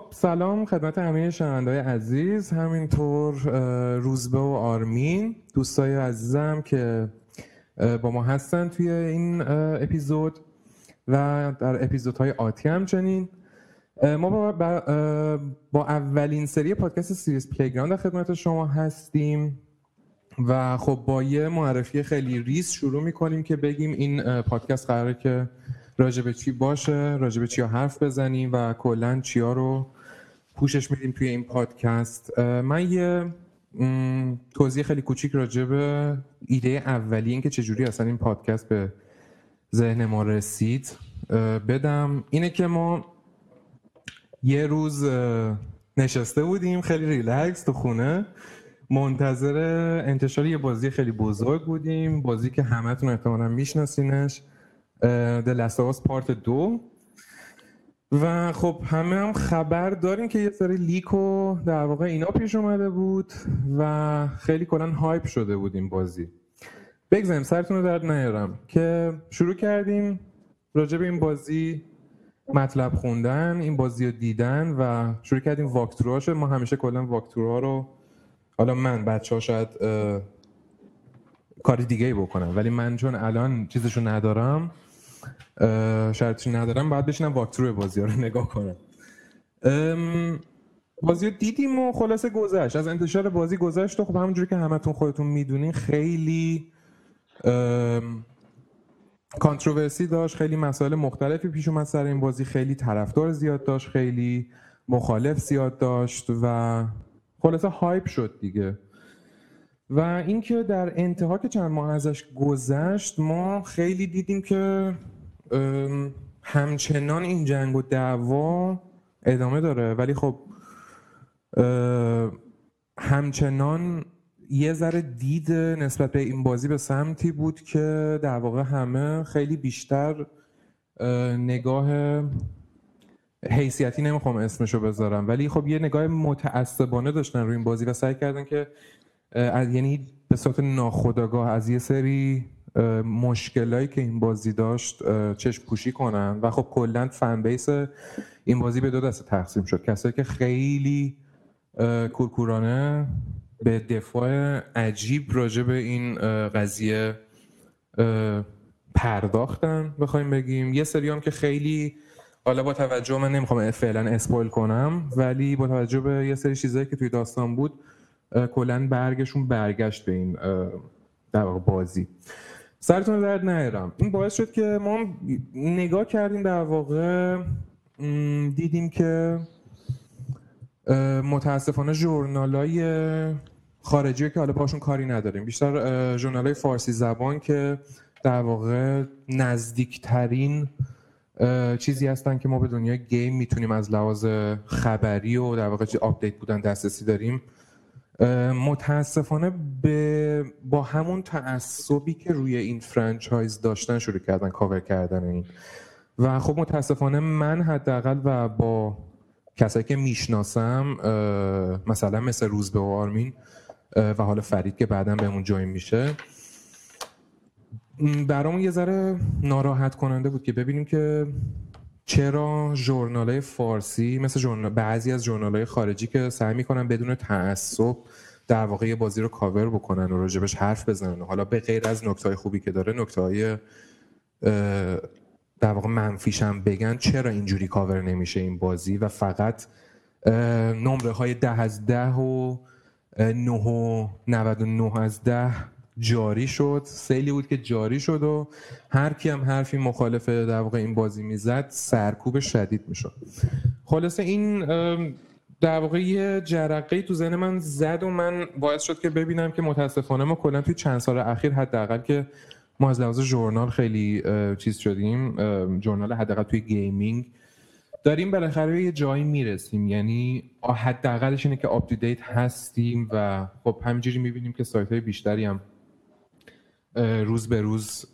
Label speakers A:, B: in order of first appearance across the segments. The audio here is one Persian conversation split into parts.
A: خب سلام خدمت همه شنوندای عزیز. همینطور روزبه و آرمین. دوستای عزیزم که با ما هستن توی این اپیزود و در اپیزودهای آتی همچنین. ما با, با, اولین سری پادکست Serious Playground در خدمت شما هستیم و خب با یه معرفی خیلی ریز شروع می‌کنیم که بگیم این پادکست قراره که راجع به چی باشه راجع به چی حرف بزنیم و کلا چیا رو پوشش میدیم توی این پادکست. من یه توضیح خیلی کوچیک راجع به ایده اولی اینکه چجوری اصلا این پادکست به ذهن ما رسید بدم. اینه که ما یه روز نشسته بودیم خیلی ریلکس تو خونه. منتظر انتشار یه بازی خیلی بزرگ بودیم بازی که همتون احتمالا میشناسینش The Last of Us پارت دو. و خب همه هم خبر داریم که یه سری لیک و در واقع اینا پیش اومده بود و خیلی کلا هایپ شده بود این بازی. بگذاریم سرتون رو درد نیارم که شروع کردیم راجع به این بازی مطلب خوندن این بازی رو دیدن و شروع کردیم واکتروهاش ما همیشه کلا واکتروها رو حالا من بچه ها شاید کاری دیگه ای بکنم ولی من چون الان چیزشو ندارم شرطی ندارم. باید بشینم واکترو بازی ها رو نگاه کنم. بازی رو دیدیم و خلاصه گذشت. از انتشار بازی گذشت و خب همونجوری که همتون خودتون می‌دونین خیلی کانتروورسی داشت خیلی مسائل مختلفی پیش اومد سر این بازی. خیلی طرفدار زیاد داشت خیلی مخالف زیاد داشت و خلاصه هایپ شد دیگه. و اینکه در انتها که چند ماه ازش گذشت ما خیلی دیدیم که همچنان این جنگ و دعوا ادامه داره. ولی خب همچنان یه ذره دید نسبت به این بازی به سمتی بود که در واقع همه خیلی بیشتر نگاه حیثیتی نمی‌خوام اسمشو بذارم. ولی خب یه نگاه متعصبانه داشتن روی این بازی و سعی کردن که یعنی به صورت ناخودآگاه از یه سری مشکلایی که این بازی داشت چشم پوشی کنن. و خب کلا فن بیس این بازی به دو دسته تقسیم شد. کسایی که خیلی کورکورانه به دفاع عجیب راجع به این قضیه پرداختن بخوایم بگیم. یه سری هم که خیلی حالا با توجه من نمی‌خوام فعلا اسپویل کنم ولی با توجه به یه سری چیزایی که توی داستان بود کلا برگشون برگشت به این در واقع بازی. سرتون درد نیارم. این باعث شد که ما نگاه کردیم در واقع دیدیم که متاسفانه ژورنالای خارجی که حالا باشون کاری نداریم. بیشتر ژورنالای فارسی زبان که در واقع نزدیکترین چیزی هستن که ما به دنیای game می‌تونیم از لحاظ خبری و در واقع update بودن دسترسی داریم. متاسفانه به با همون تعصبی که روی این franchise داشتن شروع کردن کاور کردن این. و خب متاسفانه من حداقل و با کسایی که می‌شناسم مثلا مثل روزبه و آرمین و حالا فرید که بعدا بهمون جوین میشه برامون یه ذره ناراحت کننده بود که ببینیم که چرا ژورنال فارسی مثل ژورنال بعضی از ژورنال خارجی که سعی می‌کنن بدون تعصب در واقع یه بازی رو کاور بکنن و راجبش حرف بزنن. حالا به غیر از نکته خوبی که داره نکته های در واقع منفیش هم بگن چرا اینجوری کاور نمیشه این بازی؟ و فقط نمره های ده از ده و نه و 99 از ده جاری شد سیلی بود که جاری شد و هر کی هم حرفی مخالف در واقع این بازی می‌زد سرکوب شدید می‌شد. خلاصه این در واقع یه جرقه تو ذهن من زد و من باعث شد که ببینم که متاسفانه ما کلا توی چند سال اخیر حداقل که ما از لحاظ ژورنال خیلی چیز شدیم ژورنال حداقل توی gaming داریم بالاخره یه جایی می‌رسیم. یعنی حداقلش اینه که update هستیم و خب همینجوری می‌بینیم که سایت های بیشتری هم روز به روز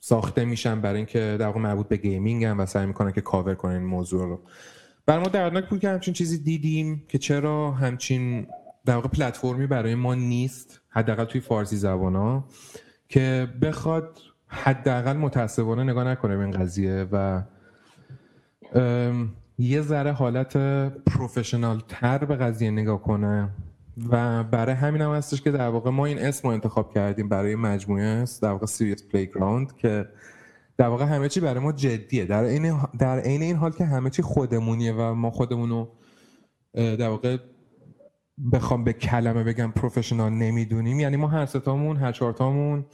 A: ساخته میشن برای اینکه در واقع مربوط به gaming هم و سعی می‌کنن که کاور کنن این موضوع رو. بر ما دردناک بود که همچین چیزی دیدیم که چرا همچین در واقع پلتفرمی برای ما نیست حداقل توی فارسی زبان ها که بخواد حداقل متاسفانه نگاه نکنه به این قضیه و یه ذره حالت professional تر به قضیه نگاه کنه. و برای همین هم هستش که در واقع ما این اسم رو انتخاب کردیم برای مجموعه است در واقع Serious Playground که در واقع همه چی برای ما جدیه. در این در عین این حال که همه چی خودمونیه و ما خودمونو در واقع بخوام به کلمه بگم پروفشنال نمی‌دونیم. یعنی ما هر ستامون هر چهارتامون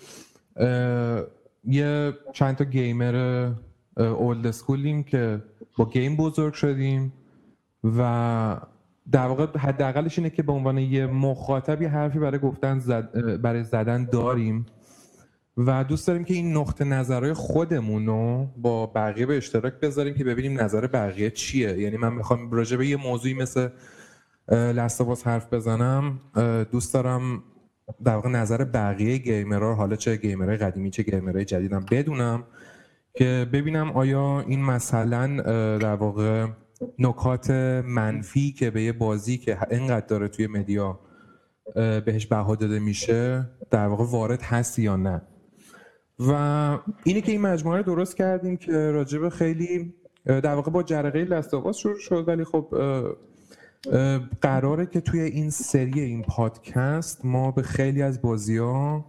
A: یه چند تا گیمر اولد سکولیم که با گیم بزرگ شدیم و در واقع حداقلش اینه که به عنوان یه مخاطب یه حرفی برای گفتن زد برای زدن داریم و دوست داریم که این نقطه نظرهای خودمون رو با بقیه به اشتراک بذاریم که ببینیم نظر بقیه چیه. یعنی من می‌خوام راجع به یه موضوعی مثل لستاباس حرف بزنم. دوست دارم در واقع نظر بقیه گیمرها حالا چه گیمرهای قدیمی چه گیمرهای جدیدم بدونم که ببینم آیا این مثلا در واقع نکات منفی که به یه بازی که اینقدر داره توی مدیا بهش بها داده میشه در واقع وارد هست یا نه. و اینه که این مجموعه رو درست کردیم که راجب خیلی در واقع با جرقه لستاواس شروع شد ولی خب قراره که توی این سری این پادکست ما به خیلی از بازی ها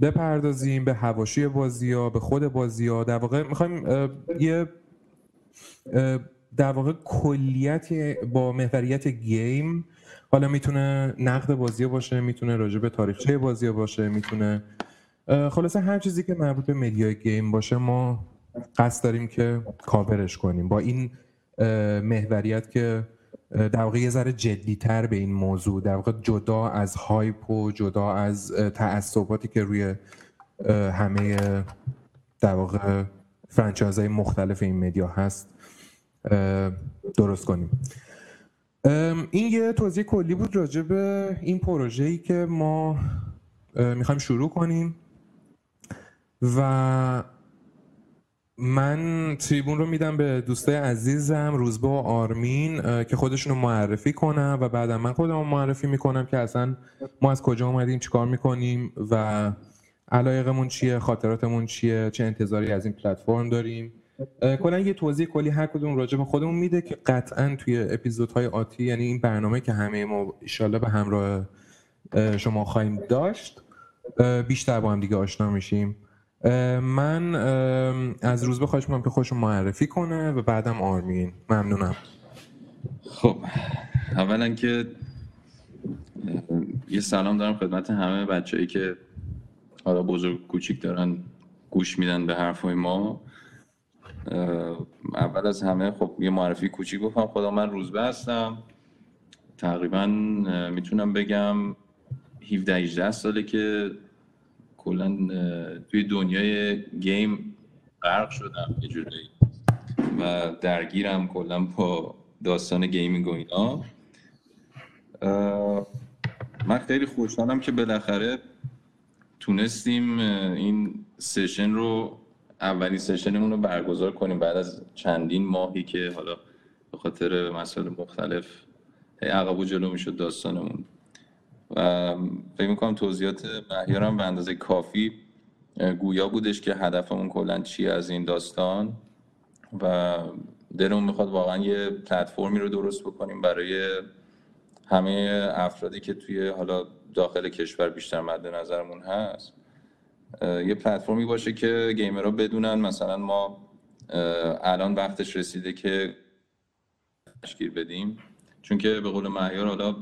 A: بپردازیم به هواشی بازی ها به خود بازی ها در واقع می‌خوایم یه در واقع کلیت با محوریت گیم حالا می‌تونه نقد بازی باشه می‌تونه راجع به تاریخچه بازی باشه می‌تونه خلاصه هر چیزی که مربوط به media ی game باشه ما قصد داریم که کاورش کنیم. با این محوریت که در واقع یه ذره جدیتر به این موضوع در واقع جدا از hype و جدا از تعصباتی که روی همه در واقع franchise های مختلف این media هست. درست کنیم. این یه توضیح کلی بود راجع به این پروژه‌ای که ما می‌خوایم شروع کنیم و من تریبون رو میدم به دوستای عزیزم روزبه و آرمین که خودشون رو معرفی کنم و بعدا من خودم معرفی می‌کنم که اصلا ما از کجا اومدیم چیکار می‌کنیم و علایقمون چیه خاطراتمون چیه چه انتظاری از این پلتفرم داریم. کلا یه توضیح کلی هر کدوم راجع به خودمون میده که قطعا توی اپیزودهای آتی یعنی این برنامه که همه ما ایشالله به همراه شما خواهیم داشت بیشتر با هم دیگه آشنا میشیم. من از روز بخواهش می‌کنم که خودشون معرفی کنه و بعدم آرمین. ممنونم.
B: خب اولا که یه سلام دارم خدمت همه بچه‌ای که حالا بزرگ کوچیک دارن گوش میدن به حرفای ما. اول از همه خب یه معرفی کوچیک بکنم خدا من روزبه هستم. تقریبا می‌تونم بگم 17 18 ساله که کلا توی دنیای game غرق شدم یه جوری. و درگیرم کلا با داستان gaming و اینا. من خیلی خوشحالم که بالاخره تونستیم این session رو اولین session مون رو برگزار کنیم بعد از چندین ماهی که حالا به خاطر مسائل مختلف عقب و جلو می‌شد داستانمون. و فکر می‌کنم توضیحات مهیارم به اندازه کافی گویا بودش که هدفمون کلا چی از این داستان و دلمون می‌خواد واقعا یه پلتفرمی رو درست بکنیم برای همه افرادی که توی حالا داخل کشور بیشتر مد نظرمون هست. یه پلتفرمی باشه که گیمرها بدونن. مثلا ما الان وقتش رسیده که تشکیل بدیم. چون که به قول معیار حالا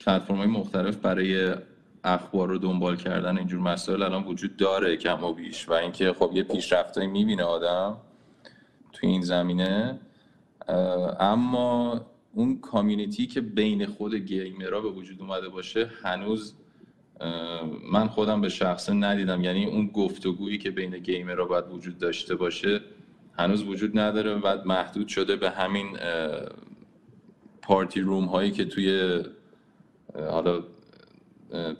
B: پلتفرم های مختلف برای اخبار رو دنبال کردن اینجور مسائل الان وجود داره کم و بیش. و اینکه خب یه پیشرفتایی می‌بینه آدم توی این زمینه. اما اون کامیونیتی که بین خود گیمرها به وجود اومده باشه هنوز من خودم به شخصه ندیدم. یعنی اون گفتگویی که بین gamer ها باید وجود داشته باشه هنوز وجود نداره و محدود شده به همین party room هایی که توی حالا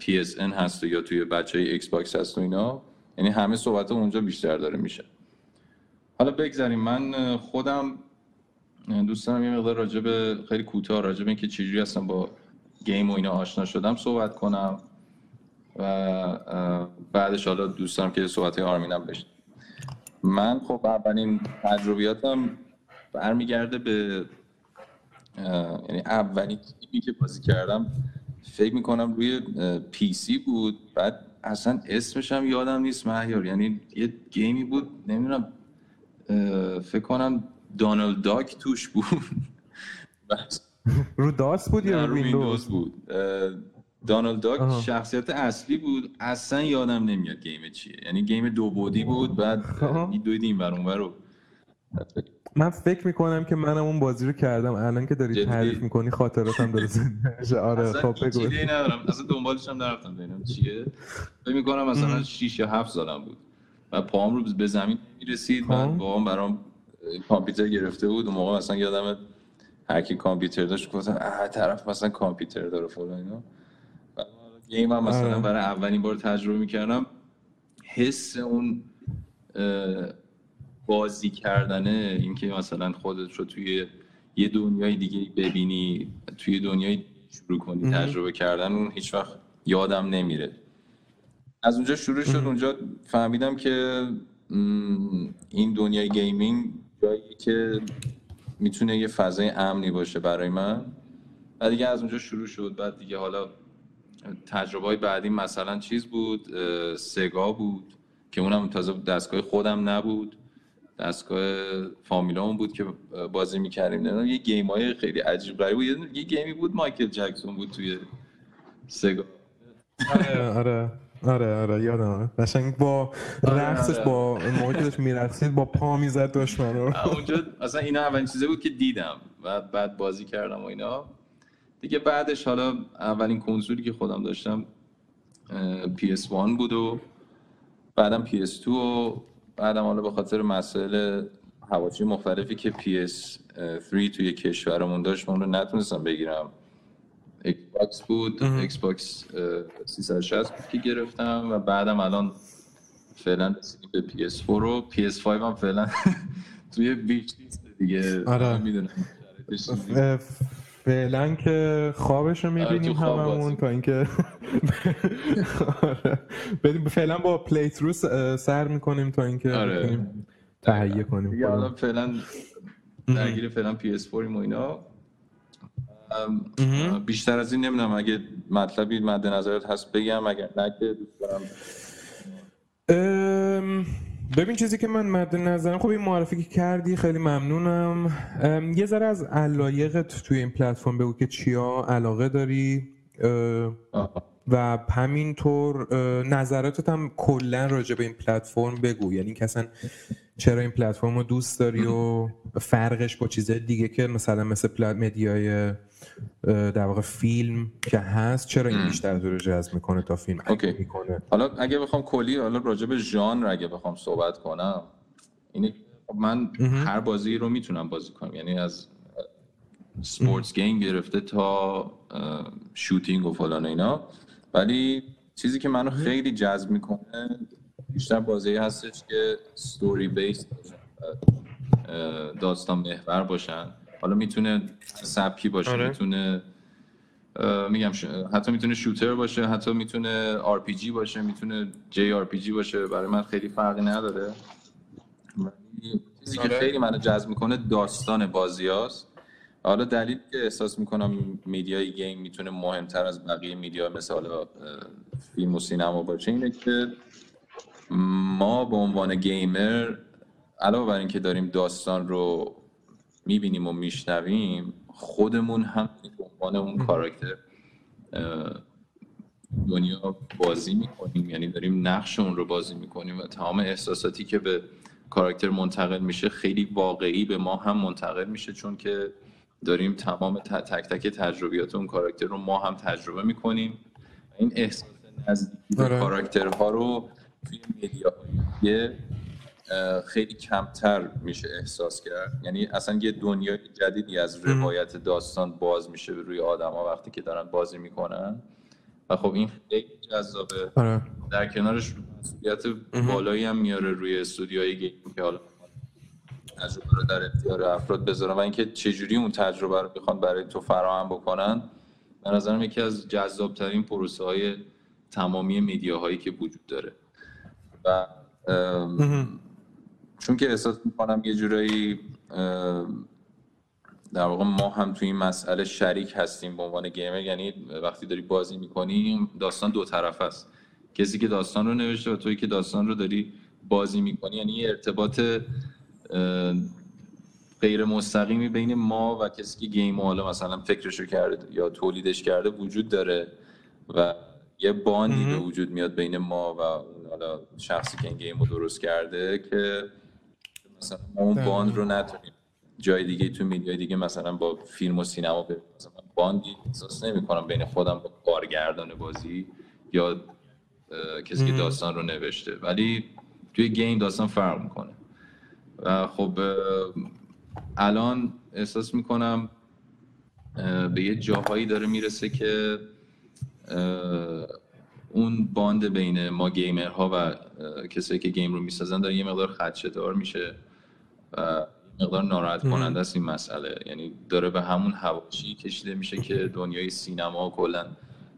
B: PSN هست یا توی بچه های Xbox هست و اینا. یعنی همه صحبت اونجا بیشتر داره میشه. حالا بگذاریم. من خودم دوست دارم یه مقدار راجع به خیلی کوتاه راجع به اینکه چجوری هستم با game و اینا آشنا شدم صحبت کنم. و بعدش حالا دوست دارم که صحبت های آرمینم بشن من خب اولین تجربیاتم برمیگرده به یعنی اولین game ی که بازی کردم فکر می‌کنم روی PC بود. بعد اصلا اسمش هم یادم نیست مهیار. یعنی یه game ی بود نمی‌دونم فکر کنم دانالد داک توش بود.
A: رو DOS بود یا
B: رو ویندوز؟ بود. دانالد داک شخصیت اصلی بود. اصلا یادم نمیاد game چیه. یعنی game دو بعدی بود بعد دویدیم بر اونور رو.
A: من فکر می‌کنم که منم اون بازی رو کردم. الان که داری تعریف می‌کنی خاطراتم داره زنده آره
B: خب بگو. ندارم. اصلا دنبالش هم نرفتم ببینم چیه. فکر می‌کنم مثلا 6 یا 7 سالم بود. و پام رو به زمین می‌رسید. بعد خب. بابام برام کامپیوتر گرفته بود. اون موقع مثلا یادم هر کی کامپیوتر داشت گفتم اه طرف مثلا کامپیوتر داره فلان اینا. گیم هم مثلا آره. برای اولین بار تجربه می‌کردم حس اون بازی کردنه اینکه مثلا خودت رو توی یه دنیای دیگه ببینی توی دنیای شروع کنی تجربه کردن اون هیچ وقت یادم نمیره. از اونجا شروع شد اونجا فهمیدم که این دنیای gaming جایی که می‌تونه یه فضای امنی باشه برای من. و دیگه از اونجا شروع شد بعد دیگه حالا تجربه های بعدی مثلا چیز بود؟ سگا بود که اونم تازه دستگاه خودم نبود. دستگاه فامیلامون بود که بازی می‌کردیم. یه game های خیلی عجیب غریب. بود یه game ی بود مایکل جکسون بود توی سگا.
A: آره آره آره آره یادم قشنگ با آره رقصش آره. با موقعی که داشت میرقصید با پا می‌زد دشمن رو
B: اونجا اصلا اینا اولین چیزه بود که دیدم و بعد بازی کردم و اینا. دیگه بعدش حالا اولین کنسولی که خودم داشتم PS1 بود و بعدم PS2 و بعدم حالا به خاطر مسائل هواچی مختلفی که PS3 توی کشورمون داشت من رو نتونستم بگیرم. Xbox بود Xbox 360 بود که گرفتم و بعدم الان فعلا رسیدیم به PS4 و PS5 هم فعلا توی بیچ نیست دیگه.
A: آره. می‌دونم. فعلا که خوابش رو می‌بینیم آره هممون تا اینکه فعلا با پلیت رو سر می‌کنیم تا اینکه آره. تهیه کنیم
B: الان فعلا درگیر فعلا PS4 و اینا. بیشتر از این نمی‌دونم اگه مطلبی مد نظرت هست بگم اگر نه که دوست دارم.
A: ببین چیزی که من مد نظرم خب این معرفی که کردی خیلی ممنونم. یه ذره از علایقت توی این پلتفرم بگو که چیا علاقه داری و همینطور نظراتت هم کلا راجع به این پلتفرم بگو. یعنی که اصلا چرا این پلتفرم رو دوست داری و فرقش با چیزهای دیگه که مثلا مثل پلت media ی در واقع فیلم که هست چرا این بیشتر تو رو جذب می‌کنه تا فیلم
B: okay. می‌کنه؟ حالا اگه بخوام کلی حالا راجع به ژانر اگه بخوام صحبت کنم اینه من هر بازی رو می‌تونم بازی کنم. یعنی از sports game گرفته تا shooting و فلان اینا. ولی چیزی که منو خیلی جذب می‌کنه بیشتر بازی هستش که story based داستان محور باشن. حالا می‌تونه سبکی باشه آره. می‌تونه میگم حتی می‌تونه shooter باشه حتی می‌تونه RPG باشه می‌تونه JRPG باشه برای من خیلی فرقی نداره چیزی که آره. خیلی منو جذب می‌کنه داستان بازی هاست حالا دلیلی که احساس می‌کنم media ی game می‌تونه مهمتر از بقیه media مثل حالا فیلم و سینما باشه اینه که ما به عنوان گیمر علاوه بر اینکه داریم داستان رو می‌بینیم و میشنویم خودمون هم به عنوان اون کاراکتر دنیا بازی می‌کنیم. یعنی داریم نقش اون رو بازی می‌کنیم و تمام احساساتی که به کاراکتر منتقل میشه خیلی واقعی به ما هم منتقل میشه چون که داریم تمام تک تک تجربیات اون کاراکتر رو ما هم تجربه می‌کنیم. این احساس نزدیکی به آره. کاراکترها رو توی میدیاهای خیلی کمتر میشه احساس کرد. یعنی اصلا یه دنیای جدیدی از روایت داستان باز میشه روی آدما وقتی که دارن بازی می‌کنن. و خب این خیلی جذابه. آره. در کنارش مسئولیت بالایی هم میاره روی استودیوهای گیم که حالا تجربه رو در اختیار افراد بذارن. و اینکه چجوری اون تجربه رو بخوان برای تو فراهم بکنن به نظرم یکی از جذابترین پروسه های تمامی میدیاهایی که وجود داره. و چون که احساس می‌کنم یه جورایی در واقع ما هم توی این مسئله شریک هستیم به عنوان گیمر. یعنی وقتی داری بازی می‌کنی داستان دو طرف است. کسی که داستان رو نوشته و توی که داستان رو داری بازی می‌کنی. یعنی یه ارتباط غیر مستقیمی بین ما و کسی که game حالا مثلا فکرشو کرده یا تولیدش کرده وجود داره و یه bond ی به وجود میاد بین ما و حالا شخصی که این game رو درست کرده که مثلا ما اون bond رو نتونیم جای دیگه تو media ی دیگه مثلا با فیلم و سینما به مثلا bond ی احساس نمی کنم بین خودم با کارگردان بازی یا کسی که داستان رو نوشته. ولی توی game داستان فرق می‌کنه. و خب الان احساس می‌کنم به یه جاهایی داره می‌رسه که اون bond بین ما gamer ها و کسایی که game رو می‌سازن داره یه مقدار خدشه‌دار میشه. و مقدار ناراحت کننده است این مسئله. یعنی داره به همون حواشی کشیده میشه که دنیای سینما و کلا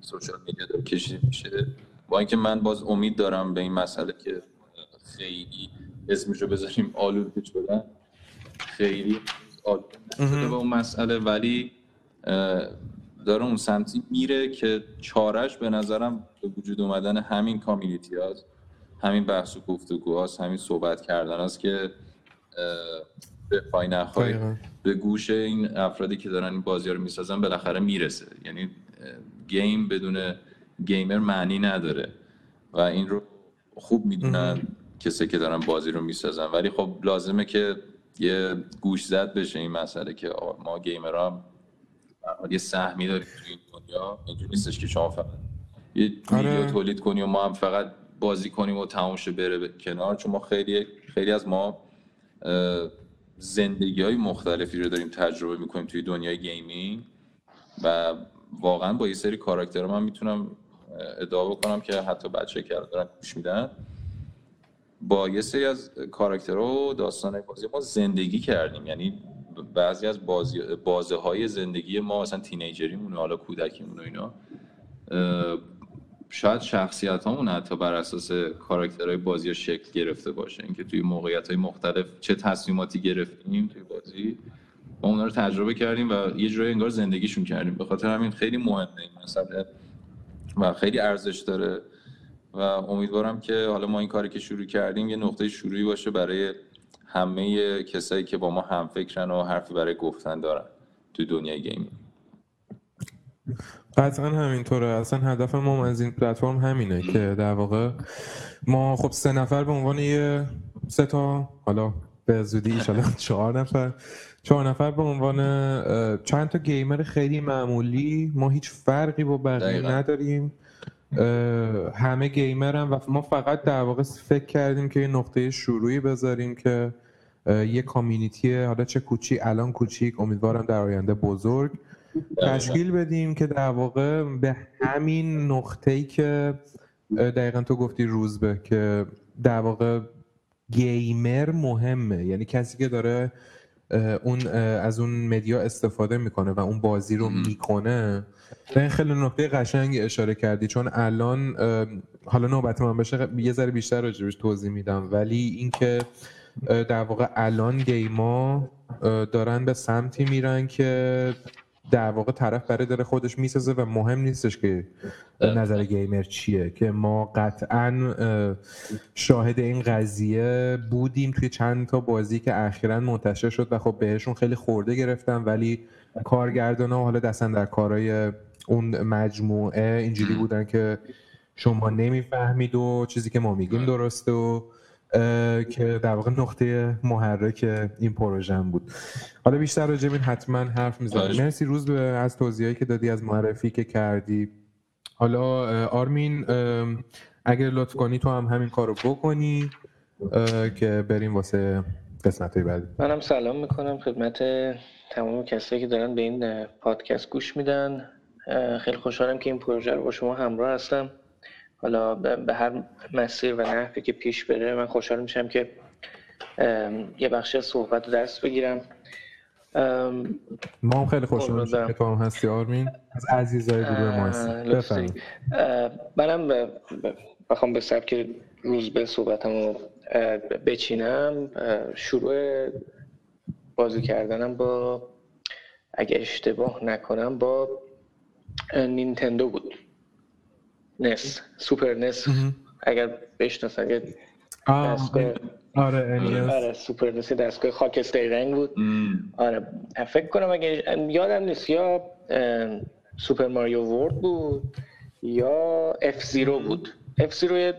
B: social media داره کشیده میشه. با اینکه من باز امید دارم به این مسئله که خیلی اسمشو بذاریم آلوده شدن. خیلی آلوده به اون مسئله ولی داره اون سمتی میره که چارش به نظرم به وجود اومدن همین کامیونیتی هاست همین بحث و گفتگو همین صحبت کردن هاست که به پای نخواهی به گوش این افرادی که دارن این بازی رو می‌سازن بالاخره می‌رسه. یعنی game بدون gamer معنی نداره و این رو خوب می‌دونن کسی که دارن بازی رو می‌سازن. ولی خب لازمه که یه گوش زد بشه این مسئله که ما gamer هم یه سهمی داریم توی این دنیا. اینجوری نیستش که شما فقط یه آره. ویدیو تولید کنی و ما هم فقط بازی کنیم و تموم بره کنار. چون ما خیلی خیلی از ما زندگی های مختلفی رو داریم تجربه می‌کنیم توی دنیای gaming و واقعا با یه سری کاراکتر من می‌تونم ادعا بکنم که حتی بچه که دارن گوش میدن با یه سری از کاراکترها و داستان بازی ما زندگی کردیم. یعنی بعضی از بازی بازه های زندگی ما مثلا تینیجریمون حالا کودکیمون و اینا شاید شخصیت همون حتی بر اساس کاراکترهای بازی ها شکل گرفته باشه. اینکه توی موقعیت های مختلف چه تصمیماتی گرفتیم توی بازی. ما اونا رو تجربه کردیم و یه جوری انگار زندگیشون کردیم. به خاطر همین خیلی مهمه این مسئله و خیلی ارزش داره. و امیدوارم که حالا ما این کاری که شروع کردیم یه نقطه شروعی باشه برای همه کسایی که با ما هم فکرن و حرفی برای گفتن دارن توی دنیای gaming.
A: قطعا همینطوره. اصلا هدف ما از این پلتفرم همینه که در واقع ما خب سه نفر به عنوان یه سه تا حالا به زودی ایشالا چهار نفر. چهار نفر به عنوان چند تا گیمر خیلی معمولی. ما هیچ فرقی با بقیه نداریم. همه گیمر هم و ما فقط در واقع فکر کردیم که یه نقطه شروعی بذاریم که یه کامیونیتی حالا چه کوچی الان کوچیک. امیدوارم در آینده بزرگ. تشکیل بدیم که در واقع به همین نقطه ای که دقیقا تو گفتی روزبه که در واقع گیمر مهمه. یعنی کسی که داره اون از اون مدیا استفاده می‌کنه و اون بازی رو می‌کنه. به این خیلی نقطه قشنگی اشاره کردی چون الان حالا نوبت من بشه یه ذره بیشتر راجبش توضیح میدم. ولی اینکه در واقع الان گیما دارن به سمتی میرن که در واقع طرف برای داره خودش می‌سازه و مهم نیستش که نظر گیمر چیه که ما قطعا شاهد این قضیه بودیم توی چند تا بازی که اخیرا منتشر شد و خب بهشون خیلی خورده گرفتم ولی کارگردان ها حالا دستن در کارهای اون مجموعه اینجوری بودن که شما نمی‌فهمید و چیزی که ما میگیم درسته و که در واقع نقطه محرک این پروژه بود. حالا بیشتر راجع این حتما حرف می‌زنم مرسی روز به از توضیحی که دادی از معرفی که کردی. حالا آرمین اگر لطف کنی تو هم همین کارو بکنی که بریم واسه قسمت های بعدی.
C: منم سلام می‌کنم خدمت تمام کسایی که دارن به این پادکست گوش میدن. خیلی خوشحالم که این پروژه رو با شما همراه هستم. حالا به هر مسیر و نحوی که پیش بره من خوشحال میشم که یه بخشی از صحبت رو دست بگیرم.
A: ما هم خیلی خوشحال میشیم که تو هم هستی آرمین. از عزیزای گروه ما هستی.
C: منم بخوام به سبک روز به صحبتم رو بچینم. شروع بازی کردنم با اگه اشتباه نکنم با نینتندو بود. نس سوپر نس اگر بشناسن یه
A: آه،
C: دستگاه
A: آره.
C: آره Super NES دستگاه خاکستری رنگ بود. آره فکر کنم اگه یادم نیست یا Super Mario World بود یا F-Zero بود F-Zero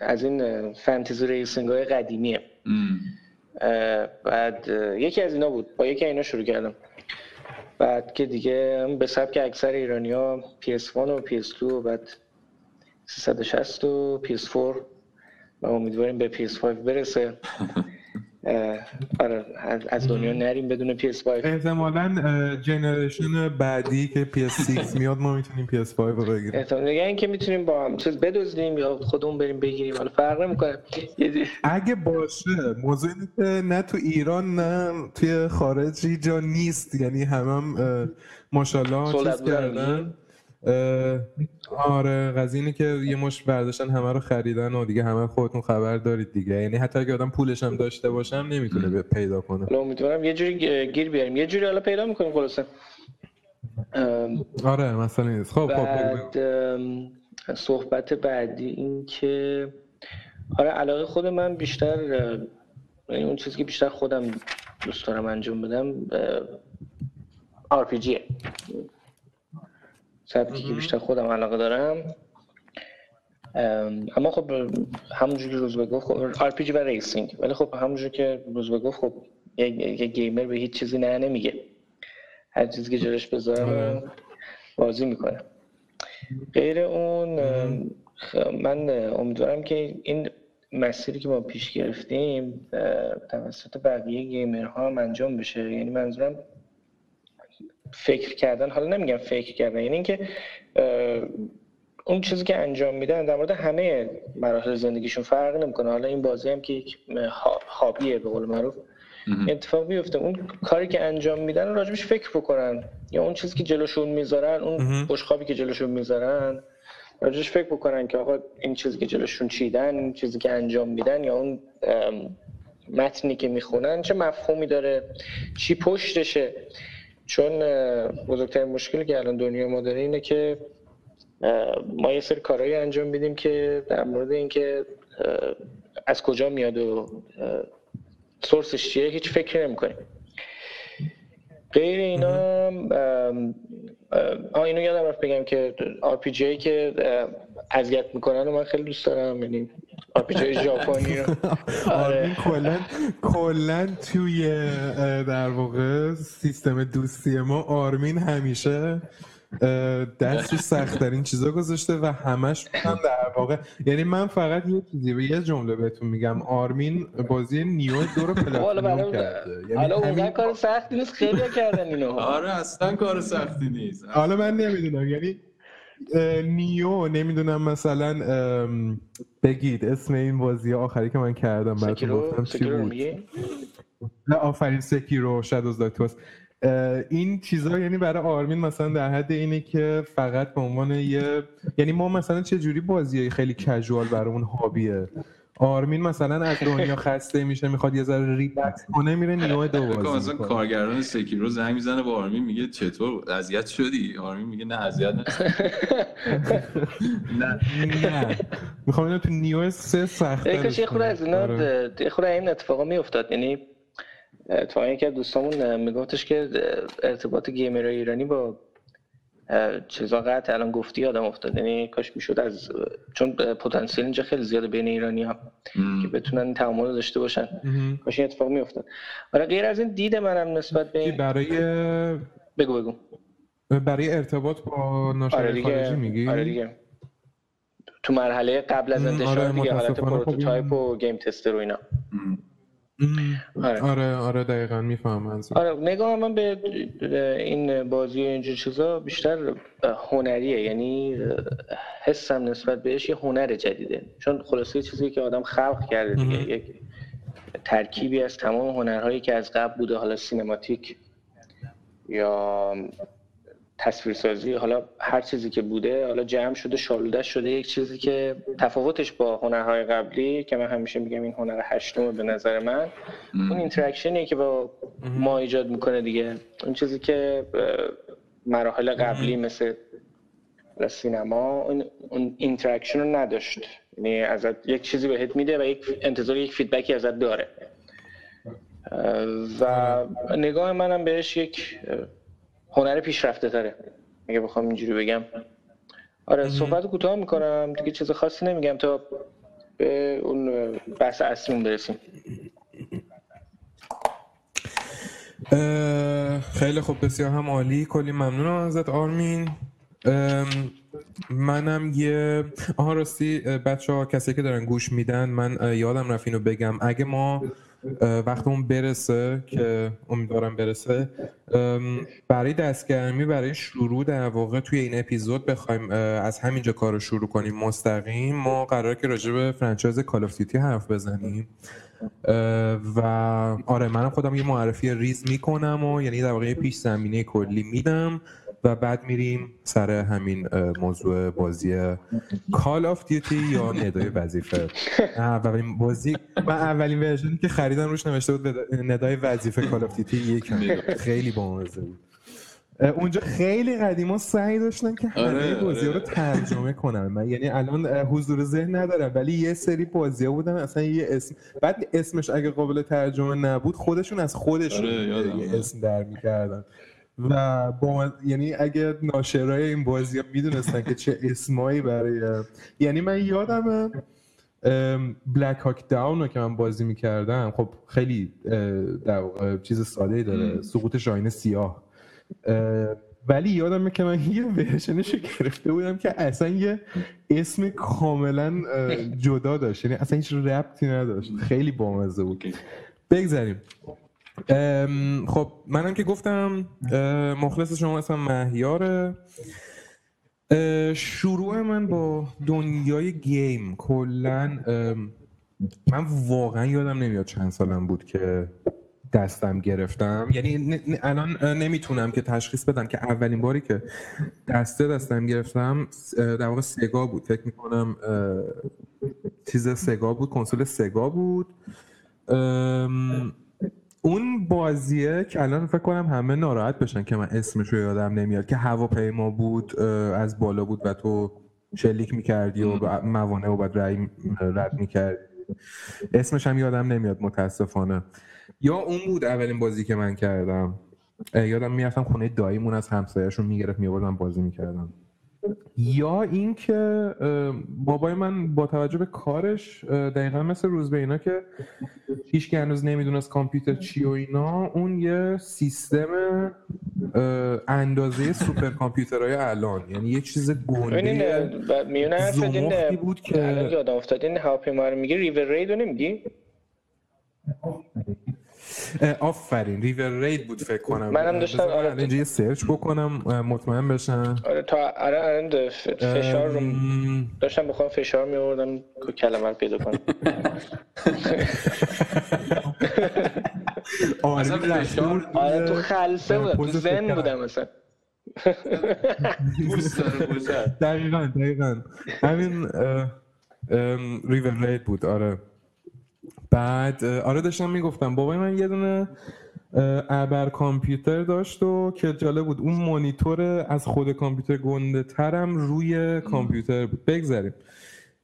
C: از این fantasy racing های قدیمیه بعد یکی از اینا بود با یکی از اینا شروع کردم بعد که دیگه به سبک اکثر ایرانی ها PS1 و PS2 و بعد 360 و PS4 و امیدواریم به PS5 برسه. آره از- از دنیا نریم بدون PS5
A: احتمالا جنریشن بعدی که PS6 میاد ما می‌تونیم PS5 رو بگیریم.
C: احتمال دیگه اینکه می‌تونیم با هم چیز بدزدیم یا خودمون بریم بگیریم حالا فرق نمی‌کنه. دی-
A: اگه باشه موضوع اینه که نه تو ایران نه توی خارجی جا نیست. یعنی همه هم ماشاءالله چیز کردن. آره قضیه اینه که یه مش برداشتن همه رو خریدن و دیگه همه خودتون خبر دارید دیگه. یعنی حتی اگه آدم پولش هم داشته باشم نمی‌تونه پیدا کنه.
C: امیدوارم یه جوری گیر بیاریم. یه جوری حالا پیدا می‌کنیم خلاصه.
A: آره مثلا نیست خب خب بگو.
C: بعد صحبت بعدی این که آره علاقه خود من بیشتر یعنی اون چیزی که بیشتر خودم دوست دارم انجام بدم RPG ه سبکی که بیشتر خودم علاقه دارم. ام، اما خب همونجور که روز گفت خب RPG و racing. ولی خب همونجور که روز گفت خب یه gamer به هیچ چیزی نه نمیگه. هر چیزی که جلوش بذارم
A: آره.
C: بازی می‌کنه. غیر اون من امیدوارم که این مسیری که ما پیش گرفتیم توسط بقیه گیمرها هم انجام بشه. یعنی منظورم فکر کردن حالا نمیگم فکر کردن یعنی اینکه اون چیزی که انجام میدن در مورد همه مراحل زندگیشون فرق نمی‌کنه. حالا این بازی هم که یک هابیه به قول معروف. اتفاق بیفته اون کاری که انجام میدن راجبش فکر بکنن. یا اون چیزی که جلوشون می‌ذارن اون
A: مهم.
C: بشقابی که جلوشون می‌ذارن راجبش فکر بکنن که آقا این چیزی که جلوشون چیدن این چیزی که انجام میدن یا اون متنی که می‌خونن چه مفهومی داره چی پشتشه. چون بزرگترین مشکلی که الان دنیا ما داره اینه که ما یه سری کارهایی انجام میدیم که در مورد اینکه از کجا میاد و سورسش چیه هیچ فکر نمی‌کنیم. غیر اینا آه اینو یادم رفت بگم که RPG هایی که اذیت می‌کنن و من خیلی دوست دارم یعنی های ژاپنی رو. آره.
A: آرمین کلا کلا توی در واقع سیستم دوستی ما آرمین همیشه دست رو سخت ترین چیزا گذاشته و همش هم در واقع یعنی من فقط یه چیزی به یه جمله بهتون میگم. آرمین بازی نیو دو رو
C: حالا
A: پلاتینوم کرده. یعنی
C: حالا
A: همین
C: کار سختی نیست خیلی کردن اینو.
B: آره اصلا کار سختی نیست.
A: حالا من نمی‌دونم. یعنی نیو نمی‌دونم مثلا بگید اسم این بازی آخری که من کردم براتون گفتم چی بود؟ نه آفرین سکیرو شادوز داکتوس این چیزا یعنی برای آرمین مثلا در حد اینه که فقط به عنوان یه یعنی ما مثلا چه جوری بازی خیلی کژوال برامون هابیه آرمین مثلا از دنیا خسته میشه می‌خواد یه ذره ریلکس کنه میره Nioh دو بازی
B: مثلا
A: می‌کنه.
B: کارگردان Sekiro زنگ می‌زنه با آرمین میگه چطور؟ اذیت شدی؟ آرمین میگه نه اذیت. نه.
A: نه. می‌خوام اینو تو Nioh سه سخت
C: کاش یه خورده از اینا یه خورده این اتفاقا میافتاد. یعنی یکی از دوستامون میگفتش که ارتباط gamer ایرانی با چیزا قطع الان گفتی یادم افتاد. یعنی کاش می‌شد از چون پتانسیل اینجا خیلی زیاده بین ایرانی ها. که بتونن این تعامل داشته باشن. کاش این اتفاق میافتاد. آره غیر از این دید منم نسبت به این
A: برای
C: بگو بگو.
A: برای ارتباط با
C: آره
A: ناشر خارجی
C: دیگه
A: میگی؟
C: آره دیگه. تو مرحله قبل از انتشار
A: آره،
C: دیگه حالت
A: خب prototype
C: و game tester و اینا. آره.
A: آره آره دقیقا می‌فهمم منظور
C: آره نگاه من به این بازی و اینجور چیزا بیشتر هنریه یعنی حسم نسبت بهش یه هنر جدیده چون خلاصه چیزی که آدم خلق کرده دیگه. یک ترکیبی از تمام هنرهایی که از قبل بوده حالا cinematic یا تصویرسازی حالا هر چیزی که بوده حالا جمع شده شالوده شده یک چیزی که تفاوتش با هنرهای قبلی که من همیشه میگم این هنر هشتم به نظر من اون interaction ی که با ما ایجاد می‌کنه دیگه. اون چیزی که مراحل قبلی مثل سینما اون, اون interaction رو نداشت. یعنی ازت یک چیزی بهت میده و یک انتظار یک feedback ی ازت داره. و نگاه منم بهش یک هنر پیشرفته تره اگه بخوام اینجوری بگم. آره صحبت کوتاه می‌کنم. دیگه چیز خاصی نمیگم تا به اون بحث اصلیمون برسیم.
A: خیلی خوب بسیار هم عالی. کلی ممنونم ازت آرمین. منم یه آها راستی بچه ها کسی که دارن گوش میدن من یادم رفت اینو بگم. اگه ما وقتمون برسه که امیدوارم برسه. برای دست گرمی برای شروع در واقع توی این اپیزود بخوایم از همینجا کار رو شروع کنیم. مستقیم ما قرار که راجع به franchise Call of حرف بزنیم. و آره منم خودم یه معرفی ریز می‌کنم و یعنی در واقع پیش زمینه کلی میدم. و بعد میریم سر همین موضوع بازی Call of Duty یا ندای وظیفه. اولین بازی من اولین version ی که خریدم روش نوشته بود ندای وظیفه Call of Duty یک خیلی بامزه بود. اونجا خیلی قدیما سعی داشتن که همه آره، بازی رو آره. ترجمه کنن. من یعنی الان حضور ذهن ندارم ولی یه سری بازی بودن اصلا یه اسم بعد اسمش اگه قابل ترجمه نبود خودشون از خودشون آره، یه اسم در می‌کردن. و با یعنی اگه ناشرای این بازی می‌دونستن که چه اسمایی برای یعنی من یادم بلک هاک داون رو که من بازی می‌کردم. خب خیلی در چیز ساده داره سقوط شاین سیاه. ولی یادمه که من یه ورژنش گرفته بودم که اصلا یه اسم کاملا جدا داشت. یعنی اصلا هیچ ربطی نداشت. خیلی بامزه بود. بگذاریم. خب منم که گفتم مخلص شما اسمم مهیاره. شروع من با دنیای گیم. کلا من واقعا یادم نمیاد چند سالم بود که دستم گرفتم. یعنی الان نمی‌تونم که تشخیص بدم که اولین باری که دسته دستم گرفتم در واقع سگا بود. فکر می‌کنم چیز سگا بود کنسول سگا بود. اون بازیه که الان فکر کنم همه ناراحت بشن که من اسمش رو یادم نمیاد که هواپیما بود از بالا بود و تو شلیک می‌کردی و موانع و بعد رد می‌کردی. اسمش هم یادم نمیاد متاسفانه. یا اون بود اولین بازی که من کردم. یادم می‌رفتم خونه داییمون از همسایهشون می‌گرفت میبردم بازی می‌کردم. یا اینکه بابای من با توجه به کارش دقیقا مثل روز به اینا که هیچ هنوز نمی‌دونست کامپیوتر چی و اینا اون یه سیستم اندازه سوپر کامپیوترهای الان. یعنی یه چیز گنده
C: زمختی بود که یادم افتاد. این هواپیما رو میگه ریور رید رو نمیگی؟
A: آفرین ریور رید بود فکر کنم.
C: منم داشتم آره
A: اینجا یه سرچ بکنم مطمئن بشن
C: آره تا آره فشار رو داشتم بخوام فشار می آوردم کلمه رو پیدا کنم.
A: آره
C: فشار آره تو خلصه بودم تو زن بودم مثلا
A: دقیقا دقیقا. همین River Raid بود آره. بعد آره داشتم می‌گفتم بابای من یه دونه ابر کامپیوتر داشت و که جالب بود اون مانیتور از خود کامپیوتر گنده ترم روی کامپیوتر بود. بگذاریم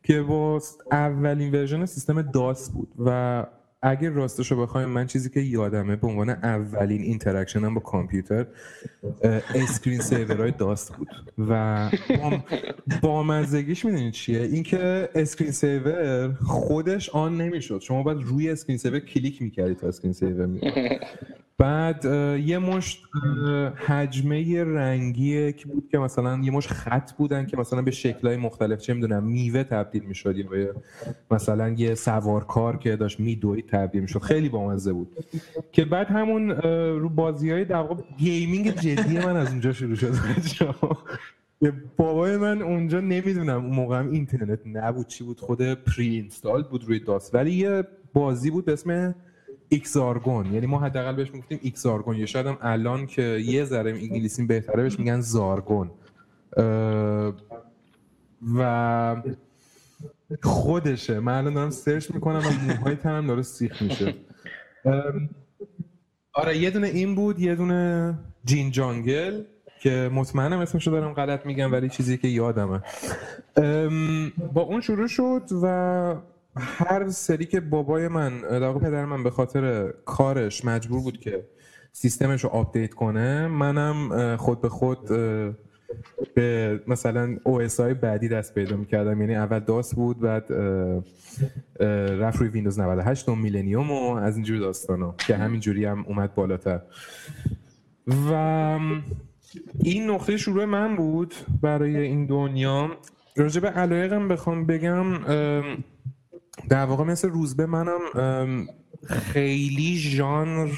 A: که با اولین version سیستم DOS بود و اگر راستشو بخوایم من چیزی که یادمه به عنوان اولین interaction م با کامپیوتر screen saver های DOS بود. و بامزگیش می‌دونید چیه؟ اینکه screen saver خودش on نمی‌شد. شما باید روی screen saver click می‌کردی تا screen saver میاد بعد یه مشت حجمه رنگی که بود که مثلا یه مشت خط بودن که مثلا به شکلهای مختلف چه می‌دونم میوه تبدیل می‌شد یا مثلا یه سوارکار که داشت میدوید. تبدیل می‌شد. خیلی بامزه بود. که بعد همون رو بازی های در gaming جدی من از اونجا شروع شد. بابای من اونجا نمی‌دونم اون موقع اینترنت نبود چی بود خود pre-install بود روی DOS ولی یه بازی بود به اسم Xargon یعنی ما حداقل بهش می‌گفتیم Xargon یا شاید هم الان که یه ذره انگلیسی بهتره بهش میگن Xargon و خودشه. من الان دارم search می‌کنم و موهای تنم داره سیخ میشه. آره یه دونه این بود یه دونه Jane Jungle که مطمئنم اسمشو دارم غلط میگم ولی چیزی که یادمه. با اون شروع شد و هر سری که بابای من در پدر من به خاطر کارش مجبور بود که سیستمش رو update کنه منم خود به خود به مثلا OS های بعدی دست پیدا می‌کردم. یعنی اول DOS بود بعد رفت روی ویندوز 98 و Millennium و از اینجور داستانا که همینجوری هم اومد بالاتر. و این نقطه شروع من بود برای این دنیا. راجع به علایقم بخوام بگم در واقع مثل روزبه منم خیلی ژانر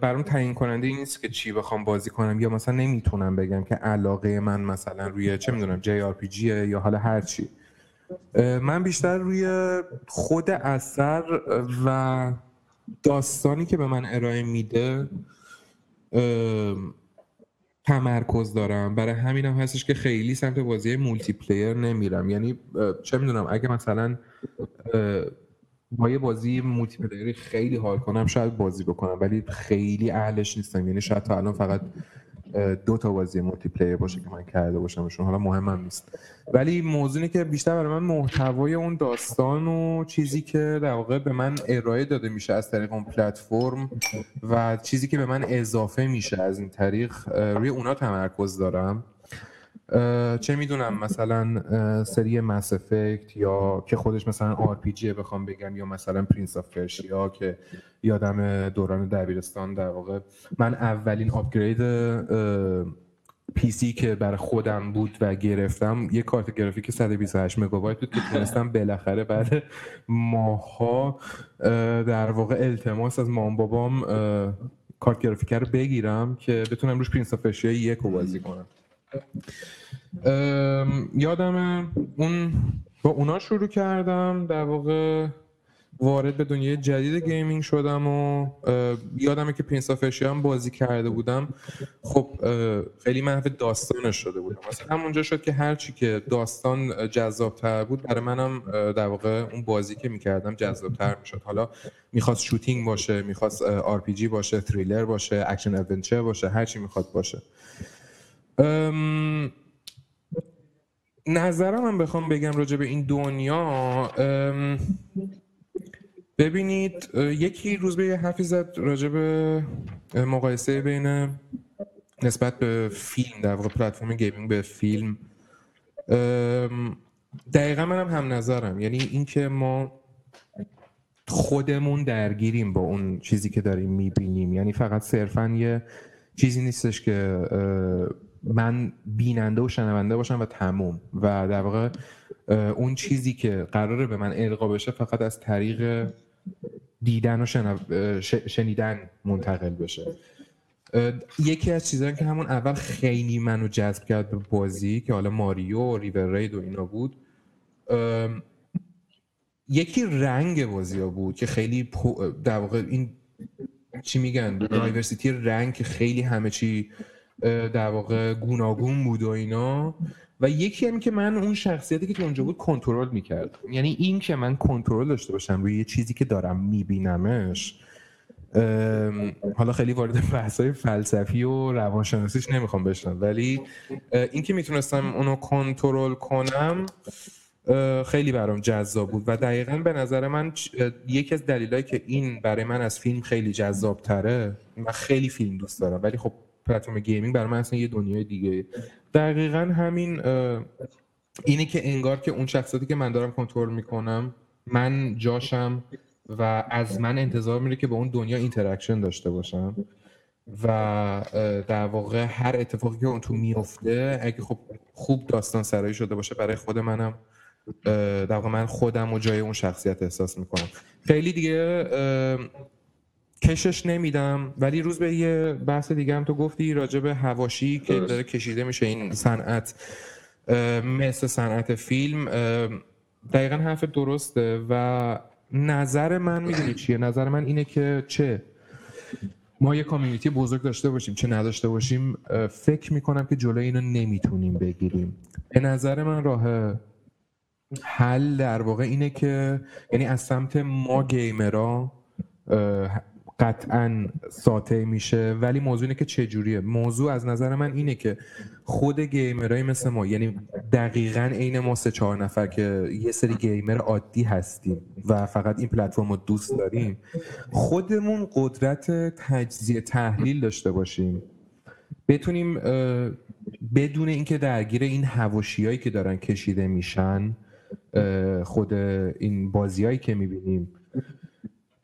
A: برام تعیین کننده این نیست که چی بخوام بازی کنم. یا مثلا نمی‌تونم بگم که علاقه من مثلا روی چه می‌دونم JRPG ه یا حالا هر چی. من بیشتر روی خود اثر و داستانی که به من ارائه میده تمرکز دارم. برای همین هم هستش که خیلی سمت بازی multiplayer نمیرم. یعنی چه می‌دونم اگه مثلا با یه بازی multiplayer ی خیلی حال کنم. شاید بازی بکنم ولی خیلی اهلش نیستم. یعنی شاید تا الان فقط دو تا بازی multiplayer باشه که من کرده باشمشون حالا مهمم نیست. ولی موضوعی که بیشتر برای من محتوای اون داستان و چیزی که در واقع به من ارائه داده میشه از طریق اون پلتفرم و چیزی که به من اضافه میشه از این طریق روی اونا تمرکز دارم. چه می‌دونم مثلا سری Mass Effect یا که خودش مثلا RPG بخوام بگم یا مثلا Prince of Persia که یادم دوران دبیرستان در واقع. من اولین upgrade PC که برای خودم بود و گرفتم یه کارت گرافیک 128 مگابایت بود که تونستم بالاخره بعد ماه‌ها در واقع التماس از مامان بابام کارت گرافیک رو بگیرم که بتونم روش Prince of یک رو بازی کنم. یادم اون با اونا شروع کردم در واقع وارد به دنیای جدید gaming شدم و یادمه که Prince of هم بازی کرده بودم. خب خیلی محو داستانش شده بودم. مثلا همونجا شد که هرچی که داستان جذابتر بود برای منم در واقع اون بازی که می‌کردم جذابتر می‌شد. حالا می‌خواست shooting باشه می‌خواست R باشه تریلر باشه action adventure باشه هرچی می‌خواد باشه. نظرم هم بخوام بگم راجع به این دنیا ببینید یکی روزبه یه حرفی زد راجع به مقایسه بین نسبت به فیلم در واقع platform gaming به فیلم. دقیقا منم هم نظرم. یعنی اینکه ما خودمون درگیریم با اون چیزی که داریم می‌بینیم. یعنی فقط صرفا یه چیزی نیستش که من بیننده و شنونده باشم و تموم. و در واقع اون چیزی که قراره به من القا بشه فقط از طریق دیدن و شنیدن منتقل بشه. یکی از چیزهایی که همون اول خیلی منو جذب کرد به بازی که حالا ماریو و ریور رید و اینا بود یکی رنگ بازی ها بود که خیلی در واقع این چی میگن؟ دایورسیتی رنگ که خیلی همه چی در واقع گوناگون بود و اینا. و یکی هم که من اون شخصیتی که تو اونجا بود کنترل می‌کرد یعنی این که من کنترل داشته باشم روی یه چیزی که دارم میبینمش حالا خیلی وارد بحثای فلسفی و روانشناسیش نمی‌خوام بشنم. ولی این که می‌تونستم اونو کنترل کنم خیلی برام جذاب بود. و دقیقا به نظر من یکی از دلایلی که این برای من از فیلم خیلی جذاب تره من خیلی فیلم دوست دارم. ولی خب پلتفرم gaming برای من اصلا یه دنیای دیگه دقیقا همین اینه که انگار که اون شخصیتی که من دارم کنترل می‌کنم من جاشم و از من انتظار میره که با اون دنیا interaction داشته باشم و در واقع هر اتفاقی که اون تو میفته اگه خب خوب داستان سرایی شده باشه برای خود منم در واقع من خودم و جای اون شخصیت احساس می‌کنم. خیلی دیگه کشش نمیدم ولی روز به یه بحث دیگه هم تو گفتی راجع به هواشی که داره کشیده میشه این صنعت مثل صنعت فیلم. دقیقا حرف درسته و نظر من می‌دونی چیه؟ نظر من اینه که چه؟ ما یه کامیونیتی بزرگ داشته باشیم چه نداشته باشیم فکر می‌کنم که جلوی اینو نمی‌تونیم بگیریم. به نظر من راه حل در واقع اینه که یعنی از سمت ما گیمرا قطعا ساطع میشه ولی موضوع اینه که چجوریه. موضوع از نظر من اینه که خود گیمرهای مثل ما یعنی دقیقا عین ما سه چهار نفر که یه سری گیمر عادی هستیم و فقط این پلتفرم رو دوست داریم خودمون قدرت تجزیه تحلیل داشته باشیم. بتونیم بدون اینکه درگیر این هواشیایی که دارن کشیده میشن خود این بازیایی که می‌بینیم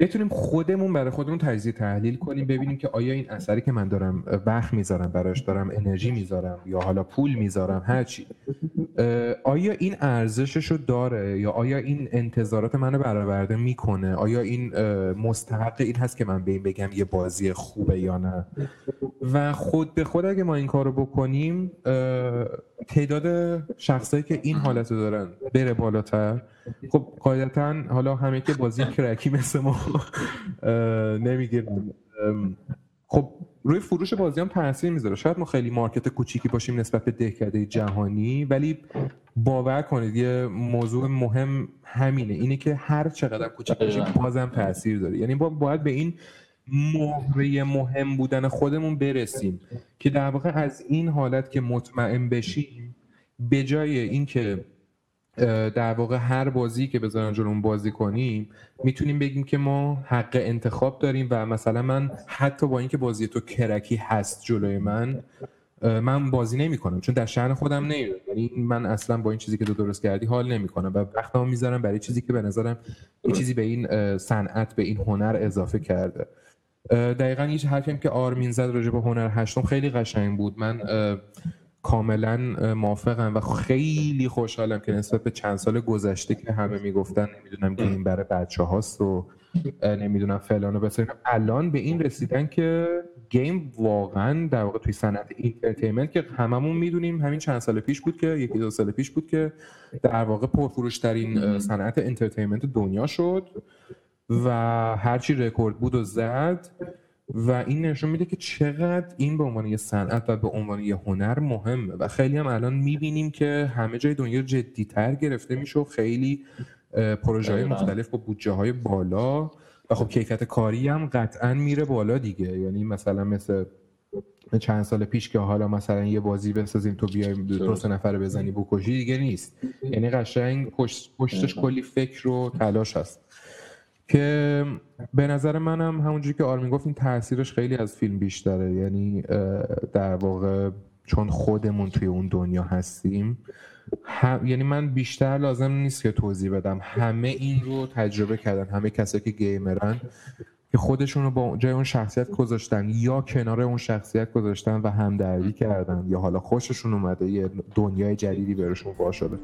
A: بتونیم خودمون برای خودمون تجزیه تحلیل کنیم ببینیم که آیا این اثری که من دارم وقت می‌ذارم براش دارم انرژی می‌ذارم یا حالا پول می‌ذارم هرچی آیا این ارزشش رو داره یا آیا این انتظارات منو برآورده می‌کنه؟ آیا این مستحق این هست که من به این بگم یه بازی خوبه یا نه؟ و خود به خود اگه ما این کارو بکنیم تعداد شخصایی که این حالت رو دارن بره بالاتر. خب قاعدتا حالا همه که بازی کرکی مثل ما نمی‌گیرن. خب روی فروش بازی هم تاثیر می‌ذاره. شاید ما خیلی مارکت کوچیکی باشیم نسبت به دهکده جهانی ولی باور کنید یه موضوع مهم همینه. اینه که هر چقدر کوچیک باشیم بازم تاثیر داره. یعنی با باید به این مهره مهم بودن خودمون برسیم. که در واقع از این حالت که مطمئن بشیم به جای اینکه در واقع هر بازی که بذارن جلوم بازی کنیم می‌تونیم بگیم که ما حق انتخاب داریم و مثلا من حتی با اینکه بازی تو کرکی هست جلوی من من بازی نمی کنم چون در شهر خودم نمیره یعنی من اصلا با این چیزی که تو درست کردی حال نمی کنم و وقتمو می‌ذارم برای چیزی که به نظرم یه چیزی به این صنعت به این هنر اضافه کرده. دقیقا یه حرفی که آرمین زد راجع به هنر هشتم خیلی قشنگ بود. من کاملا موافقم و خیلی خوشحالم که نسبت به چند سال گذشته که همه می‌گفتن نمی‌دونم game برای بچه هاست و نمی‌دونم فلان و بسیار. الان به این رسیدن که game واقعا در واقع توی صنعت entertainment که هممون می‌دونیم همین چند سال پیش بود که یکی دو سال پیش بود که در واقع پرفروشترین صنعت entertainment دنیا شد. و هرچی رکورد بود و زد و این نشون میده که چقدر این به عنوان یه صنعت و به عنوان یه هنر مهمه. و خیلی هم الان می‌بینیم که همه جای دنیا جدیتر گرفته میشه و خیلی پروژه های مختلف با بودجه های بالا. و خب کیفیت کاری هم قطعا میره بالا دیگه. یعنی مثلا مثل چند سال پیش که حالا مثلا یه بازی بسازیم تو بیای دو سه نفر بزنی بکشی دیگه نیست. یعنی قشنگ پشت، پشتش کلی فکر و تلاش هست. که به نظر منم همونجوری که آرمین گفت این تاثیرش خیلی از فیلم بیشتره. یعنی در واقع چون خودمون توی اون دنیا هستیم یعنی من بیشتر لازم نیست که توضیح بدم. همه این رو تجربه کردن همه کسایی که گیمرن که خودشون رو با جای اون شخصیت گذاشتن یا کنار اون شخصیت گذاشتن و همدردی کردن. یا حالا خوششون اومده یه دنیای جدیدی برشون وا شده.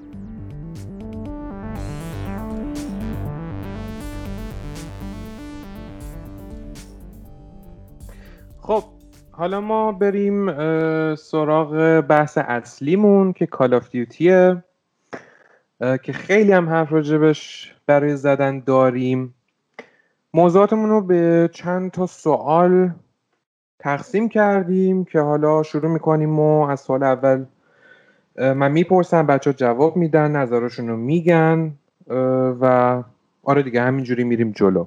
A: خب حالا ما بریم سراغ بحث اصلیمون که کال آف دیوتیه که خیلی هم حرف راجبش برای زدن داریم. موضوعاتمون رو به چند تا سوال تقسیم کردیم که حالا شروع می‌کنیم و از سوال اول من می‌پرسم بچه جواب میدن نظرشون رو میگن و آره دیگه همینجوری میریم جلو.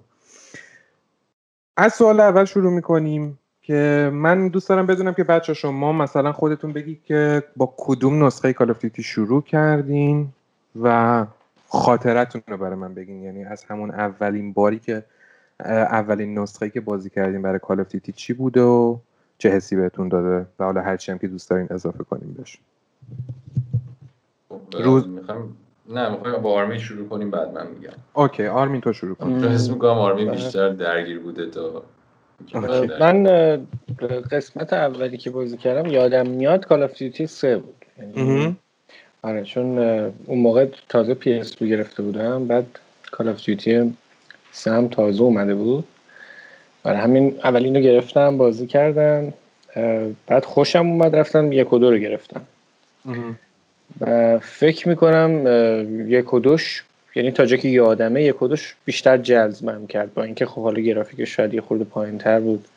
A: از سوال اول شروع می‌کنیم. که من دوست دارم بدونم که بچه شما مثلا خودتون بگید که با کدوم نسخه کال شروع کردین و خاطرتون رو برای من بگین. یعنی از همون اولین باری که اولین نسخه که بازی کردین برای کال چی بود و چه حسی بهتون داده؟ و حالا هرچی هم که دوست دارین اضافه کنیم بهش.
B: خب، روز می‌خوام نه می‌خوایم با آرمین شروع کنیم بعد من میگم.
A: okay آرمین تو شروع کن.
B: حس می‌کنم آرمین بیشتر درگیر بوده تا
C: من قسمت اولی که بازی کردم یادم میاد Call of Duty 3 بود. یعنی آره چون اون موقع تازه PS گرفته بودم بعد Call of Duty 3 هم تازه اومده بود. برای همین اولین رو گرفتم بازی کردم بعد خوشم اومد رفتم یک و دو رو گرفتم. و فکر می‌کنم یک و دوش یعنی تا جایی که یادمه یک کدوش بیشتر جذبم کرد با اینکه خب حالا گرافیکش شاید یه خورده پایینتر بود.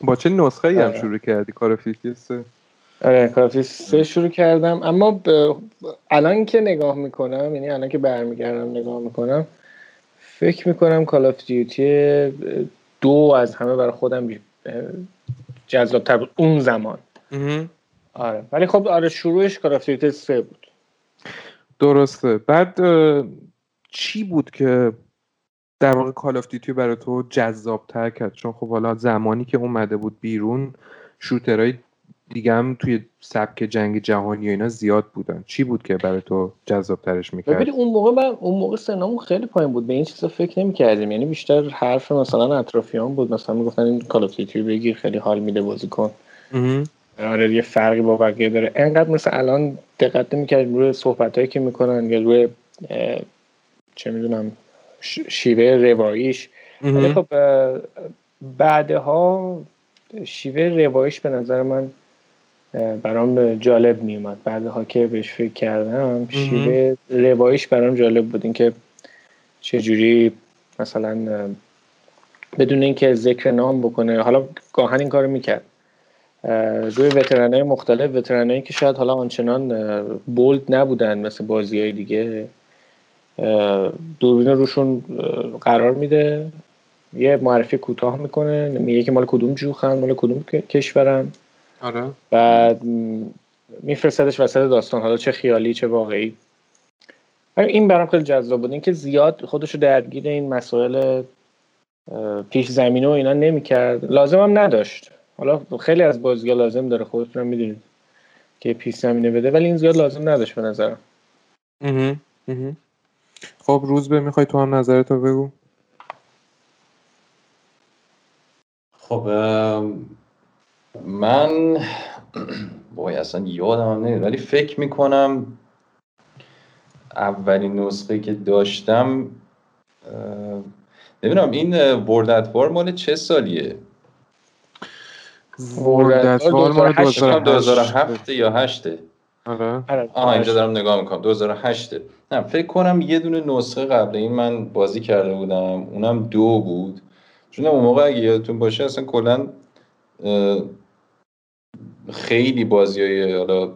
D: با چه نسخه ای هم
C: آره.
D: شروع کردی؟ کار سه
C: آره سه شروع کردم. اما ب- الان که نگاه می‌کنم یعنی الان که برمیگردم نگاه می‌کنم فکر می‌کنم کال آف دیوتی دو از همه برای خودم جذابتر بود اون زمان. آره. ولی خب آره شروعش Call of Duty سه بود.
D: درسته. بعد چی بود که در واقع Call of Duty برای تو جذاب تر کرد؟ چون خب حالا زمانی که اومده بود بیرون shooter های دیگه هم توی سبک جنگ جهانی و اینا زیاد بودن. چی بود که برای تو جذاب ترش می‌کرد؟
C: ببین اون موقع من اون موقع سنمون خیلی پایین بود. به این چیزا فکر نمی‌کردیم. یعنی بیشتر حرف مثلا اطرافیان بود. مثلا می‌گفتن این Call of Duty بگیر خیلی حال میده بازی کن. آره یه فرقی با بقیه داره. انقدر مثل الان دقت نمی‌کردیم روی صحبتایی که می‌کنن یا روی چه می‌دونم شیوه رواییش. ولی خب بعدها شیوه رواییش به نظر من برام جالب میومد بعدها که بهش فکر کردم شیوه رواییش برام جالب بود. اینکه چجوری مثلا بدون اینکه ذکر نام بکنه. حالا گاهن این کارو می‌کرد. روی وترنای مختلف وترنایی که شاید حالا آنچنان بولد نبودن مثل بازی های دیگه. دوربین روشون قرار میده. یه معرفی کوتاه می‌کنه. میگه که مال کدوم جوخن؟ مال کدوم کشورن؟
D: آره.
C: بعد میفرستدش وسط داستان. حالا چه خیالی چه واقعی. ولی این برام خیلی جذاب بود. اینکه زیاد خودشو درگیر این مسائل پیش زمینه و اینا نمی‌کرد. لازم هم نداشت. حالا خیلی از بازی لازم داره خودتون می‌دونید که پیش زمینه بده ولی این زیاد لازم نداشت به نظرم.
D: خب روز به می‌خوای تو هم نظرتو بگو.
B: خب من وای اصلا یادم هم ولی فکر می‌کنم اولین نسخه که داشتم نمی‌دونم این وردت وار مال چه سالیه؟
D: وردت وار مال
C: 2008
B: فکر کنم
D: 2007
B: 2007 یا 8
D: آره.
C: آره،
B: آها اینجا دارم نگاه می‌کنم. 2008 نه فکر کنم یه دونه نسخه قبل این من بازی کرده بودم اونم دو بود. چون اون موقع اگه یادتون باشه اصلا کلا خیلی بازی های حالا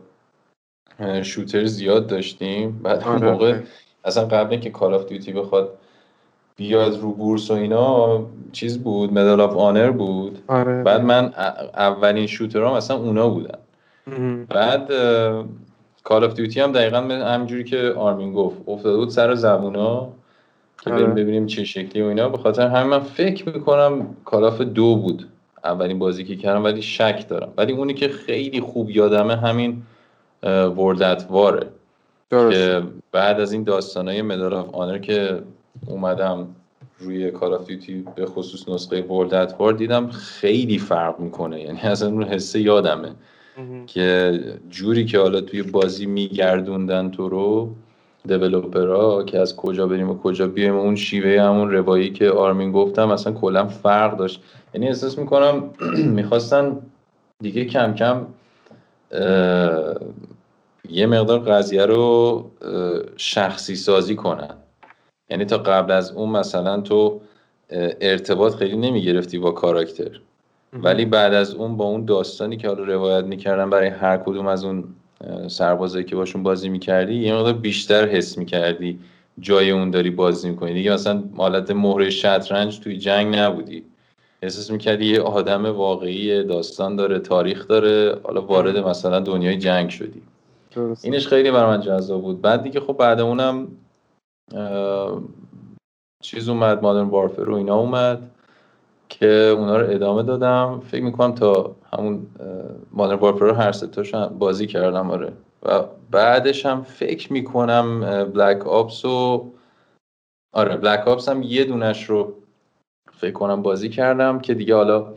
B: شوتر زیاد داشتیم. بعد اون
D: آره.
B: موقع اصلا قبل اینکه Call of Duty بخواد بیاد رو بورس و اینا چیز بود Medal of Honor بود.
D: آره.
B: بعد من اولین shooter ام اصلا اونا بودن. بعد Call of Duty هم دقیقا همینجوری که آرمین گفت. افتاده بود سر زبونا. که
D: آره.
B: بریم ببینیم چه شکلی و اینا. به خاطر همین من فکر می‌کنم Call of دو بود اولین بازی که کردم ولی شک دارم. ولی اونی که خیلی خوب یادمه همین World at
D: War ه
B: که بعد از این داستانای Medal of Honor که اومدم روی Call of Duty به خصوص نسخه World at War دیدم خیلی فرق می‌کنه. یعنی اصلا اون حسه یادمه. که جوری که حالا توی بازی میگردوندن تو رو developer ها که از کجا بریم و کجا بیایم اون شیوه همون روایی که آرمین گفتم اصلا کلا فرق داشت. یعنی احساس می‌کنم می‌خواستن دیگه کم کم یه مقدار قضیه رو شخصی سازی کنن. یعنی تا قبل از اون مثلا تو ارتباط خیلی نمی‌گرفتی با کاراکتر. ولی بعد از اون با اون داستانی که حالا روایت می‌کردن برای هر کدوم از اون سربازایی که باشون بازی می‌کردی یه مقدار بیشتر حس می‌کردی جای اون داری بازی می‌کنی. دیگه مثلا حالت مهره شطرنج توی جنگ نبودی. احساس می‌کردی یه آدم واقعی داستان داره تاریخ داره حالا وارد مثلا دنیای جنگ شدی.
D: درست
B: اینش خیلی برای من جذاب بود. بعد دیگه خب بعد اونم چیز اومد مادرن وارفر و اینا اومد. که اونا رو ادامه دادم. فکر می‌کنم تا همون وارفر رو هر ستاش بازی کردم آره. و بعدش هم فکر می‌کنم بلک آپس و آره بلک آپس هم یه دونش رو فکر کنم بازی کردم که دیگه حالا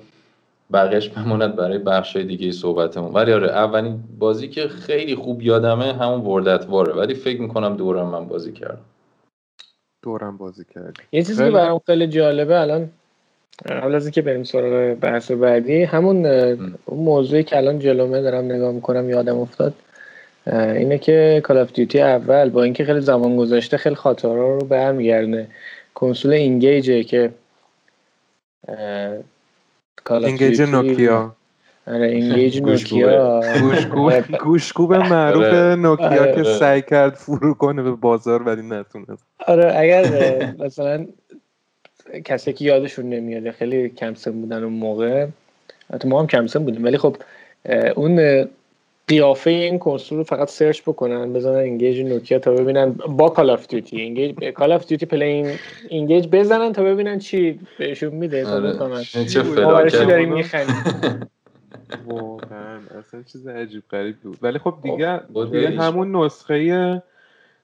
B: بقیهش بماند برای بخش دیگه صحبتمون. ولی آره اولین بازی که خیلی خوب یادمه همون وردت واره ولی فکر می‌کنم دورم من بازی کردم.
D: دورم بازی کردی.
C: یه چیزی که
D: خیلی.
C: برام خیلی جالبه الان قبل از اینکه بریم سراغ بحث بعدی همون موضوعی که الان جلومه دارم نگاه می‌کنم یادم افتاد اینه که Call of Duty اول با اینکه خیلی زمان گذاشته خیلی خاطرها رو برمیگردونه کنسول N-Gage ه که
A: N-Gage نوکیا
C: آره N-Gage نوکیا
A: گوشکوب معروف. نوکیا که
C: آره.
A: سعی کرد فرو کنه به بازار ولی نتونست.
C: آره اگر مثلا کسی که یادشون نمیاد خیلی کمسن بودن اون موقع. حتی ما هم کمسن بودیم ولی خب اون قیافه این کنسول رو فقط search بکنن بزنن N-Gage نوکیا تا ببینن با Call of Duty N-Gage Call of Duty play N-Gage بزنن تا ببینن چی بهشون میده
B: آره. چه
C: داریم میخندیم
A: واقعا اصلا چیز عجیب غریب بود. ولی خب دیگه, دیگه همون نسخه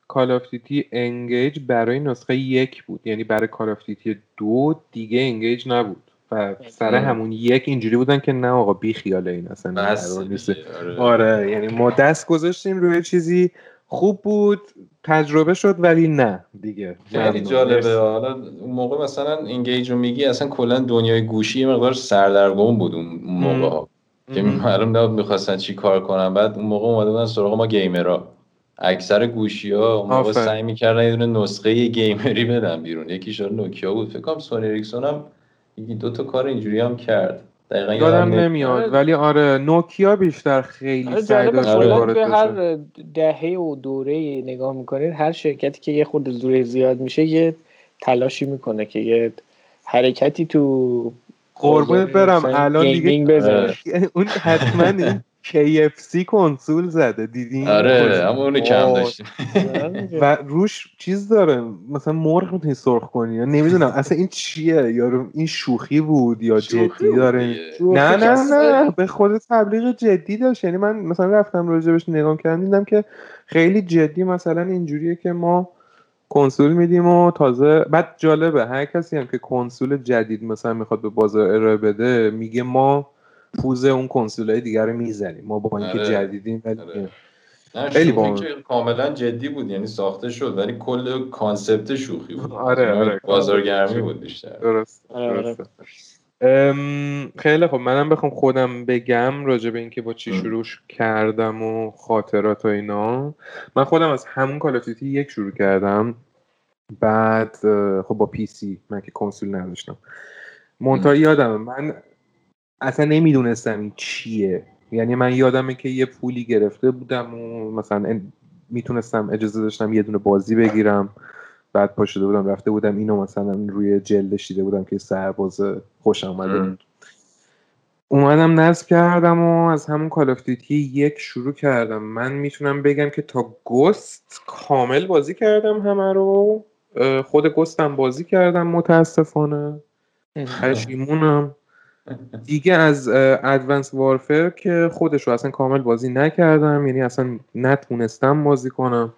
A: Call of Duty N-Gage برای نسخه یک بود. یعنی برای Call of Duty دو دیگه N-Gage نبود. و سر همون یک اینجوری بودن که نه آقا بی خیال این اصلا نیست. آره. آره یعنی ما دست گذاشتیم روی چیزی خوب بود تجربه شد ولی نه دیگه.
B: خیلی جالبه. حالا اون موقع مثلا N-Gage رو میگی اصلا کلا دنیای گوشی مقدار سردرگم بود اون موقع. ها که معلوم نبود می‌خواستن چی کار کنن. بعد اون موقع اومده بودن سراغ ما gamer ها. اکثر گوشی ها موقع سعی می‌کردن یه دونه نسخه gamer ی بدن بیرون. یکیش نوکیا بود. فکر کنم سونی اریکسون هم یکی دو تا کار اینجوری هم کرد. دقیقا
A: یادم نمیاد. ولی آره نوکیا بیشتر خیلی
C: آره
A: سعی داشت
C: آره. به هر دهه و دوره نگاه می‌کنید هر شرکتی که یه خورده زوره زیاد میشه یه تلاشی می‌کنه که یه حرکتی تو
A: قربونت برم. الان دیگه اون حتما KFC کنسول زده دیدین؟
B: آره اما اونو کم داشتیم.
A: و روش چیز داره مثلا مرغ می‌تونی سرخ کنی یا نمی‌دونم اصلا این چیه؟ یا این شوخی بود یا جدی داره؟ نه نه نه به خود تبلیغ جدی داشت. یعنی من مثلا رفتم راجبش نگاه کردم دیدم که خیلی جدی مثلا اینجوریه که ما کنسول میدیم و تازه بعد جالبه هر کسی هم که کنسول جدید مثلا می‌خواد به بازار ارائه بده میگه ما پوز اون کنسولای دیگر رو می‌زنیم. ما با اینکه
B: آره.
A: جدیدیم ولی
B: آره. خیلی با که کاملا جدی بود یعنی ساخته شد ولی کل concept شوخی بود.
A: آره آره
B: بازارگرمی بود بیشتر.
A: درست, درست. خیلی خب منم بخوام خودم بگم راجع به اینکه با چی شروع کردم و خاطرات و اینا. من خودم از همون Call of Duty یک شروع کردم. بعد خب با PC من که کنسول نداشتم. منتها یادم من اصلا نمی‌دونستم این چیه. یعنی من یادمه که یه پولی گرفته بودم و مثلا می‌تونستم اجازه داشتم یه دونه بازی بگیرم. بعد پا شده بودم رفته بودم اینو مثلا روی جلدش دیده بودم که سرباز خوش آمده اومدم نصب کردم و از همون کال یک شروع کردم. من می‌تونم بگم که تا گست کامل بازی کردم همه رو. خود گستم بازی کردم متاسفانه. پشیمونم. دیگه از ادوانس وارفر که خودش رو اصلا کامل بازی نکردم یعنی اصلا نتونستم بازی کنم.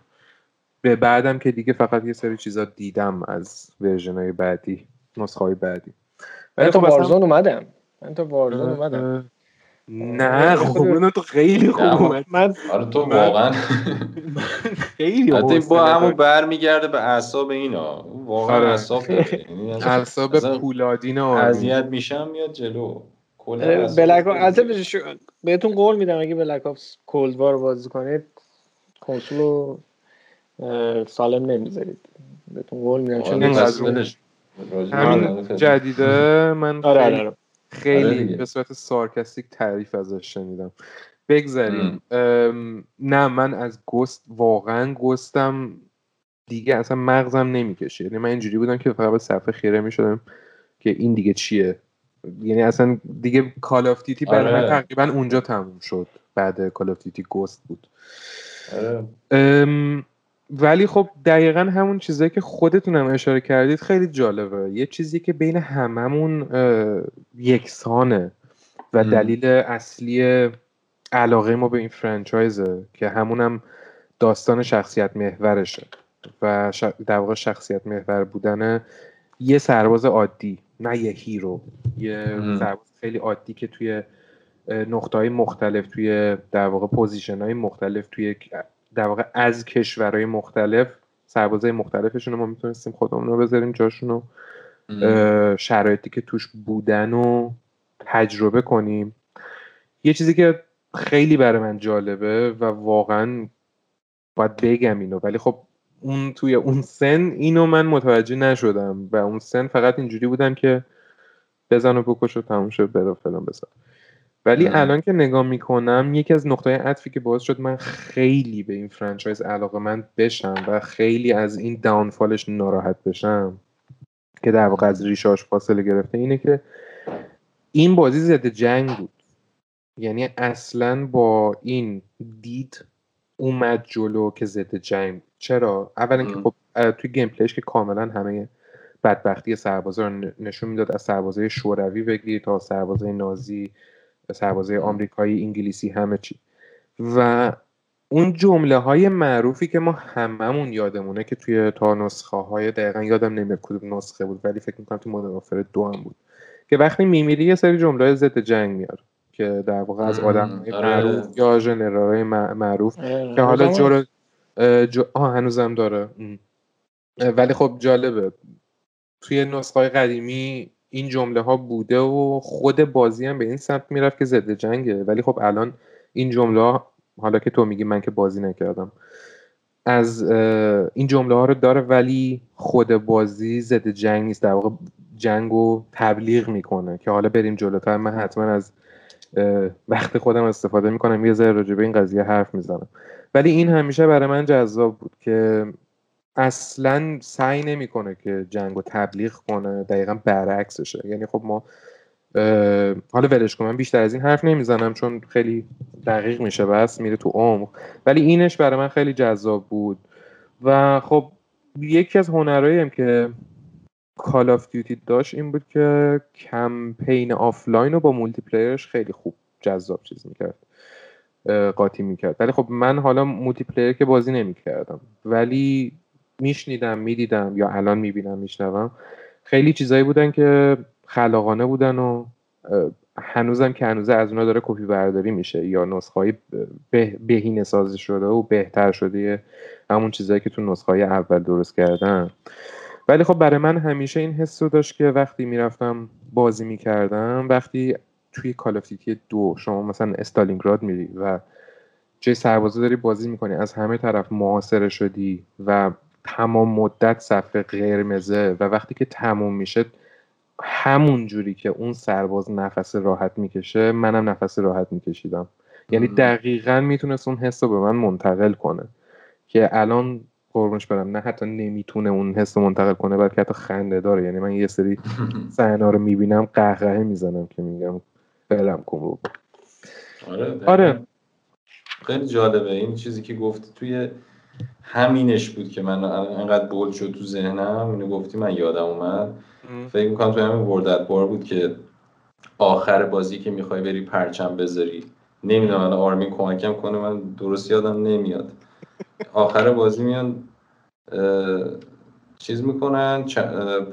A: به بعدم که دیگه فقط یه سری چیزا دیدم از ورژن های بعدی نسخه های بعدی
C: من تو وارزون اومدم. من تو وارزون اومدم.
A: نه خوب تو خیلی خوب اومد.
C: من
B: آره تو واقعا.
A: خیلی
B: حتی با همون برمیگرده به اعصاب اینا. واقعا اعصاب
A: اعصاب پولادین
B: اذیت میشم میاد جلو.
C: بلک بهتون قول میدم اگه بلک کولد وار بازی کنید کنسول رو سالم نمی‌ذارید. بهتون قول میدم چون
A: همین جدیده من
C: آره آره.
A: خیلی به صورت سارکستیک تعریف ازش شنیدم. بگذاریم. نه من از Ghosts واقعا Ghosts م دیگه اصلا مغزم نمی‌کشه. یعنی من اینجوری بودم که فقط به صفحه خیره می‌شدم که این دیگه چیه. یعنی اصلا دیگه Call of Duty برای من تقریبا اونجا تموم شد. بعد Call of Duty Ghosts بود. ولی خب دقیقا همون چیزایی که خودتونم اشاره کردید خیلی جالبه. یه چیزی که بین هممون یکسانه و دلیل اصلی علاقه ما به این franchise ه که همونم داستان شخصیت محورشه و در واقع شخصیت محور بودن یه سرباز عادی نه یه hero. یه سرباز خیلی عادی که توی نقطه های مختلف توی در واقع position های مختلف توی در واقع از کشورهای مختلف سربازهای مختلفشون رو ما می‌تونستیم خودمون رو بذاریم جاشون رو شرایطی که توش بودن و تجربه کنیم. یه چیزی که خیلی برای من جالبه و واقعا باید بگم اینو ولی خب اون توی اون سن اینو من متوجه نشدم و اون سن فقط اینجوری بودم که بزن و بکش و تموم شد بره فلان بزن. ولی الان که نگاه می‌کنم یکی از نقطه عطفی که باعث شد من خیلی به این فرانچایز علاقه من بشم و خیلی از این داونفالش ناراحت بشم که در واقع از ریشاش فاصله گرفته اینه که این بازی ضد جنگ بود. یعنی اصلا با این دید اومد جلو که ضد جنگ چرا؟ اولا که خب توی گیم پلیش که کاملا همه بدبختی سربازا رو نشون می‌داد از سربازای شوروی بگیر تا سربازای نازی. سربازای آمریکایی انگلیسی همه چی. و اون جمله های معروفی که ما هممون یادمونه که توی تا نسخه های دقیقا یادم نمیاد کدوم نسخه بود ولی فکر می‌کنم تو مدافر دو هم بود. که وقتی میمیری یه سری جمله های ضد جنگ میاد که در واقع از آدم آره. معروف یا ژنرال معروف آره. که حالا جلو جو... آه هنوزم داره. ولی خب جالبه. توی نسخه قدیمی این جمله ها بوده و خود بازی هم به این سمت می‌رفت که ضد جنگه. ولی خب الان این جمله حالا که تو میگی من که بازی نکردم از این جمله ها رو داره ولی خود بازی ضد جنگ نیست. در واقع جنگ رو تبلیغ می‌کنه که حالا بریم جلوتر. من حتما از وقت خودم استفاده می‌کنم. یه ذره راجع این قضیه حرف می‌زنم. ولی این همیشه برای من جذاب بود که اصلا سعی نمی‌کنه که جنگ رو تبلیغ کنه دقیقا برعکسشه. یعنی خب ما حالا ولش کنم من بیشتر از این حرف نمی‌زنم چون خیلی دقیق میشه بس میره تو عمق. ولی اینش برای من خیلی جذاب بود. و خب یکی از هنرهایی هم که Call of Duty داشت این بود که کمپین آفلاین رو با multiplayer ش خیلی خوب جذاب چیز می‌کرد قاطی می‌کرد. ولی خب من حالا multiplayer که بازی نمی‌کردم. ولی میشنیدم می‌دیدم یا الان می‌بینم میشنوم. خیلی چیزایی بودن که خلاقانه بودن و هنوزم که هنوزه از اونا داره کپی برداری میشه یا نسخه های به، بهینه سازی شده و بهتر شده همون چیزایی که تو نسخه های اول درست کردن. ولی خب برای من همیشه این حس رو داشت که وقتی می‌رفتم بازی می‌کردم وقتی توی کالافتیتی دو شما مثلا استالینگراد میری و جای سربازه داری بازی می‌کنی از همه طرف معاصره شدی و تمام مدت صفحه قرمزه و وقتی که تموم میشه همون جوری که اون سرباز نفس راحت می‌کشه منم نفس راحت میکشیدم. یعنی دقیقا می‌تونست اون حس رو به من منتقل کنه. که الان قربونش برم نه حتی نمی‌تونه اون حس رو منتقل کنه بلکه حتی خنده داره. یعنی من یه سری صحنه رو می‌بینم قهقهه می‌زنم که میگم بلم کن
B: آره آره. خیلی جالبه. این چیزی که گفتی توی همینش بود که من انقدر بول شد تو ذهنم. اینو گفتی من یادم اومد. فکر می‌کنم تو همین وردت بار بود که آخر بازی که می‌خوای بری پرچم بذاری. نمی‌دونم الان آرمین کمکم کنه من درست یادم نمیاد. آخر بازی میان چیز می‌کنن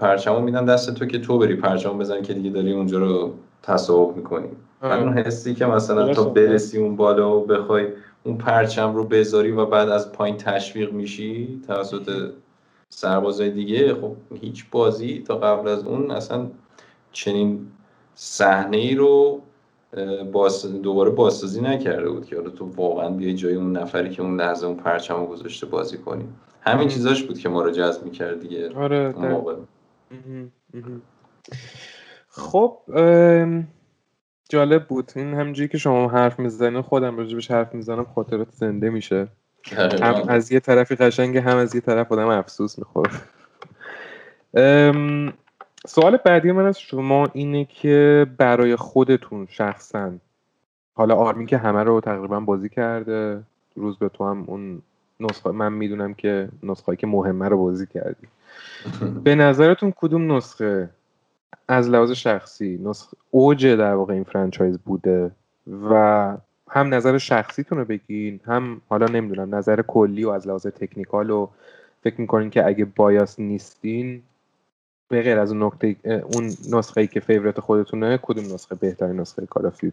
B: پرچمو میدن دست تو که تو بری پرچمو بزنی که دیگه داری اونجا رو تصاحب می‌کنی. اون حسی که مثلا تا برسی اون بالا و بخوای اون پرچم رو بذاری و بعد از پایین تشویق میشی توسط سربازای دیگه خب هیچ بازی تا قبل از اون اصلا چنین صحنه ای رو باز دوباره بازسازی نکرده بود که حالا تو واقعا بیای جای اون نفری که اون لحظه اون پرچم رو گذاشته بازی کنی. همین چیزاش بود که ما رو جذب می‌کرد دیگه.
A: آره خب جالب بود. این همجوری که شما حرف می‌زنین خودم راجبش حرف می‌زنم خاطرات زنده میشه. هم از یه طرفی قشنگه هم از یه طرف آدم افسوس می‌خوره. سوال بعدی من از شما اینه که برای خودتون شخصا حالا آرمین که همه رو تقریبا بازی کرده روز به تو هم اون نسخه من می‌دونم که نسخه که مهمه رو بازی کردی. به نظرتون کدوم نسخه از لحاظ شخصی نسخه اوج در واقع این فرانچایز بوده و هم نظر شخصیتون رو بگین هم حالا نمی‌دونم نظر کلی و از لحاظ تکنیکال و فکر می‌کنین که اگه bias نیستین به غیر از اون نکته اون نسخه ای که favorite خودتونه کدوم نسخه بهترین نسخه Call of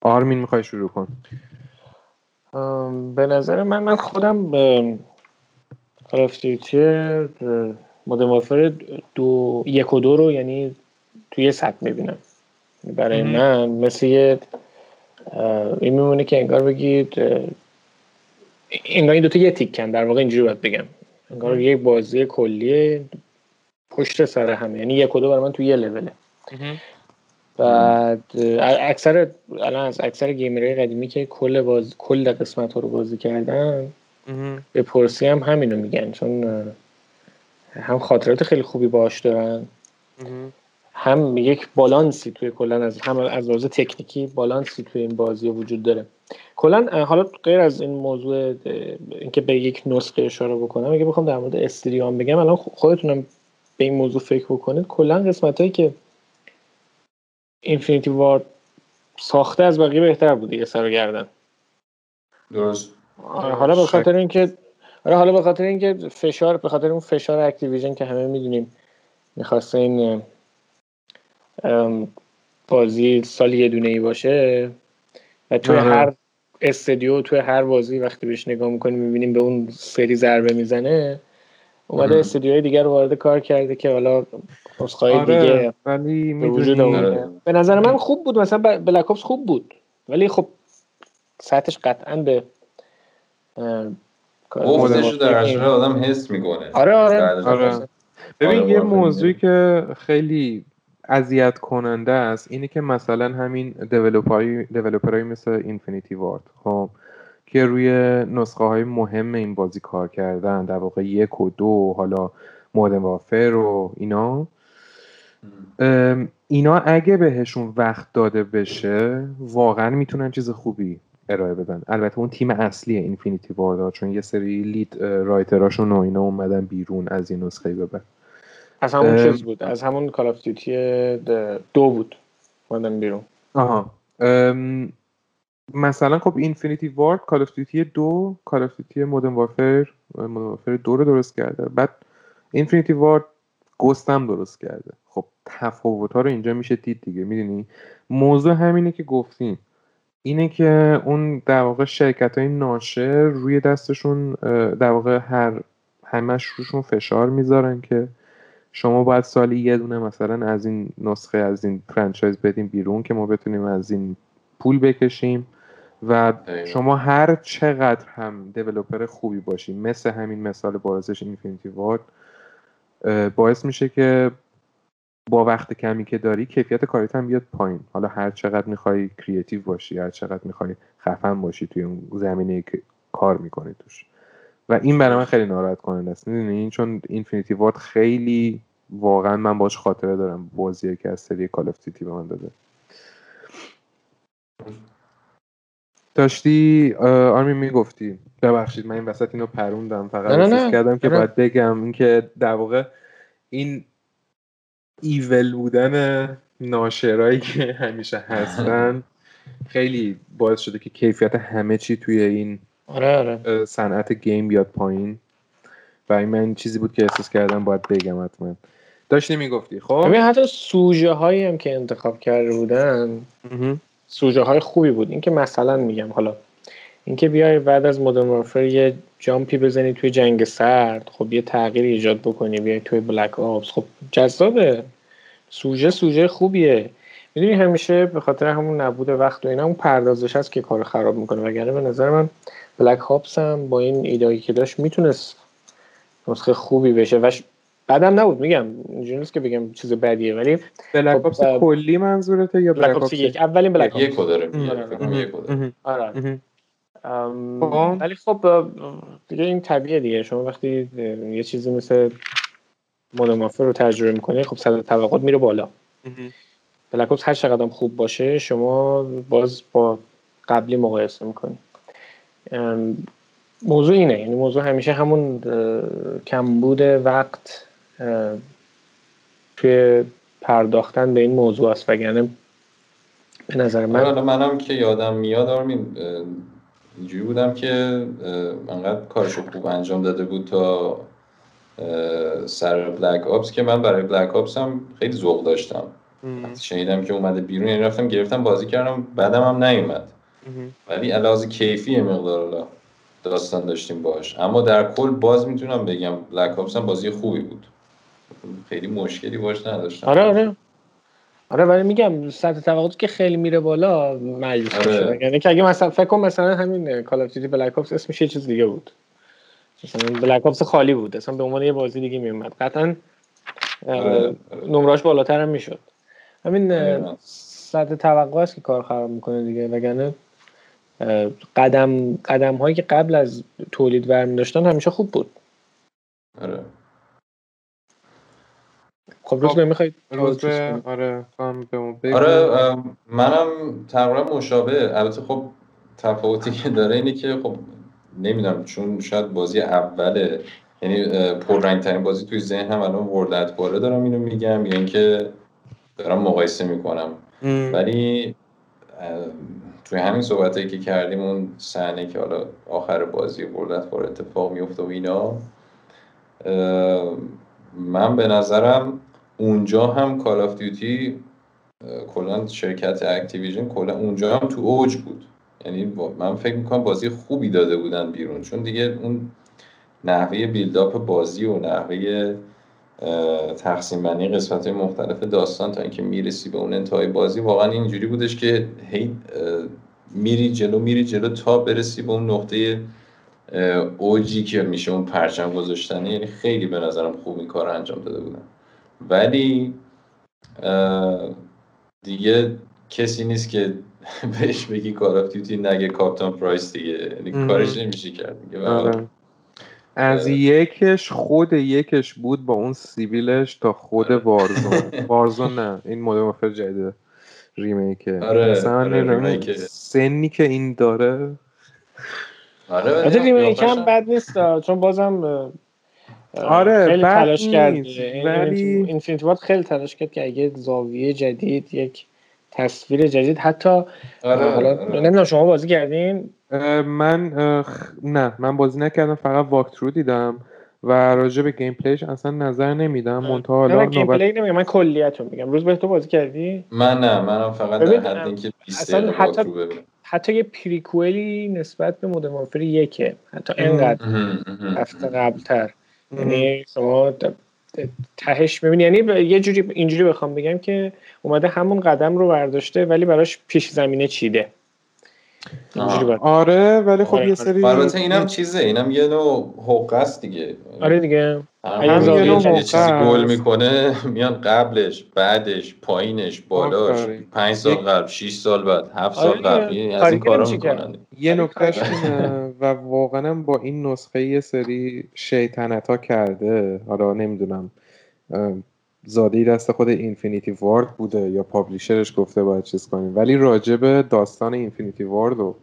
A: آرمین می‌خوای شروع کن.
C: به نظر من من خودم Call of Modern دو یک و دو رو یعنی توی سطح می‌بینم. برای من مثل یه این میمونه که انگار بگید انگار این دوتا یه تیکن در واقع اینجوری باید بگم. انگار یک بازی کلیه پشت سر همه. یعنی یک و دو برای من تو یه لوله. بعد اکثر الان از اکثر گیمرهای قدیمی که کل باز کل قسمت ها رو بازی کردن به پرسی هم همینو میگن. چون هم خاطرات خیلی خوبی باش دارن. هم یک بالانسی توی کلا از هم از لحاظ تکنیکی بالانسی توی این بازی وجود داره. کلا حالا غیر از این موضوع اینکه به یک نسخه اشاره بکنم اگه بخوام در مورد استریام بگم الان خودتونم به این موضوع فکر بکنید. کلا قسمت هایی که Infinity Ward ساخته از بقیه بهتر بوده یه سر گردن.
B: درست.
C: آره، حالا به خاطر اینکه آره حالا به خاطر اینکه فشار به خاطر اون فشار Activision که همه می‌دونیم می‌خواسته این بازی سال یه دونه ای باشه و توی آره. هر استدیو توی هر بازی وقتی بهش نگاه می‌کنیم می‌بینیم به اون سری ضربه می‌زنه اومده استودیوهای دیگر رو وارد کار کرده که حالا نسخه‌های آره، دیگه ولی به وجود آورده به نظر من خوب بود مثلا بلک خوب بود ولی خب سطحش قطعا به
B: افزش در آدم حس می‌کنه.
C: آره آره, آره.
A: ببین یه موضوعی که خیلی اذیت کننده است اینه که مثلا همین دیولپرایی مثل اینفینیتی وارد خب که روی نسخه های مهم این بازی کار کردن در واقع یک و دو حالا مودن وافر و اینا. اینا اگه بهشون وقت داده بشه واقعا می‌تونن چیز خوبی ارائه بدن. البته اون تیم اصلی اینفینیتی وارد چون یه سری لید رایتراشون و اینا اومدن بیرون از این نسخه ببر
C: از همون چیز بود. از همون Call of Duty دو بود. اومدن بیرون.
A: آها. مثلا خب Infinity Ward Call of Duty دو Call of Duty Modern Warfare Modern Warfare دو رو درست کرده. بعد Infinity Ward Ghost هم درست کرده. خب تفاوت ها رو اینجا میشه دید دیگه. می‌دونی؟ موضوع همینه که گفتیم. اینه که اون در واقع شرکت های ناشر روی دستشون در واقع هر همش روشون فشار می‌ذارن که شما باید سالی یه دونه مثلا از این نسخه از این franchise بدیم بیرون که ما بتونیم از این پول بکشیم و شما هر چقدر هم developer خوبی باشی مثل همین مثال بارزش Infinity Ward باعث میشه که با وقت کمی که داری کیفیت کاریت هم بیاد پایین. حالا هر چقدر می‌خوای creative باشی هر چقدر می‌خوای خفن باشی توی اون زمینه که کار می‌کنی توش. و این برای من خیلی ناراحت کننده است. می‌دونی؟ چون اینفینیتی وارد خیلی واقعا من باش خاطره دارم. بازی که از سری کال اف به من داده. داشتی آرمی می‌گفتی ببخشید من این وسط اینو پروندم. فقط نه کردم که باید بگم اینکه در واقع این ایول بودن ناشرایی که همیشه هستن. خیلی باعث شده که کیفیت همه چی توی این
C: آره آره.
A: صنعت گیم بیاد پایین. و این من چیزی بود که احساس کردم باید بگم حتما. داشتی می‌گفتی خب؟
C: ببین حتی سوژه هایی هم که انتخاب کرده بودن سوژه های خوبی بود. اینکه مثلا میگم حالا اینکه بیای بعد از مودرن وارفر یه جامپی بزنی توی جنگ سرد خب یه تغییر ایجاد بکنی بیای توی بلک آپس خب جذابه. سوژه سوژه خوبیه. می‌دونی همیشه به خاطر همون نبود وقت و اینا اون پردازش هست که کار خراب می‌کنه. وگرنه به نظر من بلک هاپس هم با این ایدایی که داشت می‌تونست نسخه خوبی بشه. و بعدم نبود میگم. اینجوری نیست که بگم چیز بدیه ولی
A: بلک خب اپس کلی منظورته یا
C: بلک اپس یک؟ اولین بلک
B: اپس یک داره. آره.
C: خب. ولی خب دیگه این طبیعه دیگه. شما وقتی یه چیزی مثل مودمافر رو تجربه می‌کنی خب صد توقعات میره بالا. بلک هر چقدر خوب باشه شما باز با قبلی مقایسه می‌کنی. موضوع اینه یعنی موضوع همیشه همون کمبود وقت توی پرداختن به این موضوع است. وگرنه به نظر من
B: آره منم که یادم میاد آرمین اینجوری بودم که انقدر کارشو خوب انجام داده بود تا سر Black Ops که من برای Black Ops هم خیلی ذوق داشتم. شنیدم که اومده بیرون یعنی رفتم گرفتم بازی کردم بعدم هم نیومد. ولی علاوه کیفی مقدار داستان داشتیم باش اما در کل باز می‌تونم بگم Black Ops هم بازی خوبی بود. خیلی مشکلی باش نداشتم.
C: آره آره. آره ولی میگم سطح توقعات که خیلی میره بالا مایوس
B: آره.
C: میشه یعنی که اگه مثلا فکر کن مثلا همین Call of Duty Black Ops اسمش یه چیز دیگه بود. مثلا بلک اپس خالی بود. اصلا به عنوان یه بازی دیگه میومد قطعا
B: آره.
C: نمرهاش بالاتر هم می‌شد. همین
B: آره.
C: سطح توقع است که کار خراب می‌کنه دیگه. وگرنه قدم قدم هایی که قبل از تولید ورمی داشتن همیشه خوب بود.
B: آره.
C: خب روز
A: خب،
C: به می‌خواید
A: روز به آره.
B: آره منم تقریبا مشابه. البته خب تفاوتی که داره اینه که خب نمی‌دونم چون شاید بازی اوله یعنی اه، پررنگترین بازی توی ذهنم الان ورد اتباره دارم اینو میگم یا اینکه دارم مقایسه می‌کنم
A: ام.
B: ولی توی همین صحبتایی که کردیم اون صحنه که حالا آخر بازی بردت بار اتفاق میفته و اینا من به نظرم اونجا هم کال آف دیوتی کلا شرکت Activision کلا اونجا هم تو اوج بود یعنی من فکر می‌کنم بازی خوبی داده بودن بیرون. چون دیگه اون نحوه buildup بازی و نحوه تقسیم بندی قسمت های مختلف داستان تا اینکه می‌رسی به اون انتهای بازی واقعا اینجوری بودش که هی میری جلو میری جلو تا برسی به اون نقطه اوجی که میشه اون پرچم گذاشتنه یعنی خیلی به نظرم خوب این کار انجام داده بودن. ولی دیگه کسی نیست که بهش بگی Call of Duty نگه Captain Price دیگه. یعنی. کارش نمیشه کرد. دیگه
A: آره. از
B: اه.
A: یکش خود یکش بود با اون سیبیلش تا خود Warzone Warzone نه. این Modern Warfare جدید remake ه
B: آره،
A: مثلا
B: آره،
A: remake
B: ه.
A: سنی که این داره.
B: آره remake
C: هم بد نیست چون بازم
A: آره،
C: خیلی تلاش کرد
A: ولی-
C: Infinity Ward خیلی تلاش کرد که اگه زاویه جدید یک تصویر جدید. حتی
B: آره
C: حالا
B: آره.
C: نمی‌دونم شما بازی کردین؟
A: من نه من بازی نکردم فقط walkthrough دیدم و راجع به gameplay ش اصلا نظر نمیدم. منتها
C: نه
A: حالا
C: من gameplay نمیگم من کلیت رو میگم. روزبه تو بازی کردی؟
B: من نه منم فقط در حد اینکه 20
C: اصلا
B: دقیقه
C: حتی- حتی یه prequel ی نسبت به Modern Warfare یکه. حتی
B: مهم.
C: هفته قبلتر. یعنی شما تهش ببین یعنی یه جوری اینجوری بخوام بگم که اومده همون قدم رو برداشته ولی براش پیش زمینه چیده
A: آره ولی خب
C: آره،
A: یه. سری
B: البته اینم چیزه اینم یه نوع حقه است دیگه
C: آره دیگه
B: هم
C: هم یه نوع
B: چیزی. گل می‌کنه میان قبلش بعدش پایینش بالاش. پنج سال قبل 6 سال بعد 7
C: آره
B: سال. قبل یعنی از این کارا. می‌کنن
A: یه نکتهش اینه و واقعا با این نسخه یه سری شیطنت ها کرده. حالا نمی‌دونم زاده دست خود اینفینیتی وارد بوده یا پابلیشرش گفته باید چیز کنیم. ولی راجب داستان اینفینیتی وارد و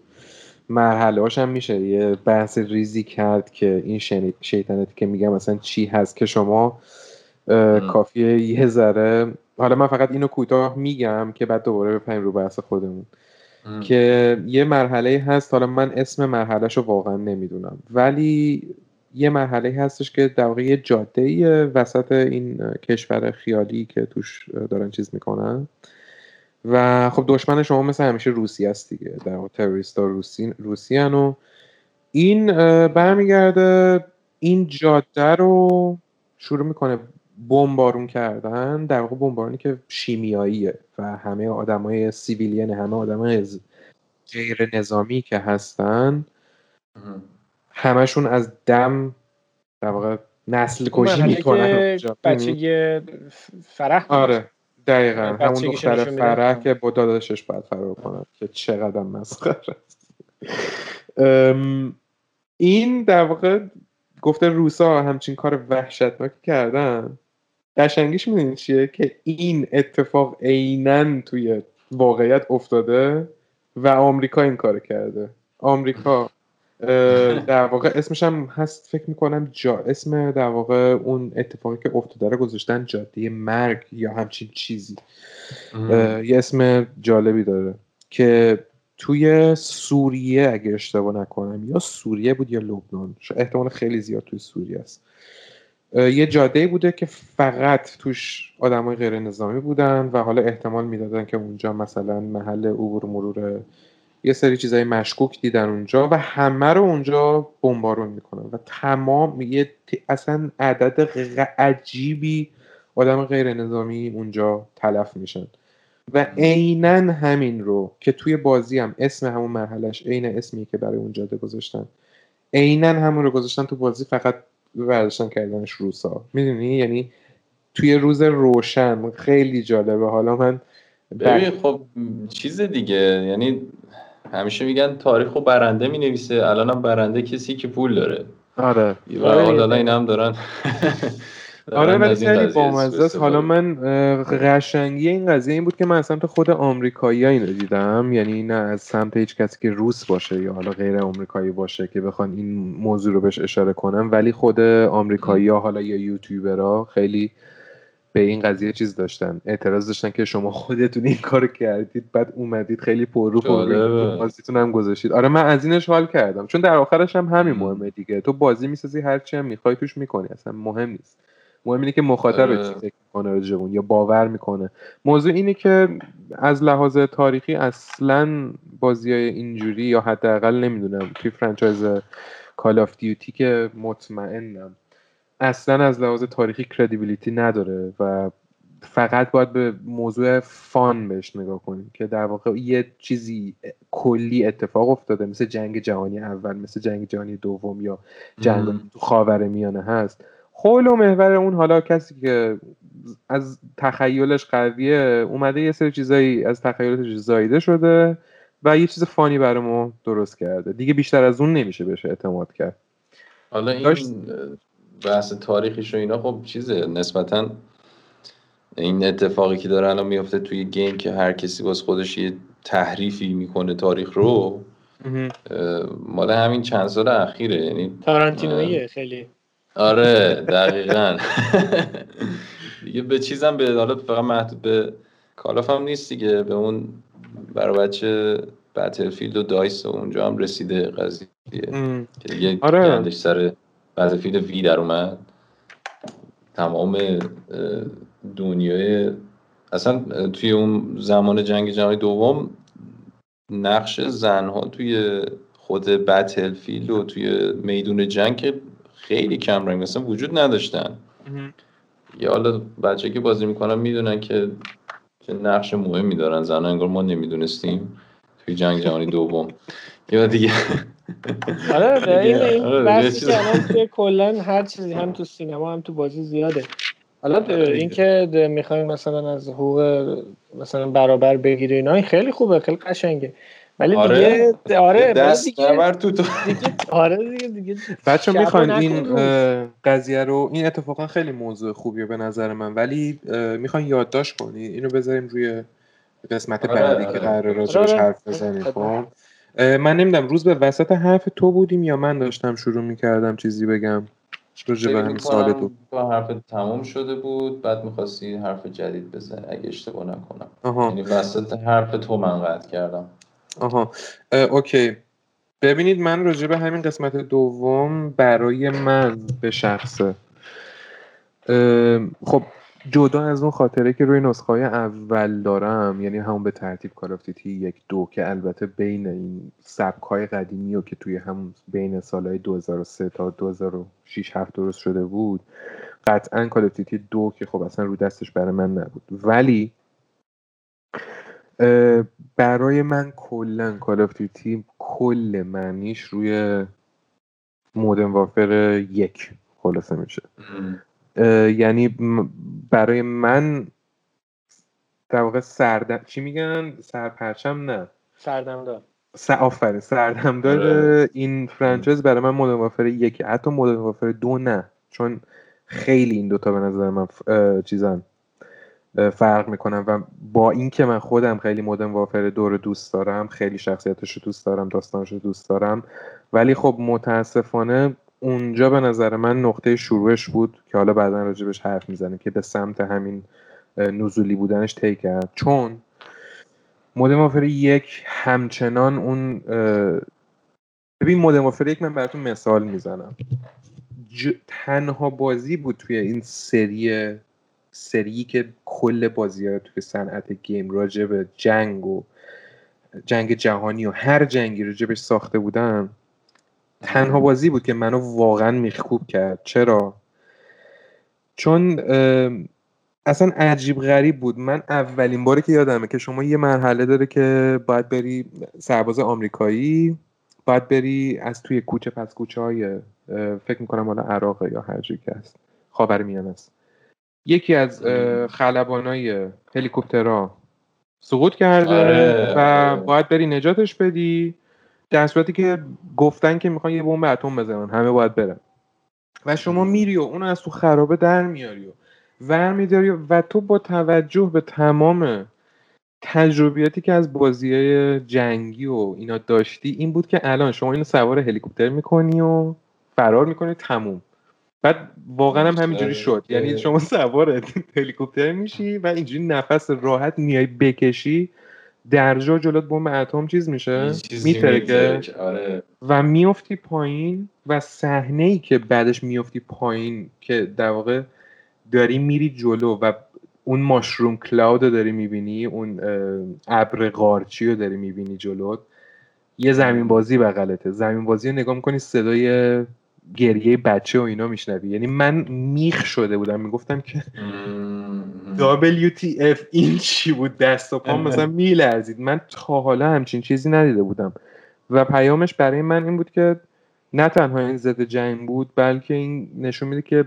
A: مرحله هاش هم میشه. یه بحث ریزی کرد که این شیطنتی که میگم مثلا چی هست که شما. کافیه یه ذره حالا من فقط اینو کوتاه میگم که بعد دوباره بپریم رو بحث خودمون. که یه مرحله هست. حالا من اسم مرحلهش رو واقعا نمی‌دونم. ولی یه مرحله هستش که در واقع یه جاده وسط این کشور خیالی که توش دارن چیز می‌کنن. و خب دشمن شما مثل همیشه روسی است دیگه. در واقع تروریست روسی روسی و این برمیگرده این جاده رو شروع می‌کنه بمبارون کردن در واقع بمبارونی که شیمیاییه و همه آدمای سیویلین همه آدمای غیر نظامی که هستن. همشون از دم در واقع نسل کشی می‌کنن.
C: بچه فرح.
A: آره دقیقا همون دختر. فرح که با داداشش باید فرار کنن که چقدر مسخره است ام، این در واقع گفته روسا همچین کار وحشتناکی کردن قشنگیش می‌دونی چیه؟ که این اتفاق عینا توی واقعیت افتاده و آمریکا این کار کرده. آمریکا در واقع اسمش هم هست فکر می‌کنم جا اسم در واقع اون اتفاقی که افتاده رو گذاشتن جاده مرگ یا همچین چیزی. یه اسم جالبی داره که توی سوریه اگه اشتباه نکنم یا سوریه بود یا لبنان احتمال خیلی زیاد توی سوریه است. یه جاده بوده که فقط توش آدمای غیر نظامی بودن و حالا احتمال می‌دادن که اونجا مثلا محل عبور مرور یه سری چیزای مشکوک دیدن اونجا و همه رو اونجا بمبارون می‌کنن و تمام یه اصلا عدد عجیبی آدم غیر نظامی اونجا تلف میشن. و عینا همین رو که توی بازی هم اسم همون مرحلهش عین اسمی که برای اون جاده گذاشتن عینا همون رو گذاشتن تو بازی فقط برداشتن کردنش روسا. می‌دونی؟ یعنی توی روز روشن خیلی جالبه. حالا من
B: ببین خب چیز دیگه. یعنی همیشه میگن تاریخ و برنده می نویسه الان هم برنده کسی که پول داره.
A: آره.
B: و حالا این هم دارن.
A: آره ولی خیلی بامزه است. حالا من قشنگی این قضیه این بود که من از سمت خود آمریکایی اینو دیدم. یعنی نه از سمت هیچ کسی که روس باشه یا حالا غیر آمریکایی باشه که بخوان این موضوع رو بهش اشاره کنم ولی خود آمریکایی ها حالا یا یوتیوبرها خیلی به این قضیه چیز داشتن. اعتراض داشتن که شما خودتون این کار کردید بعد اومدید خیلی پررو پررو بازیتون هم گذاشتید. آره من از اینش حال کردم. چون در آخرش هم همین مهمه دیگه. تو بازی می‌سازی هر چی هم می‌خوای توش می‌کنی. اصلا مهم نیست. مهم اینه که مخاطب چی فکر می‌کنه یا باور می‌کنه. موضوع اینه که از لحاظ تاریخی اصلا بازی های اینجوری یا حداقل نمی‌دونم توی franchise Call of Duty که مطمئنم اصلا از لحاظ تاریخی کردیبیلیتی نداره و فقط باید به موضوع فان بهش نگاه کنیم که در واقع یه چیزی کلی اتفاق افتاده مثل جنگ جهانی اول مثل جنگ جهانی دوم یا جنگ تو خاور میانه هست. حول و محور اون حالا کسی که از تخیلش قویه اومده یه سری چیزایی از تخیلش زایده شده و یه چیز فانی برای ما درست کرده. دیگه بیشتر از اون نمیشه بشه اعتماد کرد.
B: حالا این بحث تاریخیش و اینا خب چیزه. نسبتا این اتفاقی که داره الان میفته توی گیم که هر کسی باز خودش یه تحریفی می‌کنه تاریخ رو مال همین چند سال اخیره. یعنی
E: تارانتینویه خیلی.
B: آره دقیقا. دیگه به چیزم به حالا فقط محدود به کالاف هم نیست دیگه به اون برای بچه بتلفیلد و دایس و اونجا هم رسیده قضیه. که دیگه آره. سر بتلفیلد وی در اومد. تمام دنیای اصلا توی اون زمان جنگ جهانی دوم نقش زنها توی خود بتلفیلد و توی میدون جنگ خیلی کم رنگ مثلا وجود نداشتن. یا حالا بچه که بازی می‌کنن می‌دونن که چه نقش مهمی دارن. زن انگار ما نمی‌دونستیم توی جنگ جهانی دوم. یا دیگه.
E: آره این آره، بحثی که الان کلا هر چیزی هم تو سینما هم تو بازی زیاده. حالا آره، اینکه می‌خوایم مثلا از حقوق مثلا برابر بگیری اینا این خیلی خوبه خیلی قشنگه. ولی آره. دیگه آره
B: دست دیگه تو تو.
E: دیگه آره دیگه دیگه
A: بچه می‌خواین این قضیه رو این اتفاقا خیلی موضوع خوبیه به نظر من ولی می‌خواین یادداشت کنی؟ اینو بذاریم روی قسمت آره، بعدی آره. که قرار راجبش آره. حرف بزنیم خب؟ من نمی‌دونم روز به وسط حرف تو بودیم یا من داشتم شروع می‌کردم چیزی بگم؟
B: راجع به همین سوال تو. با حرف تموم شده بود بعد می‌خواستی حرف جدید بزنی اگه اشتباه نکنم. یعنی وسط حرف تو من قطع کردم.
A: آها. اوکی. ببینید من راجع به همین قسمت دوم برای من به شخصه. خب جدا از اون خاطره که روی نسخه های اول دارم یعنی همون به ترتیب Call of Duty یک دو که البته بین این سبک های قدیمی و که توی همون بین سالهای 2003 تا 2006 7 درست شده بود قطعا Call of Duty دو که خب اصلا رو دستش برای من نبود. ولی برای من کلا Call of Duty کل معنیش روی مودن وافر یک خلاصه میشه. یعنی برای من در واقع سردم چی میگن؟ سرپرچم نه.
E: سردمدار.
A: س... آفرین سردمدار آره. این فرانچایز برای من مودن وافر یک حتی مودن وافر دو نه. چون خیلی این دوتا به نظر من چیزن. فرق می‌کنم و با اینکه من خودم خیلی مدرن وافر دور دوست دارم خیلی شخصیتش رو دوست دارم داستانش رو دوست دارم ولی خب متاسفانه اونجا به نظر من نقطه شروعش بود که حالا بعدا راجبش حرف می‌زنیم که به سمت همین نزولی بودنش طی کرد. چون مودرن وافر یک همچنان اون ببین مودرن وافر یک من براتون مثال می‌زنم. تنها بازی بود توی این سری سری که کل بازی ها توی صنعت گیم راجع به جنگ و جنگ جهانی و هر جنگی راجبش ساخته بودن تنها بازی بود که منو واقعا میخکوب کرد. چرا؟ چون اصلا عجیب غریب بود. من اولین باری که یادمه که شما یه مرحله داره که باید بری سرباز آمریکایی باید بری از توی کوچه پس کوچه های فکر می‌کنم حالا عراق یا هر که هست خاور میانه است. یکی از خلبانای هلیکوپترها سقوط کرده
B: آره،
A: و
B: آره.
A: باید بری نجاتش بدی در صورتی که گفتن که می‌خوان یه بمب اتم بزنن همه باید برن. و شما میری و اونو از تو خرابه در میاری و ور میداری و تو با توجه به تمام تجربیاتی که از بازی های جنگی و اینا داشتی این بود که الان شما اینو سوار هلیکوپتر می‌کنی و فرار می‌کنی تموم. بعد واقعا هم همینجوری شد. یعنی شما سوار هلیکوپتر میشی و اینجوری نفس راحت میای بکشی در جا جلوت بمب اتم چیز میشه میترکه.
B: آره.
A: و میفتی پایین و صحنه ای که بعدش میفتی پایین که در واقع داری میری جلو و اون ماشروم کلاود رو داری می‌بینی اون ابر قارچی رو داری می‌بینی جلوت یه زمین بازی بغلته. زمین بازی رو نگاه می‌کنی صدای گریه بچه و اینا میشنوی. یعنی من میخ شده بودم می‌گفتم که WTF این چی بود؟ دست و پام مثلا میلرزید. من تا حالا همچین چیزی ندیده بودم. و پیامش برای من این بود که نه تنها این ضد جنگ بود بلکه این نشون میده که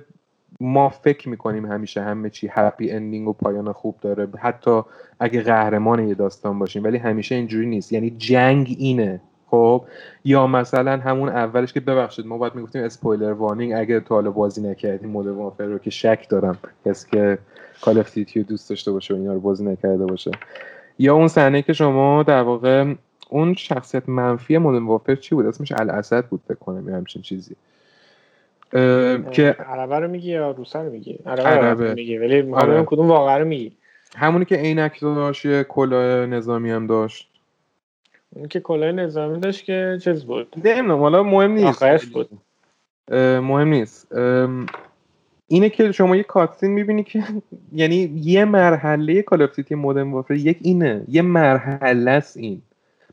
A: ما فکر می‌کنیم همیشه همه چی هپی اندینگ و پایان خوب داره. حتی اگه قهرمان یه داستان باشیم ولی همیشه اینجوری نیست. یعنی جنگ اینه. خب یا مثلا همون اولش که ببخشید ما باید می‌گفتیم spoiler warning اگه تا حالا بازی نکردیم Modern Warfare رو که شک دارم کسی که Call of رو دوست داشته باشه و اینا رو بازی نکرده باشه. یا اون صحنه که شما در واقع اون شخصیت منفی Modern Warfare چی بود؟ اسمش الاسد بود فکر کنم یا همچین چیزی. که
E: عربه رو میگی یا روسه رو میگی؟ عربه,
A: عربه.
E: رو میگی ولی
A: آره.
E: کدوم واقعا رو میگی؟
A: همونی که عینک داشت یه کلاه نظامی هم داشت.
E: اون که کلاه نظامی داشت که چیز بود.
A: نمی‌دونم حالا مهم نیست.
E: آخرش بود.
A: مهم نیست. اینه که شما یه cutscene می‌بینی که یعنی یه مرحله Call of Modern Warfare یک اینه. یه مرحله است این.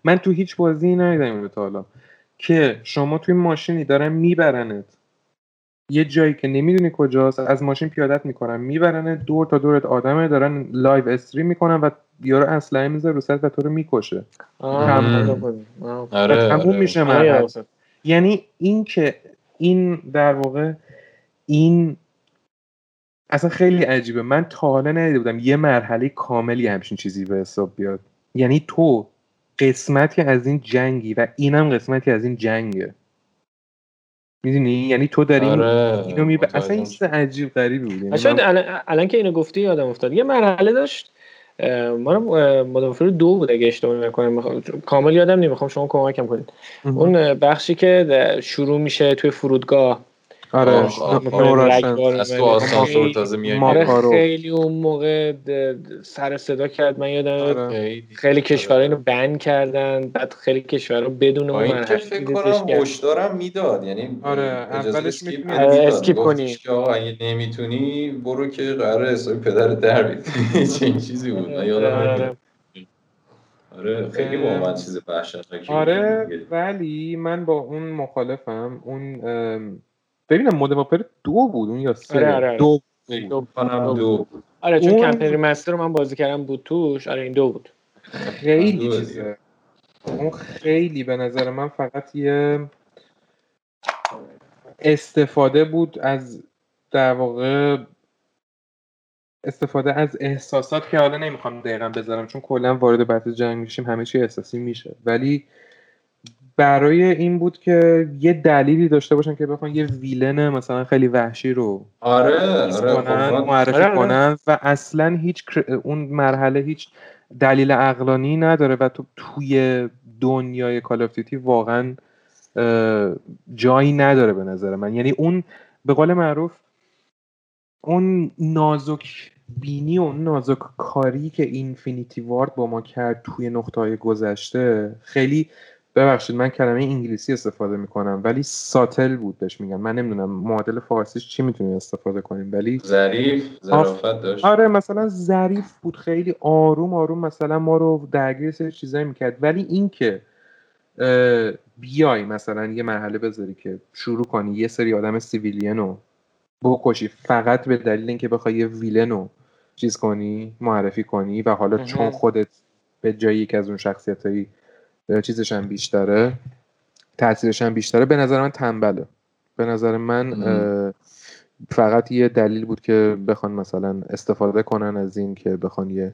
A: من تو هیچ بازی ندیدم اینو تا حالا. که شما توی ماشینی دارن میبرنت. یه جایی که نمی‌دونی کجاست از ماشین پیادت می‌کنن می‌برن دور تا دورت آدمه دارن live stream می‌کنن و یارو اسلحه می‌ذاره رو سرت و تو رو می‌کشه.
E: آره،.
B: آره
A: تموم
B: آره.
A: میشه
E: آره،
A: مرحله.
E: یادم.
A: یعنی این که این در واقع این اصلا خیلی عجیبه. من تا حالا ندیده بودم یه مرحله کاملی همچین چیزی به حساب بیاد. یعنی تو قسمتی از این جنگی و اینم قسمتی از این جنگه. می‌دونی؟ یعنی تو داری
B: آره.
A: اینو می اصلا این چیز عجیب غریبی بود. یعنی
E: شاید
A: من-
E: الان, الان که اینو گفتی یادم افتاد. یه مرحله داشت ما مدافع دو بود اگه اشتباه نکنم. کامل یادم نمی‌خوام شما کمکم کنید. اون بخشی که شروع میشه توی فرودگاه.
A: آره.
E: رگبار
B: از تو. آسانسور
E: خیلی-
B: تازه میای
A: ما-
E: آره
A: کارو.
E: خیلی اون موقع سر صدا کرد. من یادم
A: آره.
B: خیلی
E: کشورها اینو بن کردن. بعد خیلی کشورها بدون اون
B: این که
E: مرحله
B: فکر کنم
E: کرد.
B: هشدارم می‌داد. یعنی
A: آره، اولش
B: اسکیپ
E: آره، کنی.
B: اگه نمی‌تونی برو که قرار حسابی پدر در بیاد چنین چیزی بود. من یادم
E: آره،
B: آره خیلی با من چیز وحشتناکی.
A: آره ولی من با اون مخالفم. اون ببینم مود واپر دو بود اون یا سه
E: آره، آره، آره.
A: دو
E: دو-
B: دو
E: آره چون
A: اون-
E: کمپین ریمستر رو من بازی کردم بود توش آره این دو بود
A: خیلی چیزه اون خیلی به نظر من فقط یه استفاده بود از در واقع استفاده از احساسات که حالا نمی‌خوام دقیقا بذارم چون کلا وارد بحث جنگ میشیم همه چی احساسی میشه ولی برای این بود که یه دلیلی داشته باشن که بخوان یه ویلن مثلا خیلی وحشی رو
B: آره آره
A: کنن
B: خب،
A: معرفی
E: آره، آره.
A: کنن و اصلا هیچ اون مرحله هیچ دلیل عقلانی نداره و تو توی دنیای کال اف دیوتی واقعا جایی نداره به نظر من یعنی اون به قول معروف اون نازک بینی و اون نازک کاری که اینفینیتی وارد با ما کرد توی نقطه های گذشته خیلی ببخشید من کلمه انگلیسی استفاده می‌کنم ولی ساتل بود بهش میگن من نمی‌دونم معادل فارسیش چی می‌تونیم استفاده کنیم ولی
B: ظریف ظرافت داشت.
A: آره مثلا ظریف بود خیلی آروم آروم مثلا ما رو درگیر سری چیزایی می‌کرد. ولی اینکه بیای مثلا یه مرحله بذاری که شروع کنی یه سری آدم سیویلین رو بکشی فقط به دلیل اینکه بخوای یه ویلن رو چیز کنی معرفی کنی و حالا. چون خودت به جای یک از اون شخصیت هایی چیزش هم بیشتره. تاثیرش هم بیشتره. به نظر من تنبله. به نظر من فقط یه دلیل بود که بخوان مثلا استفاده کنن از این که بخوان یه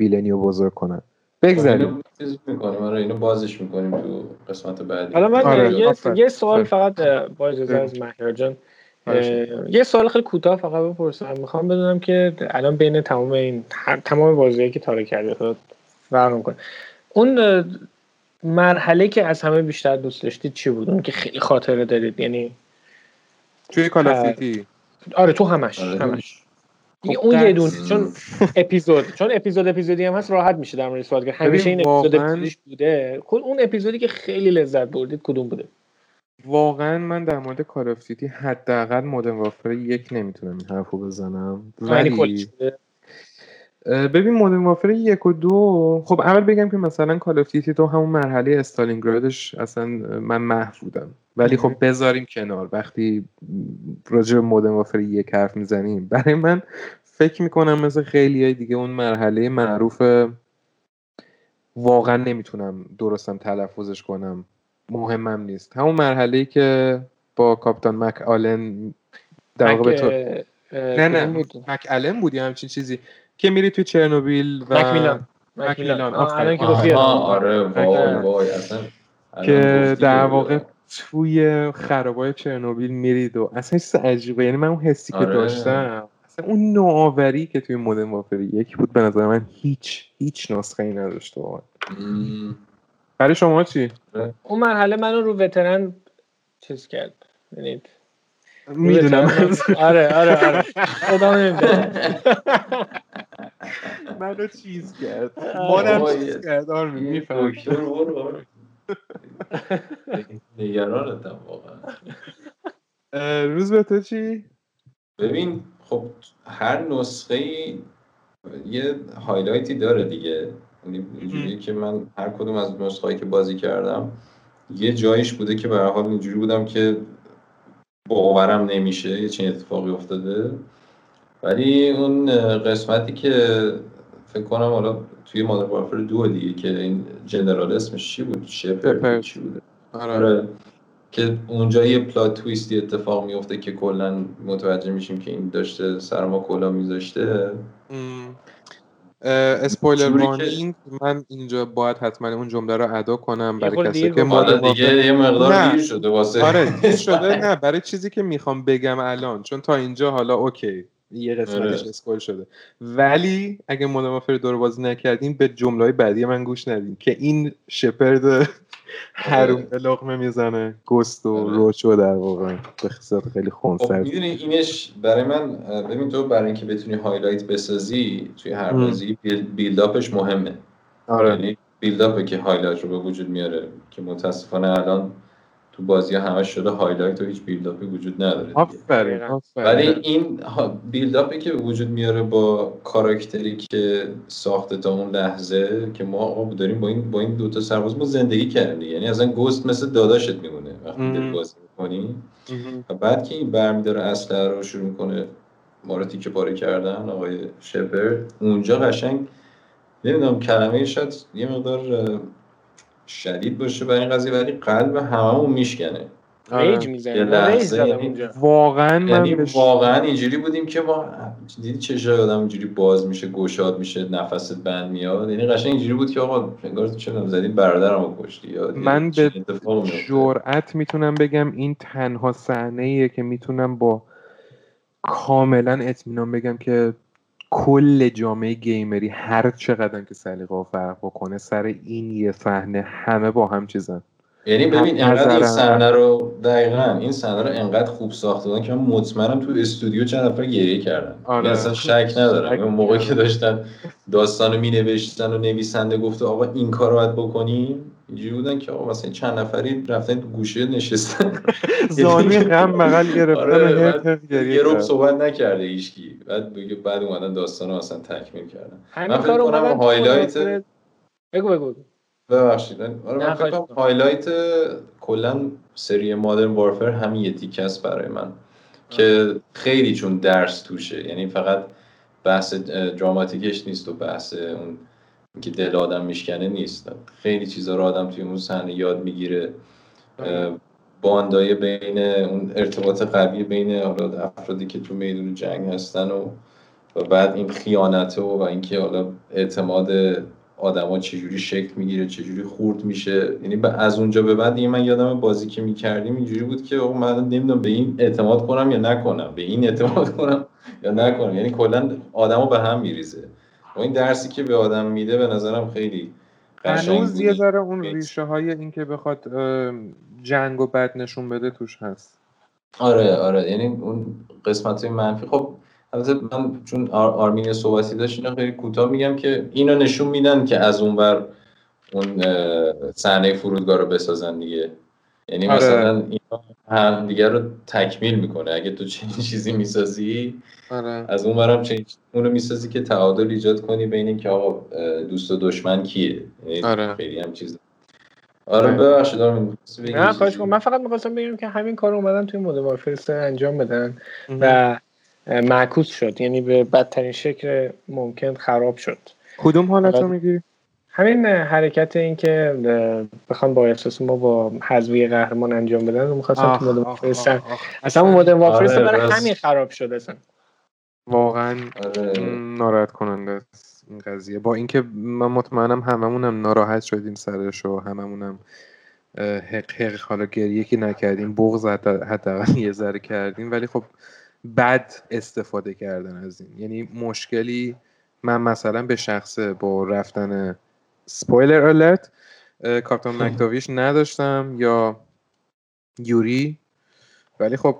A: ویلنی رو بزرگ کنن. بگذاریم.
B: اینو چیز می‌کنیم. آره اینو بازش می‌کنیم تو قسمت بعدی.
E: حالا من
A: آره،
E: یه. یه سوال. فقط با اجازه. از مهیار جان. اه، یه سوال خیلی کوتاه فقط بپرسم. می‌خوام بدونم که الان بین تمام این تمام بازیایی که تاره کرده خود فرق می‌کنه اون مرحله که از همه بیشتر دوست داشتید چی بود؟ اون که خیلی خاطره دارید یعنی
A: توی کال
E: اه،
A: سیتی؟
E: آره تو همش
B: آره.
E: همش.
A: خب
E: دیگه اون یه دونه چون اپیزود چون اپیزود اپیزودی هم هست راحت میشه در مورد صحبت کرد. همیشه این اپیزود اپیزودیش بوده. خود اون اپیزودی که خیلی لذت بردید کدوم بوده؟
A: واقعا من در مورد Call حداقل Modern Warfare یک نمی‌تونم این حرفو بزنم.
E: یعنی
A: ولی ببین Modern Warfare یک و دو. خب اول بگم که مثلا Call of Duty تو همون مرحله استالینگرادش اصلا من محو بودم. ولی خب بذاریم کنار. وقتی راجع به مدرن وارفر یک حرف می‌زنیم. برای من فکر می‌کنم مثل خیلی های دیگه اون مرحله معروف واقعا نمی‌تونم درستم تلفظش کنم. مهمم نیست. همون مرحله که با کاپیتان مک آلن در واقع نه نه؟ مک آلن بود یا همچین چیزی. که میری توی چرنوبیل و
E: مک میلان
A: مک
E: مک
A: میلان،
E: میلان آه،
A: آفرین.
E: الان که گفتی.
B: آره وای
E: آره.
B: وای اصلا
A: که در واقع توی خرابای چرنوبیل میرید و اصلا چیز عجیبه. یعنی من اون حسی که
B: آره.
A: داشتم اصلا اون نوآوری که توی مدرن وارفر یک بود به نظر من هیچ هیچ نسخه ای نداشته واقعا. برای شما چی؟
E: اون مرحله منو رو وترن چیز کرد. یعنی
A: می‌دونم.
E: آره آره آره. نمیده
A: منو چیز کرد.
E: مانم
B: آقای-
A: چیز کرد. آرمین میفهم
B: دکتر برو نگرانتم واقعا.
A: روز به تو چی؟
B: ببین خب هر نسخه ای یه هایلایتی داره دیگه. یعنی اینجوریه که من هر کدوم از نسخه که بازی کردم یه جایش بوده که به هر حال اینجوری بودم که باورم نمیشه یه چنین اتفاقی افتاده. ولی اون قسمتی که فکر کنم حالا توی Modern Warfare دو دیگه که این general اسمش چی بود؟
A: Shepherd.
B: چی بوده
A: آره.
B: آره. که اونجا یه plot twist ی اتفاق میفته که کلا متوجه میشیم که این داشته سر ما کلاه میذاشته. spoiler
A: warning من اینجا باید حتما اون جمله رو ادا کنم برای کسی که Modern
B: دیگه یه مقدار
A: نه.
B: دیر شده واسه
A: آره دیر شده نه. برای چیزی که می‌خوام بگم الان. چون تا اینجا حالا okay. یه قسمتش
B: آره.
A: spoil شده ولی اگه Modern Warfare دو رو بازی نکردیم به جمله بعدی من گوش ندیم که این Shepherd حروم لقمه می‌زنه Ghost و
B: آره.
A: Roach و در واقع به صورت خیلی
B: خب
A: خونسرد
B: می‌دونی اینش برای من ببین تو برای اینکه بتونی highlight بسازی توی هر. بازی build- buildup ش مهمه
A: آره
B: یعنی buildup ه که highlight رو به وجود میاره که متاسفانه الان تو بازی ها همش شده highlight و هیچ buildup ی وجود نداره.
A: آفرین.
B: ولی این بیلداپی که به وجود میاره با کاراکتری که ساخته تا اون لحظه که ما آقا داریم با این با این دوتا سرباز ما زندگی کردیم. یعنی اصلا گوست مثل داداشت میمونه وقتی. داری بازی می‌کنی. و بعد که این برمیداره اسلحه رو شروع می‌کنه ما رو تیکه پاره کردن آقای شپرد اونجا قشنگ نمی‌دونم کلمه شاید یه مقدار شدید باشه برای این قضیه ولی قلب هممون میشکنه.
A: آره.
E: ریج می‌زنه زدم
B: یعنی
A: واقعا
B: یعنی واقعا اینجوری بودیم که ما دیدی چشای آدم اینجوری باز میشه گشاد میشه نفست بند میاد. یعنی قشنگ اینجوری بود که آقا انگار چه زدین برادرمو کشتی. یا
A: من به. جرأت می‌تونم بگم این تنها صحنه ایه که می‌تونم با کاملا اطمینان بگم که کل جامعه گیمری هر چقدر که سلیقه فرق بکنه سر این یه صحنه همه با هم چیزن
B: یعنی ببین انقدر این. صحنه رو دقیقا این صحنه رو انقدر خوب ساخته بودن که من مطمئنم تو استودیو چند نفر گریه کردن
A: آره.
B: یعنی اصلا شک ندارم اون موقعی که. داشتن داستان رو می نوشتن و نویسنده گفته آقا این کار رو باید بکنیم اینجوری بودن که آقا مثلا چند نفری رفتن تو گوشه نشستن.
A: زانوی غم بغل گرفتن
B: آره،
A: و هر
B: بعد
A: طرف گریه
B: یه روب
A: کرد.
B: صحبت نکرده هیچکی. بعد بگه بعد اومدن داستان رو اصلا تکمیل کردن.
E: همین
B: من فکر کنم هایلایت
E: بگو بگو.
B: ببخشید. آره من فکر کنم. هایلایت کلا سری مادرن وارفر همین یه تیکه است برای من. که خیلی چون درس توشه. یعنی فقط بحث دراماتیکش نیست و بحث اون که دل آدم میشکنه نیست. خیلی چیزا رو آدم توی اون صحنه یاد می‌گیره. باندای بین اون ارتباط قوی بین افرادی که تو میدون جنگ هستن و و بعد این خیانته و, و اینکه حالا اعتماد آدما چجوری شکل می‌گیره چجوری خورد میشه. یعنی از اونجا به بعد من یادم بازی که می‌کردیم اینجوری بود که من نمی‌دونم به این اعتماد کنم یا نکنم. به این اعتماد کنم یا نکنم. یعنی کلا آدمو به هم میریزه. و این درسی که به آدم میده به نظرم خیلی
A: هنوز یه ذره اون ریشه های این که بخواد جنگ و بد نشون بده توش هست.
B: آره آره. یعنی اون قسمت منفی. خب البته من چون آر آرمین صحبتی داشت اینو خیلی کوتاه میگم که اینو نشون میدن که از اون بر اون صحنه فرودگاه رو بسازن دیگه. یعنی آره. مثلا اینا هم دیگر رو تکمیل می‌کنه اگه تو چنین چیزی می‌سازی آره. از اون برم چنین اونو می‌سازی که تعادل ایجاد کنی بین اینکه آقا دوست و دشمن کیه یعنی
A: آره.
B: خیلی هم چیز آره ببخشید
C: نه خواهش من فقط می‌خواستم بگم که همین کار اومدن توی مود وارفر انجام بدن و معکوس شد یعنی به بدترین شکل ممکن خراب شد
A: کدوم حالت رو میگی؟
C: همین حرکت این که بخوان با احساس ما با حذوی قهرمان انجام بدن رو می‌خواستن تو مود وافرستن اصلا اون مود وافرست برای همین خراب شد اصلا.
A: واقعا آره. ناراحت کننده این قضیه. با اینکه من مطمئنم هممونم ناراحت شدیم سرش و هممونم حق حق حالا گریه که نکردیم بغض حتی یه ذره کردیم ولی خب بد استفاده کردن از این. یعنی مشکلی من مثلا به شخصه با رفتن سپویلر الرت کاپتان مکتاویش نداشتم یا یوری. ولی خب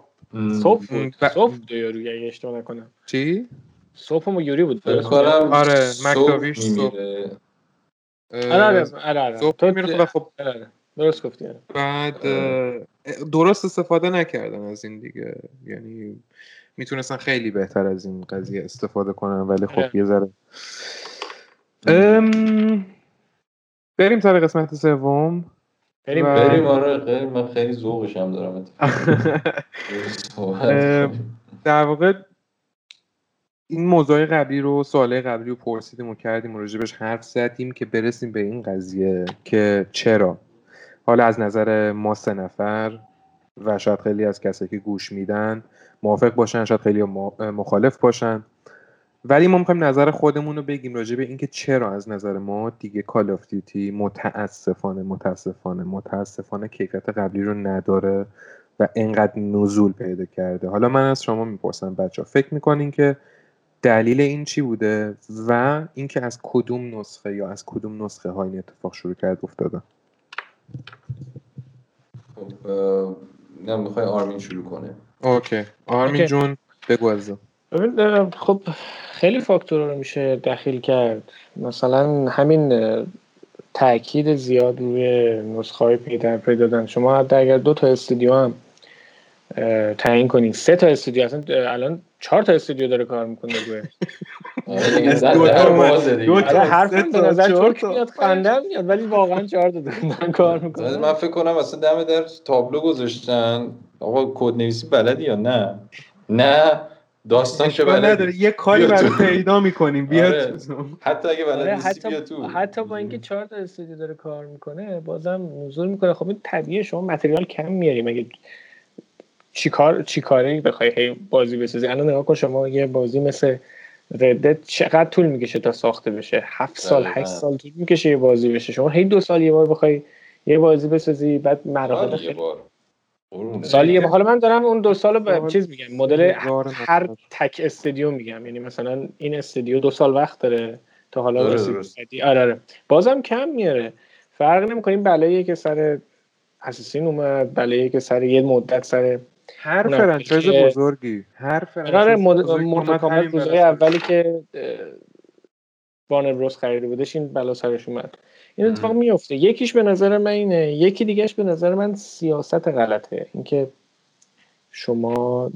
C: صبح بود ب... صبح یوری اگه اشتباه نکنم.
A: چی؟
C: صبح و یوری بود
A: آره مکتاویش صبح.
C: آره آره آره
A: صبح میره خب.
C: درست گفتی
A: بعد درست استفاده نکردن از این دیگه. یعنی می‌تونستن خیلی بهتر از این قضیه استفاده کنن ولی خب یه ذره. بریم سر قسمت سوم.
B: بریم بریم. آره خیلی من خیلی ذوقش هم دارم
A: در واقع این موضوع قبلی رو سوال قبلی رو پرسیدیم و کردیم و راجبش حرف زدیم که برسیم به این قضیه که چرا. حالا از نظر ما سه نفر و شاید خیلی از کسایی که گوش میدن موافق باشن شاید خیلی مخالف باشن. ولی ما می‌خوایم نظر خودمون رو بگیم راجع به اینکه چرا از نظر ما دیگه کال آف دیوتی متاسفانه متاسفانه متاسفانه کیفیت قبلی رو نداره و انقدر نزول پیدا کرده. حالا من از شما می‌پرسم بچه ها فکر می‌کنین که دلیل این چی بوده و اینکه از کدوم نسخه یا از کدوم نسخه ها این اتفاق شروع کرد افتاده؟
B: خب نه می‌خوای آرمین شروع کنه.
A: okay. آرمین okay. جون بگو از
C: خب خیلی فاکتور رو میشه دخیل کرد. مثلا همین تاکید زیاد روی نسخه های پیدا دادن. شما حتی اگر دو تا استودیو هم تعیین کنین سه تا استودیو اصلا الان چهار تا استودیو داره کار می‌کنه روی. حرف به نظر ترک میاد خنده میاد ولی واقعا چهار تا دارن کار می‌کنن.
B: من فکر کنم اصلا دم در تابلو گذاشتن. آقا کد نویسی بلدی یا نه؟ نه. داستان که بلد
A: نداره. یه کاری برای پیدا می‌کنیم. بیاد آره.
B: حتی اگه بلد
C: آره حتی, بیا تو. حتی با اینکه چهار تا استودیو داره کار می‌کنه بازم نزول می‌کنه. خب این طبیعیه. شما متریال کم میاریم. اگه چیکار چیکاره بخوای هی بازی بسازی؟ الان نگاه کن شما یه بازی مثل ردت چقدر طول می‌کشه تا ساخته بشه؟ هفت سال هشت سال طول می‌کشه یه بازی بشه. شما هی دو سال یه بار بخوای یه بازی بسازی بعد مراحل خیلی سالی حالا من دارم اون دو سال به چیز میگم مدل هر تک استودیو میگم. یعنی مثلا این استودیو دو سال وقت داره تا حالا آره آره, آره. بازم کم میاره. فرق نمی‌کنه این بلاییه که سر Assassin اومد بلاییه که سر یه مدت سر
A: هر franchise بزرگی. هر franchise
C: آره روزهای اولی که Warner Bros خریده بودش این بلا سرش اومد. این اتفاق میفته یکیش به نظر من اینه. یکی دیگهش به نظر من سیاست غلطه. اینکه شما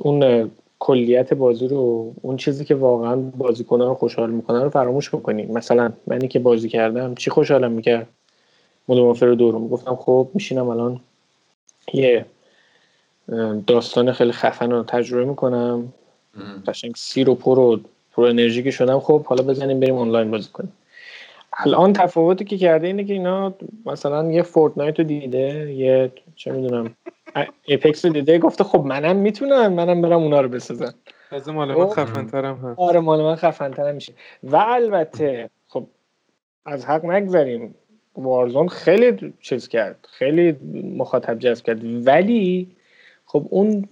C: اون کلیت بازی رو اون چیزی که واقعا بازیکنان رو خوشحال می‌کنه رو فراموش می‌کنید مثلا منی که بازی کردم چی خوشحالم می‌کرد؟ مدومافر رو دورو می‌گفتم خب میشینم الان یه داستان خیلی خفن رو تجربه می‌کنم.
E: قشنگ سیر و پر و پر انرژی که شدم. خب حالا بزنیم بریم آنلاین بازی کنیم. الان تفاوتی که کرده اینه که اینا مثلا یه فورتنایت رو دیده یه چه می‌دونم اپکس رو دیده گفته خب منم می‌تونم منم برم اونا رو بسازم.
A: از مال من
E: اوه.
A: خفن ترم هست.
E: آره مال من خفن ترم میشه. و البته خب از حق نگذریم وارزون خیلی چیز کرد خیلی مخاطب جذب کرد ولی خب اون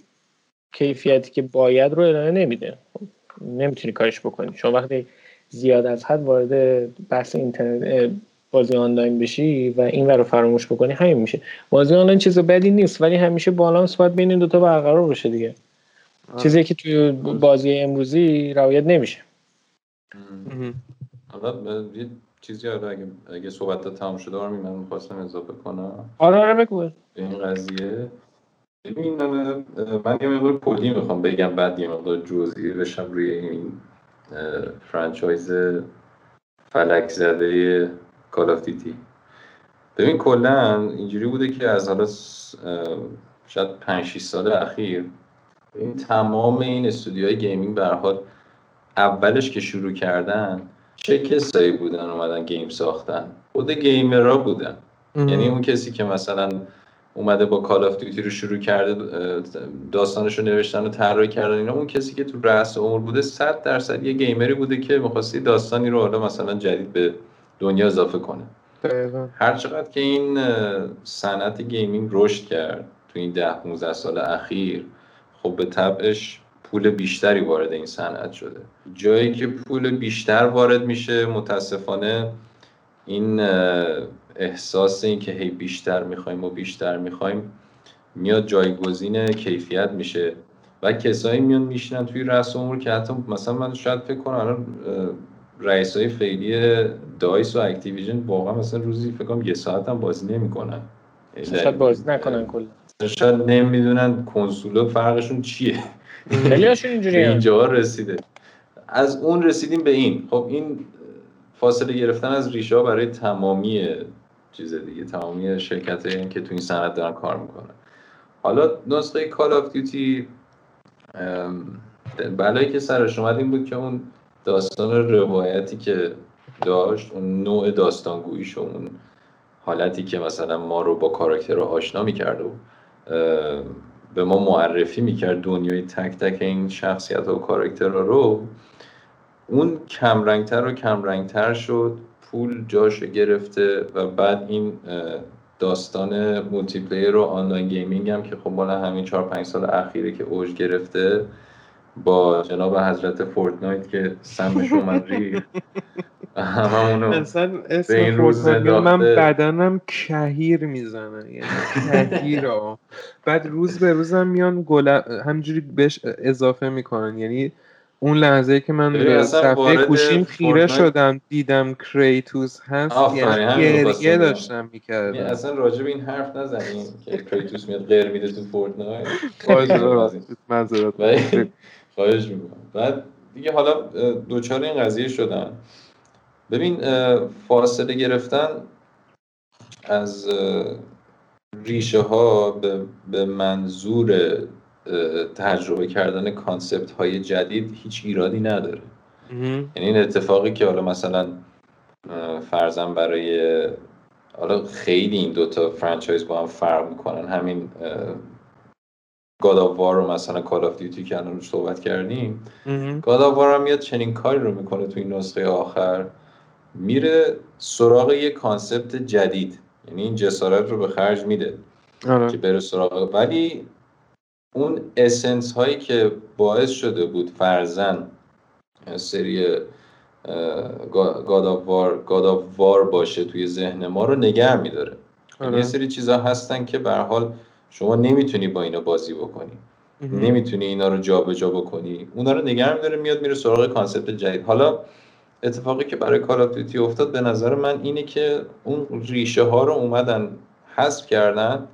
E: کیفیتی که باید رو ارائه نمیده. خب نمی‌تونی کارش بکنی. چون وقتی زیاد از حد وارد بحث اینترنت بازی آنلاین بشی و این رو فراموش بکنی همین میشه. بازی آنلاین چیز بدی نیست ولی همیشه بالانس باید بین این دوتا برقرار باشه دیگه.
A: آره.
E: چیزی که توی بازی امروزی رعایت نمیشه.
B: حالا یه چیزی حالا اگه اگه صحبت تمام شده آرمی من می‌خواستم اضافه کنم.
E: آره آره بگو.
B: به این قضیه. ببین من یه مقدار کلی می‌خوام بگم بعد یه مقدار جزئی بشم روی این فرانچایز فلک زده Call of Duty ببین کلا اینجوری بوده که از حالا شاید 5 6 سال اخیر این تمام این استودیوهای gaming به حال اولش که شروع کردن چه کسایی بودن اومدن game ساختن؟ خود gamer ها بودن. یعنی اون کسی که مثلا اومده با Call of Duty رو شروع کرده داستانش رو نوشتن و طراحی کردن. اینا اون کسی که تو رأس امور بوده 100 درصد یه gamer ی بوده که می‌خواستی داستانی رو حالا مثلا جدید به دنیا اضافه کنه.
A: دقیقاً.
B: هر چقدر که این صنعت gaming رشد کرد تو این ده 15 سال اخیر خب به طبعش پول بیشتری وارد این صنعت شده. جایی که پول بیشتر وارد میشه متاسفانه این احساس این که هی بیشتر می‌خوایم و بیشتر می‌خوایم میاد جایگزین کیفیت میشه. و کسایی میان میشینن توی رأس امور که حتی مثلا من شاید فکر کنم الان رئیس های فعلی DICE و Activision واقعا مثلا روزی فکر کنم یه ساعت هم بازی نمی‌کنن.
E: شاید بازی نکنن کلا.
B: شاید نمی‌دونن کنسولا فرقشون چیه.
E: خیلی هاشون اینجوری
B: به
E: هم.
B: اینجا رسیده. از اون رسیدیم به این. خب این فاصله گرفتن از ریشه برای تمامی چیز دیگه تمامی شرکت که تو این صنعت دارن کار می‌کنن. حالا نسخه Call of Duty بلایی که سرش اومد این بود که اون داستان روایتی که داشت اون نوع داستانگوییش و اون حالتی که مثلا ما رو با کاراکتر رو آشنا می‌کرد و به ما معرفی می‌کرد دنیای تک تک این شخصیت و کاراکتر رو اون کمرنگتر و کمرنگتر شد. پول جاشو گرفته و بعد این داستان multiplayer و online gaming هم که خب مال همین 4 5 سال اخیره که اوج گرفته با جناب حضرت فورتنایت که سمش اومد ری هممونو
A: اصلا
B: به
A: اسم
B: این روز
A: من. بدنم کهیر می‌زنه یعنی کهیر. بعد روز به روزم میان گل همجوری بهش اضافه می‌کنن یعنی اون لحظه که من به
B: اصلا
A: صفحه گوشیم خیره شدم دیدم کریتوس هست یعنی گریه. داشتم
B: یعنی
A: می‌کردم
B: اصلا راجع به این حرف نزنیم که کریتوس میاد غیر میده تو فورتنایت. خواهش می‌کنم. بعد دیگه حالا دوچار این قضیه شدن. ببین فاصله گرفتن از ریشه ها به, به منظور تجربه کردن کانسپت های جدید هیچ ایرادی نداره. یعنی این اتفاقی که حالا مثلا فرضاً برای حالا خیلی این دوتا franchise با هم فرق می‌کنن. همین God of War رو مثلا Call of Duty که الان روش صحبت کردیم. God of War هم میاد چنین کاری رو می‌کنه تو این نسخه آخر. میره سراغ یه concept جدید. یعنی این جسارت رو به خرج میده که
A: آره
B: بره سراغ. ولی اون essence هایی که باعث شده بود فرزن سری God of War God of War باشه توی ذهن ما رو نگه میداره. یعنی یه
A: آره.
B: سری چیزا هستن که به حال شما نمی‌تونی با اینا بازی بکنی. نمی‌تونی اینا رو جابجا بکنی. اونا رو نگه میداره میاد میره سراغ concept جدید. حالا اتفاقی که برای Call افتاد به نظر من اینه که اون ریشه ها رو اومدن حذف کردن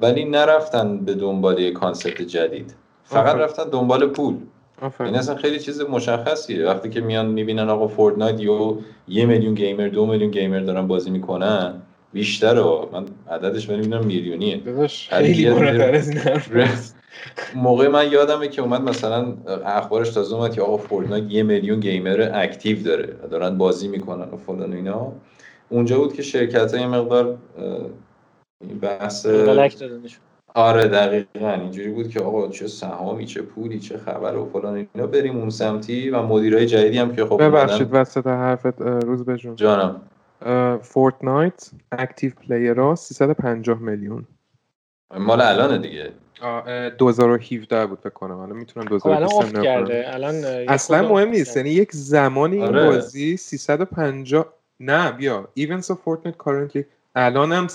B: ولی نرفتن به دنبال یه concept جدید. فقط
A: آفرین.
B: رفتن دنبال پول.
A: آفرین.
B: این اصلا خیلی چیز مشخصیه. وقتی که میان می‌بینن آقا Fortnite یو یه میلیون gamer دو میلیون gamer دارن بازی می‌کنن بیشتره من عددش ولی می‌دونم میلیونیه. خیلی موقع من یادمه که اومد مثلا اخبارش تازه اومد که آقا Fortnite یه میلیون gamer active داره دارن بازی می‌کنن و فلان اینا. اونجا بود که شرکت های مقدار این بحث آره دقیقا. اینجوری بود که آقا چه سهامی چه پولی چه خبر و فلان اینا. بریم اون سمتی و مدیرای جدیدی هم که خب
A: ببخشید وسط حرفت روزبه جون
B: جانم.
A: Fortnite active player ها 350 میلیون.
B: مال الانه دیگه.
A: اه، 2017 بود فکر کنم. الان می‌تونم
C: خب الان
A: 2020
C: افت
A: هم نگاه کنم.
C: کرده. الان
A: اصلا مهم نیست. یعنی یک زمانی این
B: آره.
A: بازی 350 نه بیا. events of Fortnite currently الان هم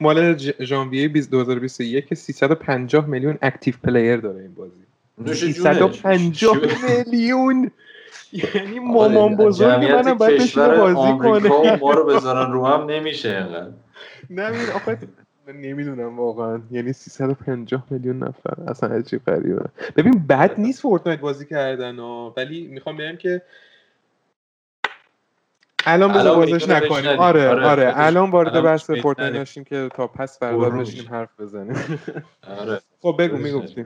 A: مال ژانویه 20 2021 که 350 میلیون active player داره این بازی.
B: نوش جونش.
A: 350 میلیون. یعنی مامان بزرگ منم باید بشینه بازی کنه.
B: ما رو بذارن رو هم نمیشه اینقدر.
A: نه آخه من نمی‌دونم واقعا. یعنی 350 میلیون نفر. اصلا عجیب غریبه. ببین بد نیست Fortnite بازی کردن ها ولی می‌خوام بگم که الان بذار بازش نکنیم. آره
B: آره،
A: آره. الان وارد بحث
B: Fortnite.
A: نشیم که تا پس فردا. بشینیم حرف بزنیم.
B: آره.
A: خب بگو می‌گفتی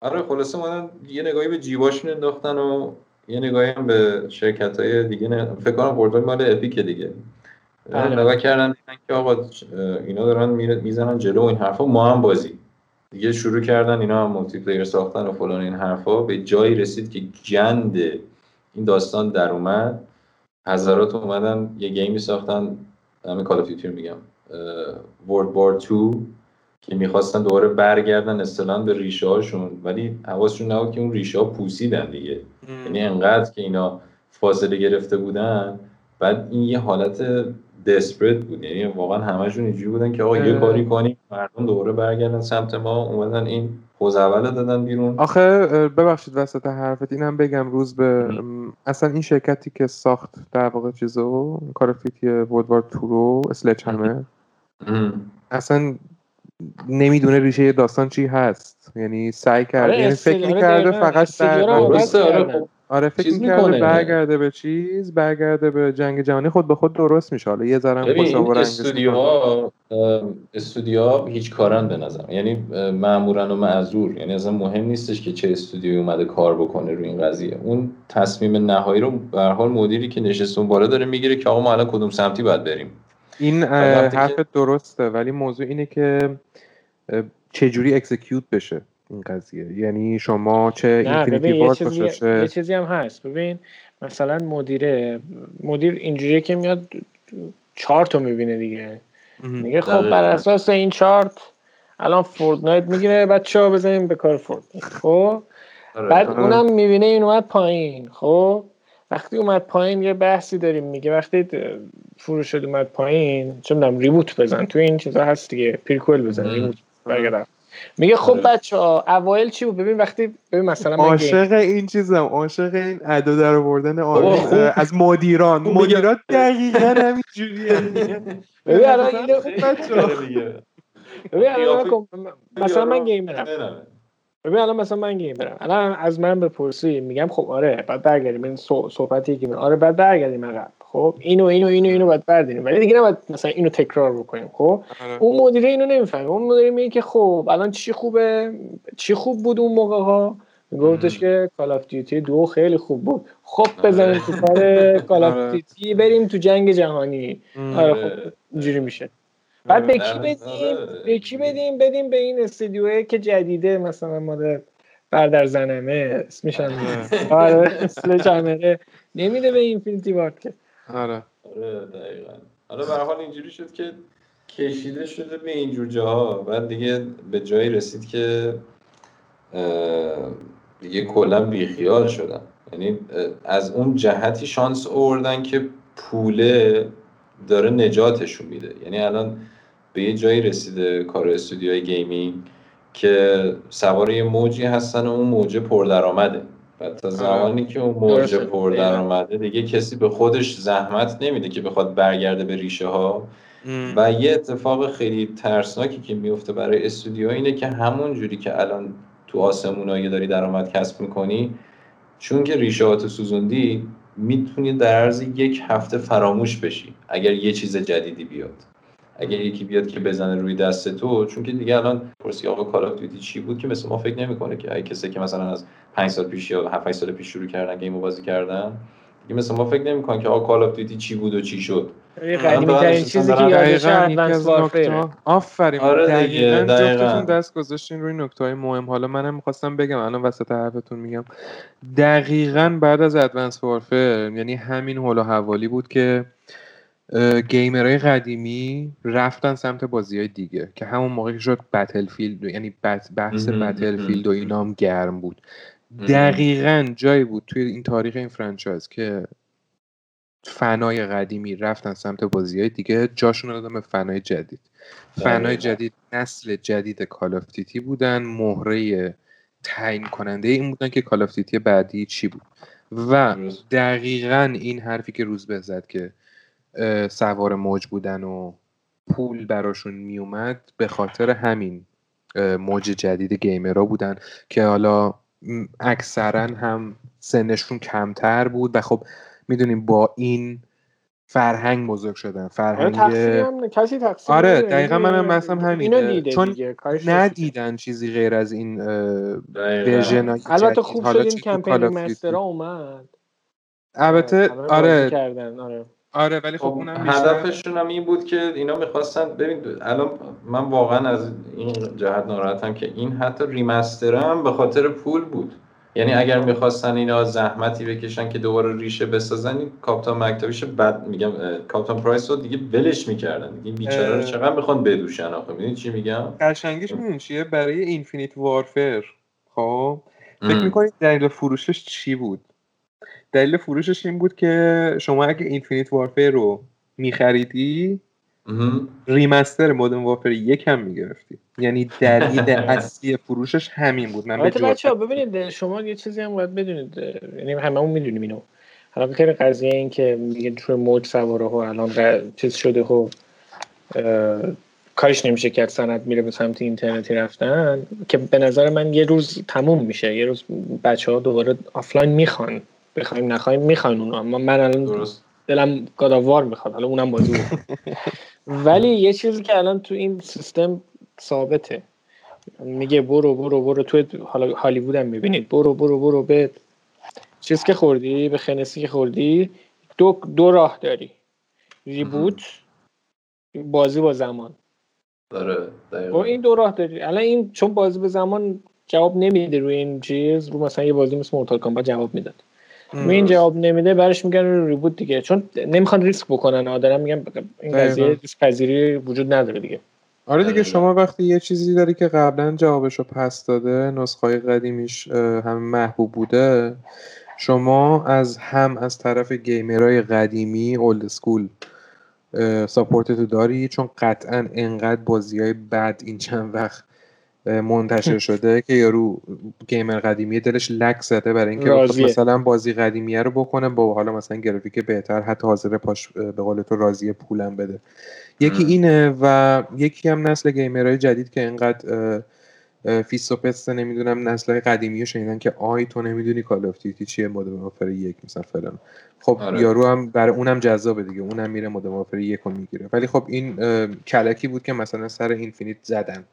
B: آره خلاصه اومدن یه نگاهی به جیباشون انداختن و یه نگاهی هم به شرکت های دیگه نه... فکر کنم Fortnite مال Epic دیگه.
C: بله.
B: نگاه کردن دیدن که آقا اینا دارن می‌زنن جلو این حرفا. ما هم بازی. دیگه شروع کردن اینا هم multiplayer ساختن و فلان این حرفا. به جایی رسید که جند این داستان در اومد. هزارات اومدن یه گیمی ساختن. همین کال فیوتر میگم. ورد بار 2 که می‌خواستن دوباره برگردن اصطلاحا به ریشه هاشون ولی حواسشون نبود که اون ریشه ها پوسیدن دیگه. یعنی انقدر که اینا فاصله گرفته بودن. بعد این یه حالت دسپرت بود. یعنی واقعا همشون اینجوری بودن که آقا یه. کاری کنیم مردم دوباره برگردن سمت ما. اومدن این خوزعبل رو دادن بیرون
A: آخه ببخشید وسط حرفت اینم بگم روز به ام، اصلا این شرکتی که ساخت در واقع چیزو کار فیتی ورد وار تو رو اسلج همه
B: ام.
A: اصلا نمی‌دونه ریشه داستان چی هست یعنی سعی کرده
C: آره،
A: یعنی فکر
C: آره،
A: می‌کرده. فقط برگرده
B: درسته آره. خب
A: آره فکر می‌کرده. برگرده به چیز برگرده به جنگ جهانی خود به خود درست میشه حالا یه ذره رنگش
B: استودیوها اه، استودیوها هیچ کارن به نظرم. یعنی معمورن و معذور. یعنی اصلا مهم نیستش که چه استودیویی اومده کار بکنه روی این قضیه. اون تصمیم نهایی رو به هر حال مدیری که نشسته اون بالا داره می‌گیره که آقا ما الان کدوم سمتی باید بریم.
A: این
B: که-
A: حرفت درسته ولی موضوع اینه که اه، چجوری اکزیکیوت بشه این قضیه؟ یعنی شما چه اینفینیتی وارد
C: چیزی,
A: باشه؟ چه
C: یه چیزی هم هست. ببین مثلا مدیره مدیر اینجوریه که میاد چارت رو می‌بینه دیگه. میگه خب. بر اساس این چارت الان Fortnite می‌گیره بچه ها بزنیم به کار Fortnite خب؟ بعد
A: آره.
C: اونم می‌بینه این اومد پایین. خب؟ وقتی اومد پایین یه بحثی داریم میگه. وقتی فروش شد اومد پایین چه می‌دونم reboot بزن. تو این چیزا هست دیگه. prequel بزن. reboot. برگردم میگه خب
B: آره.
C: بچه ها اوایل چی بود ببین وقتی ببین مثلا
A: عاشق این چیزم عاشق این ادا در آوردن
B: خوب.
A: اه، از مدیران
B: میگم.
A: مدیران دقیقا همین جوریه
C: ببین الان اینو- ببین الان. مثلا من گیمرم ببین الان مثلا من گیمرم الان از من بپرسی میگم خب آره بعد برگردیم این صح- صحبتی که آره بعد برگردیم عقب خب اینو اینو اینو اینو بعد برداریم. ولی دیگه نباید مثلا اینو تکرار بکنیم خب؟
A: آره.
C: اون مدیره اینو نمی‌فهمه. اون مدیره میگه که خب الان چی خوبه؟ چی خوب بود اون موقع ها؟ گفتش که Call of Duty دو خیلی خوب بود. خب بزنیم تو کار Call of
A: آره.
C: Duty بریم تو جنگ جهانی. آره خب اینجوری میشه. بعد به کی
B: آره.
C: بدیم؟
B: آره.
C: به کی بدیم؟ بدیم به این استودیوهایی که جدیده مثلا مال بردر زنمه اسمش هم آره. اسمش نمیده به Infinity Ward که
A: آره.
B: آره دقیقا. حالا به حال اینجوری شد که کشیده شده به اینجور جاها. بعد دیگه به جایی رسید که دیگه کلا بیخیال شدن. یعنی از اون جهتی شانس آوردن که پوله داره نجاتشون میده. یعنی الان به یه جایی رسیده کار استودیوهای gaming که سوار یه موجی هستن و اون موجه پردرآمده. و تا زمانی که اون موج
C: درسته.
B: پردرآمده دیگه کسی به خودش زحمت نمیده که بخواد برگرده به ریشه ها. و یه اتفاق خیلی ترسناکی که میفته برای استودیو اینه که همون جوری که الان تو آسمونایی داری درآمد کسب می‌کنی چون که ریشه تو سوزوندی می‌تونی در عرض یک هفته فراموش بشی اگر یه چیز جدیدی بیاد اگر یکی بیاد که بزنه روی دست تو چون که دیگه الان پرسی آقا کال اف چی بود؟ که مثل ما فکر نمی‌کنه که اگه کسی که مثلا از 5 سال پیش یا 7 سال پیش شروع کردن گیم بازی کردن دیگه مثل ما فکر نمی‌کنن که آقا Call of چی بود و چی شد.
C: قدیمی ترین چیزی که یادش Advanced Warfare
A: آفرین
B: آره
A: دقیقاً. جفتتون دست گذاشتین روی نکته های مهم. حالا منم می‌خواستم بگم الان وسط حرفتون میگم. دقیقا بعد از Advanced Warfare یعنی همین هول و حوالی بود که gamer های قدیمی رفتن سمت بازی های دیگه که همون موقع که شد Battlefield یعنی بحث
B: Battle.
A: field و اینا هم گرم بود. دقیقا جایی بود توی این تاریخ این franchise که فنای قدیمی رفتن سمت بازی های دیگه جاشون رو دادن به فنای جدید فنای
B: دقیقاً.
A: جدید نسل جدید Call of Duty بودن مهره تعیین کننده این بودن که Call of Duty بعدی چی بود و. دقیقا این حرفی که روزبه زد که سوار موج بودن و پول براشون میومد به خاطر همین موج جدید گیمرها بودن که حالا اکثرا هم سنشون کمتر بود و خب می‌دونیم با این فرهنگ بزرگ شدن
C: آره
A: فرهنگ
C: هم کسی تقصیر
A: آره. دقیقا منم همینه
C: دیده
A: چون. ندیدن چیزی غیر از این. ورژن
C: البته خوب شد این کمپین. ریمسترها اومد
A: البته آره
C: آره
A: آره ولی خب
B: خب
A: اونم بیشتر
B: هدفشون هم این بود که اینا می‌خواستن ببین الان من واقعا از این جهت ناراحتم که این حتی remaster هم به خاطر پول بود. یعنی اگر می‌خواستن اینا زحمتی بکشن که دوباره ریشه بسازن این Captain MacTavish بد میگم Captain Price رو دیگه ولش می‌کردن. دیگه بیچاره رو. چقدر می‌خوان بدوشن آخه؟ می‌دونی چی میگم؟
A: قشنگیش می‌دونی چیه؟ برای Infinite Warfare. خب؟ فکر. می‌کنید دلیل فروشش چی بود؟ دلیل فروشش این بود که شما اگه Infinite Warfare رو میخریدی. remaster Modern Warfare یک هم می‌گرفتی. یعنی دلیل اصلی فروشش همین بود. من
C: بچه ها ببینید شما یه چیزی هم باید بدونید یعنی هممون می‌دونیم اینو. حالا به خیلی قضیه این که میگه توی موج سواره و الان چیز شده و کاریش نمیشه کرد صنعت میره به سمت اینترنتی رفتن که به نظر من یه روز تموم میشه. یه روز بچه ها دوباره آفلاین می‌خوان. بخوایم نخوایم می‌خوان اونو اما من الان
B: درست.
C: دلم گاداوار می‌خواد حالا اونم بازی ولی یه چیزی که الان تو این سیستم ثابته. میگه برو برو برو تو حالا هالیوود هم می‌بینید. برو برو برو به چیز که خوردی به خنسی که خوردی دو, دو راه داری. ریبوت بازی با زمان.
B: داره
C: با
B: دقیقاً.
C: این دو راه داری. الان این چون بازی به زمان جواب نمیده روی این چیز رو مثلا یه بازی مثل Mortal Kombat جواب می‌داد. روی این جواب نمیده برش میگن رو reboot دیگه چون نمی‌خوان ریسک بکنن آدم میگن این. قضیه ریسک پذیری وجود نداره دیگه
A: آره دیگه. شما وقتی یه چیزی داری که قبلا جوابش رو پس داده نسخه قدیمیش هم محبوب بوده شما از هم از طرف گیمرهای قدیمی old school support تو داری چون قطعا انقدر بازی های بد این چند وقت منتشر شده که یارو گیمر قدیمی دلش لک زده برای اینکه. مثلا بازی قدیمیه رو بکنه با حالا مثلا گرافیک بهتر حتی حاضر پاش به قول تو راضی پولم بده یکی. اینه و یکی هم نسل گیمرهای جدید که اینقدر فیست و پسته نمی‌دونم نسل قدیمی رو شنیدن که آی تو نمی‌دونی Call of Duty چیه Modern Warfare یک مثلا فلان خب
B: آره.
A: یارو هم برای اونم جذابه دیگه اونم میره Modern Warfare یک رو می‌گیره ولی خب این کلکی بود که مثلا سر اینفینیت زدن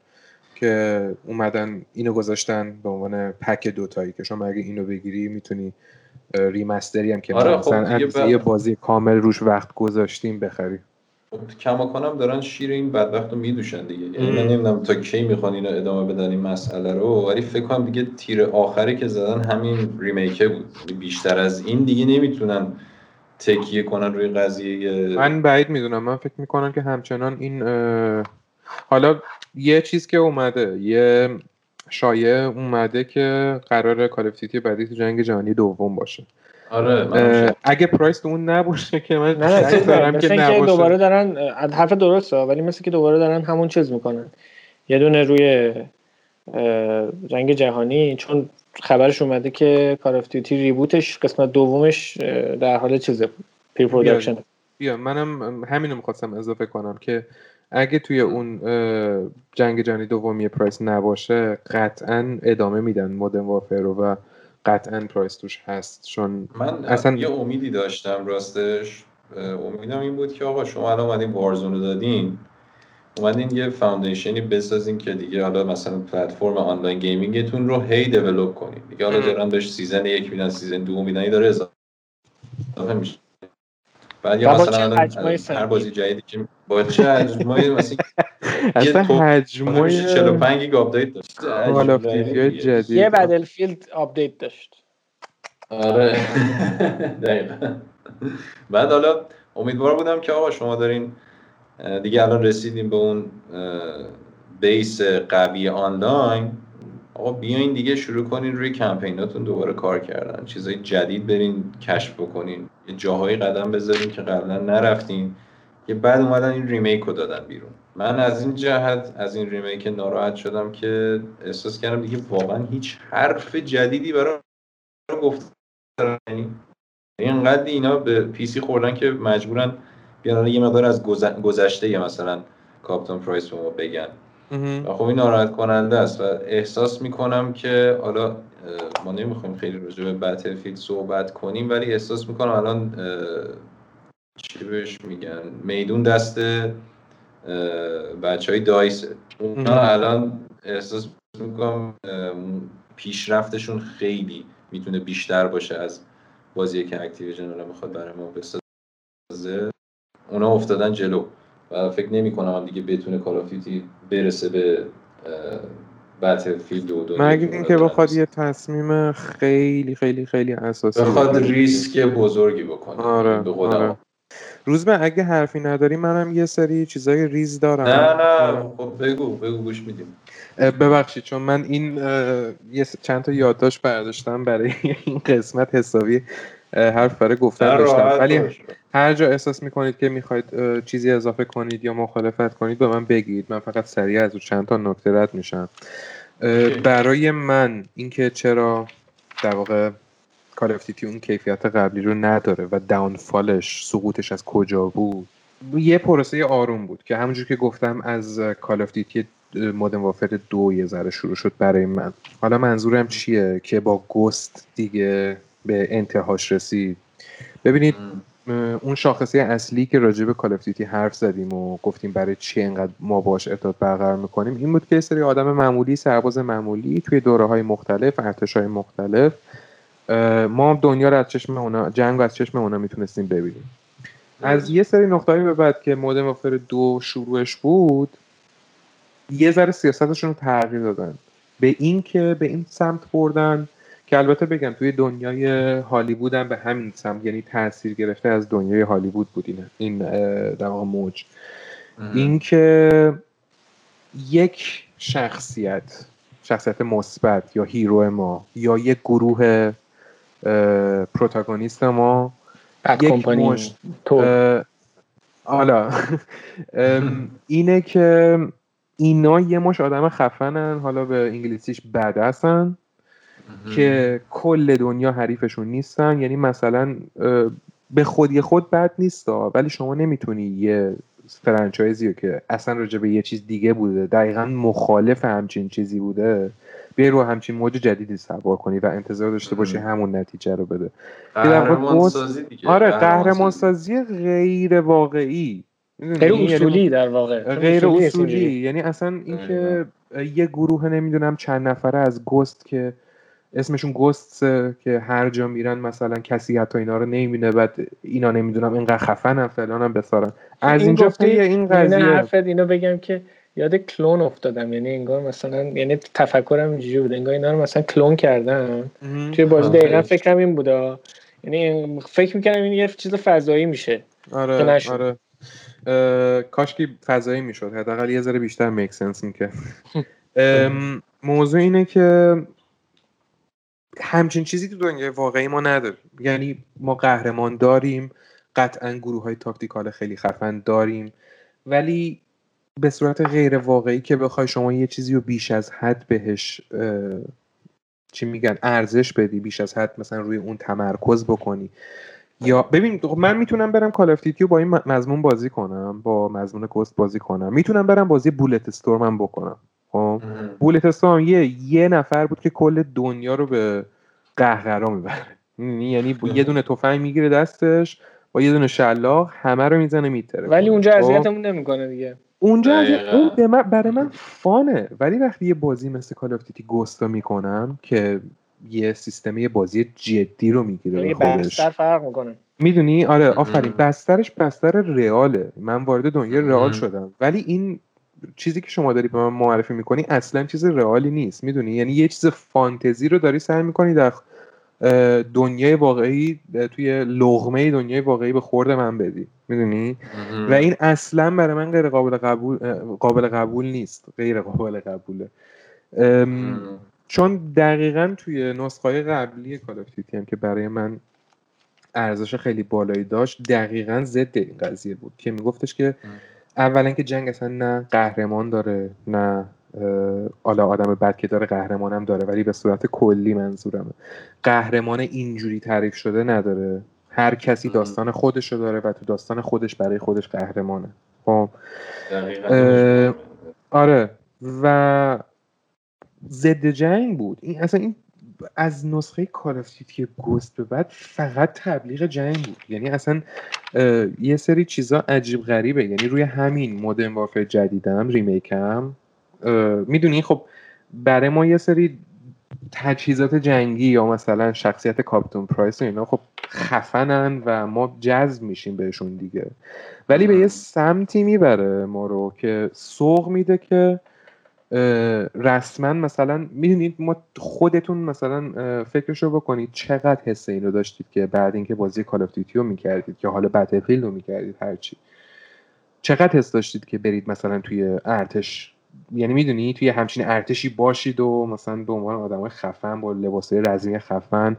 A: که اومدن اینو گذاشتن به عنوان پک دوتایی که شما اگه اینو بگیری می‌تونی ریمستری هم که
B: آره، خب
A: مثلا اندازه یه بازی کامل روش وقت گذاشتیم بخری.
B: خب کماکانم دارن شیر این بدبخت رو میدوشن دیگه. یعنی. من نمی‌دونم تا کی می‌خوان اینو ادامه بدن این مسئله رو ولی فکر کنم دیگه تیر آخری که زدن همین ریمیکه بود. یعنی بیشتر از این دیگه نمی‌تونن تکیه کنن روی قضیه.
A: من بعید می‌دونم. من فکر می‌کنم که همچنان این حالا یه چیز که اومده یه شایعه اومده که قرار کالفتیتی بعدی تو جنگ جهانی دوم باشه.
B: آره
A: اگه پرایس اون نباشه که من
C: نه
A: دارم که نباشه.
C: دوباره دارن حرف درسته ولی مثل که دوباره دارن همون چیز می‌کنن. یه دونه روی جنگ جهانی چون خبرش اومده که Call of Duty reboot ش قسمت دومش در حال چیزه pre-production
A: بیا منم همینو می‌خواستم اضافه کنم که اگه توی اون جنگ جهانی دومی پرایس نباشه قطعا ادامه میدن Modern Warfare رو و قطعا پرایس توش هست. چون
B: من
A: اصلا-
B: یه امیدی داشتم راستش. امیدم این بود که آقا شما الان اومدین Warzone رو دادین. اومدین یه foundation ی بسازین که دیگه حالا مثلا پلتفرم آنلاین gaming تون رو هی develop کنین. دیگه حالا. دارن بهش season یک میدن season دو میدن داره اضافه میشه. بعد یا مثلا
E: چه
B: الان هر؟ بازی جدیدی که با چه حجمایی مثلا
A: اصلا حجمای
B: 45 گیگ آپدیت داشت
A: Duty جدید.
E: یه Battlefield آپدیت داشت.
B: آره. دقیقا. بعد حالا امیدوار بودم که آقا شما دارین دیگه الان رسیدیم به اون base قوی آنلاین. آقا بیاین دیگه شروع کنین روی کمپیناتون دوباره کار کردن. چیزای جدید برین کشف بکنین. یه جاهایی قدم بذارین که قبلا نرفتین. که بعد اومدن این remake رو دادن بیرون. من از این جهت از این remake ناراحت شدم که احساس کردم دیگه واقعا هیچ حرف جدیدی برای گفت اینقدر اینا به پیسی خوردن که مجبورن بیان یه مقدار از گذ- گذشته مثلا Captain Price به بگن. و خب این ناراحت کننده است و احساس می‌کنم که حالا ما نمی‌خوایم خیلی راجع به Battlefield صحبت کنیم ولی احساس می‌کنم الان چی بهش میگن میدون دست بچه های DICE ه
A: اونا.
B: الان احساس می‌کنم پیشرفتشون خیلی می‌تونه بیشتر باشه از بازی که Activision الان می‌خواد برای ما بسازه. اونا افتادن جلو. و فکر نمی کنم دیگه بتونه Call of Duty برسه به Battlefield و دنیایی
A: مگه اینکه بخواد یه تصمیم خیلی خیلی خیلی اساسی
B: بخواد. ریسک بزرگی بکنه
A: آره
B: به قول
A: آره. روز به اگه حرفی نداری منم یه سری چیزای ریز دارم
B: نه نه
A: آره.
B: خب بگو بگو گوش میدیم
A: ببخشید چون من این یه چند تا یادداشت برداشتم برای این قسمت حسابی حرف برای گفتن داشتم. ولی. هر جا احساس می‌کنید که می‌خواید چیزی اضافه کنید یا مخالفت کنید به من بگید. من فقط سریع از چند تا نکته رد میشم. برای من اینکه چرا در واقع Call of اون کیفیت قبلی رو نداره و downfall ش سقوطش از کجا بود؟ یه پروسه آروم بود که همونجور که گفتم از Call of Duty Modern Warfare دو یه ذره شروع شد برای من. حالا منظورم چیه که با Ghosts دیگه به انتهاش رسید. ببینید اون شاخصه اصلی که راجع به Call حرف زدیم و گفتیم برای چی انقدر ما باش ارتباط برقرار می‌کنیم این بود که یه سری آدم معمولی سرباز معمولی توی دوره های مختلف ارتش های مختلف ما دنیا رو از چشم اونا جنگ رو از چشم اونا می‌تونستیم ببینیم. از یه سری نقطه‌ای به بعد که مودرن وافر دو شروعش بود یه ذره سیاستشون رو تغییر دادن. به این که به این سمت بردن که البته بگم توی دنیای هالیوود هم به همین سمت یعنی تاثیر گرفته از دنیای هالیوود بود این این در واقع موج. اینکه یک شخصیت شخصیت مثبت یا hero ما یا یک گروه protagonist ما یک مشت-
E: تو.
A: حالا اینه که اینا یه مش آدم خفنن حالا به انگلیسیش badass ان. که کل دنیا حریفشون نیستن یعنی مثلا به خودی خود بد نیستا ولی شما نمی‌تونی یه franchise ی رو که اصلا راجع به یه چیز دیگه بوده دقیقا مخالف همچین چیزی بوده بیای رو همچین موج جدیدی سوار کنی و انتظار داشته باشی. همون نتیجه رو بده
B: قهرمان سازی دیگه
A: آره
B: قهرمان سازی.
A: غیر واقعی؟
E: غیر
A: یعنی
E: اصولی در واقع
A: غیر
E: نیست
A: اصولی. یعنی اصلا اینکه یه گروه نمی‌دونم چند نفره از گست که اسمشون گست که هر جا میرن مثلا کسی حتی اینا رو نمی‌بینه بعد اینا نمی‌دونم اینقدر خفنم فلانم بسارن. از
E: این
A: پی این
E: این
A: قضیه.
E: حرفت اینو بگم که یاد کلون افتادم. یعنی انگار مثلا یعنی تفکرم اینجوری بود. انگار اینا رو مثلا کلون کردن.
A: مهم.
E: توی بازی. دقیقا فکرم این بودا یعنی فکر می‌کنم این یه چیز فضایی میشه. که
A: آره. آره کاش که فضایی می‌شد. حداقل یه ذره بیشتر میک سنس می‌کرد. موضوع اینه که همچین چیزی تو دنیای واقعی ما نداریم. یعنی ما قهرمان داریم قطعا گروه های tactical خیلی خفن داریم ولی به صورت غیر واقعی که بخوای شما یه چیزی رو بیش از حد بهش چی میگن ارزش بدی بیش از حد مثلا روی اون تمرکز بکنی. یا ببین خب من می‌تونم برم Call of با این مضمون بازی کنم با مضمون Ghosts بازی کنم. می‌تونم برم بازی Bulletstorm بکنم. خب.
B: مهم.
A: Bulletstorm یه یه نفر بود که کل دنیا رو به قهقرا می‌بره. یعنی با یه دونه تفنگ می‌گیره دستش با یه دونه شلاق همه رو می‌زنه می‌ترکونه.
E: ولی اونجا اذیتمون نمی‌کنه دیگه.
A: اونجا از. اون به من برای من fun ه. ولی وقتی یه بازی مثل Call of Duty Ghosts می‌کنم که یه سیستم یه بازی جدی رو می‌گیره به
E: یه
A: خودش.
E: بستر فرق می‌کنه.
A: می‌دونی؟ آره. آفرین. بسترش بستر real ه. من وارد دنیای
B: real.
A: شدم. ولی این چیزی که شما داری به من معرفی می‌کنی اصلا چیز real ی نیست. می‌دونی؟ یعنی یه چیز فانتزی رو داری سعی می‌کنی در دنیای واقعی توی لغمه دنیای واقعی به خورد من بدی. می‌دونی؟ و این اصلا برای من غیر قابل قبول قابل قبول نیست. غیر قابل قبوله. چون دقیقا توی نسخه قبلی کال دیوتی هم که برای من ارزش خیلی بالایی داشت دقیقا ضد این قضیه بود که میگفتش که اولا که جنگ اصلا نه قهرمان داره نه حالا آدم بد که داره قهرمانم داره ولی به صورت کلی منظورمه. قهرمان اینجوری تعریف شده نداره. هر کسی. داستان خودشو داره و تو داستان خودش برای خودش قهرمانه. خب. آره. و ضد جنگ بود. این اصلا این از نسخه Call of Duty Ghosts به بعد فقط تبلیغ جنگ بود. یعنی اصلا یه سری چیزا عجیب غریبه. یعنی روی همین Modern Warfare جدیدم remake م. می‌دونی؟ خب برای ما یه سری تجهیزات جنگی یا مثلا شخصیت کاپیتون Price و اینا خب خفنن و ما جذب میشیم بهشون دیگه. ولی به یه سمتی می‌بره ما رو که سوق میده که رسما مثلا می‌دونید ما خودتون مثلا فکرشو بکنید چقدر حس این رو داشتید که بعد اینکه بازی Call of Duty رو می‌کردید که حالا Battlefield رو می‌کردید هرچی چقدر حس داشتید که برید مثلا توی ارتش؟ یعنی می‌دونی توی همچین ارتشی باشید و مثلا به عنوان آدم خفن با لباسای رزمی خفن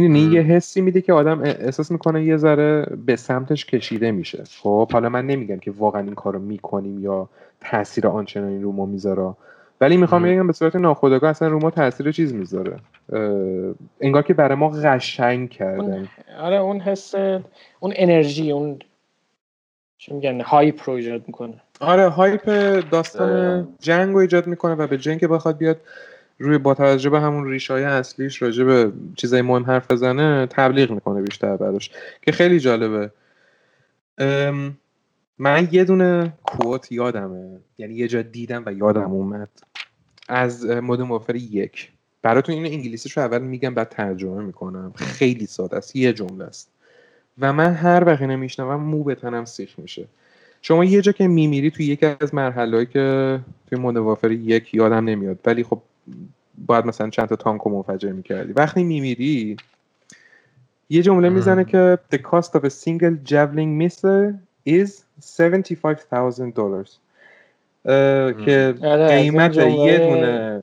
A: می‌دونی. یه حسی میده که آدم احساس می‌کنه یه ذره به سمتش کشیده میشه خب حالا من نمیگم که واقعا این کارو می‌کنیم یا تاثیر آنچنانی رو ما می‌ذاره ولی می‌خوام. بگم به صورت ناخودآگاه اصلا رو ما تاثیر چیز می‌ذاره انگار که برای ما قشنگ کردن
E: آره اون حس اون انرژی اون چی میگن هایپ رو ایجاد می‌کنه
A: آره هایپ داستان. جنگ رو ایجاد می‌کنه و به جنگ که بخواد بیاد روی با توجه به همون ریشای اصلیش راجع به چیزای مهم حرف بزنه تبلیغ می‌کنه بیشتر براش. که خیلی جالبه. من یه دونه کوت یادمه. یعنی یه جا دیدم و یادم اومد. از مدرن وارفر یک. براتون اینو انگلیسیش رو اول میگم بعد ترجمه می‌کنم. خیلی ساده است. یه جمله است. و من هر وقت اینو میشنوم مو به تنم سیخ میشه. شما یه جا که میمیری توی یکی از مرحله‌ای که توی مدرن وارفر یک یادم نمیاد. ولی خب باید مثلا چند تا تانک رو منفجر می‌کردی. وقتی میمیری یه جمله می‌زنه که the cost of a single javelin missile is $75,000 dollars. که
E: آره،
A: قیمت یه دونه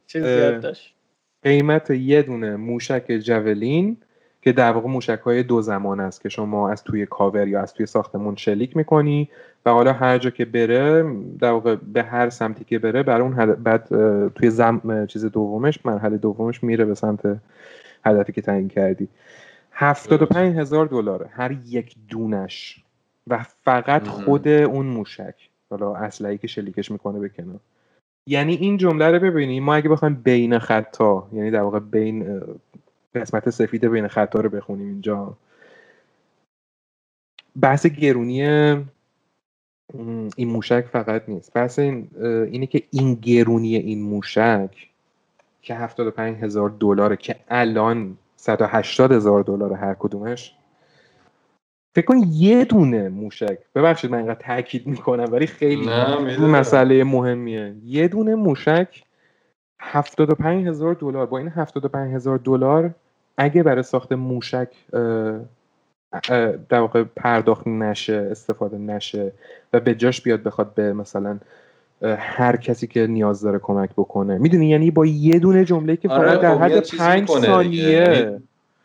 A: قیمت یه دونه موشک جولین که در واقع موشک های دو زمان است که شما از توی کاور یا از توی ساختمون شلیک می‌کنی و حالا هر جا که بره در واقع به هر سمتی که بره برای اون هد- بعد توی زم چیز دومش مرحله دومش میره به سمت هدفی که تعیین کردی. هفتاد و پنج هزار دلاره هر یک دونش و فقط. خود اون موشک. حالا اسلحه‌ای که شلیکش می‌کنه به کنار. یعنی این جمله رو ببینیم ما اگه بخوایم بین خطا یعنی در واقع بین قسمت سفید بین خطا رو بخونیم اینجا. بحث گرونی این موشک فقط نیست. بحث این اینه که این گرونی این موشک که 75 هزار دلاره که الان 180 هزار دلار هر کدومش. فکر کن یه دونه موشک. ببخشید من اینقدر تاکید می‌کنم ولی خیلی
B: می‌دونم.
A: مسئله مهمیه. یه دونه موشک 75 هزار دلار. با این 75 هزار دلار اگه برای ساخت موشک در واقع پرداخت نشه استفاده نشه و به جاش بیاد بخواد به مثلا هر کسی که نیاز داره کمک بکنه می‌دونی یعنی با یه دونه جمله که
B: آره،
A: فقط در
B: خب
A: حد پنج. ثانیه
B: یعنی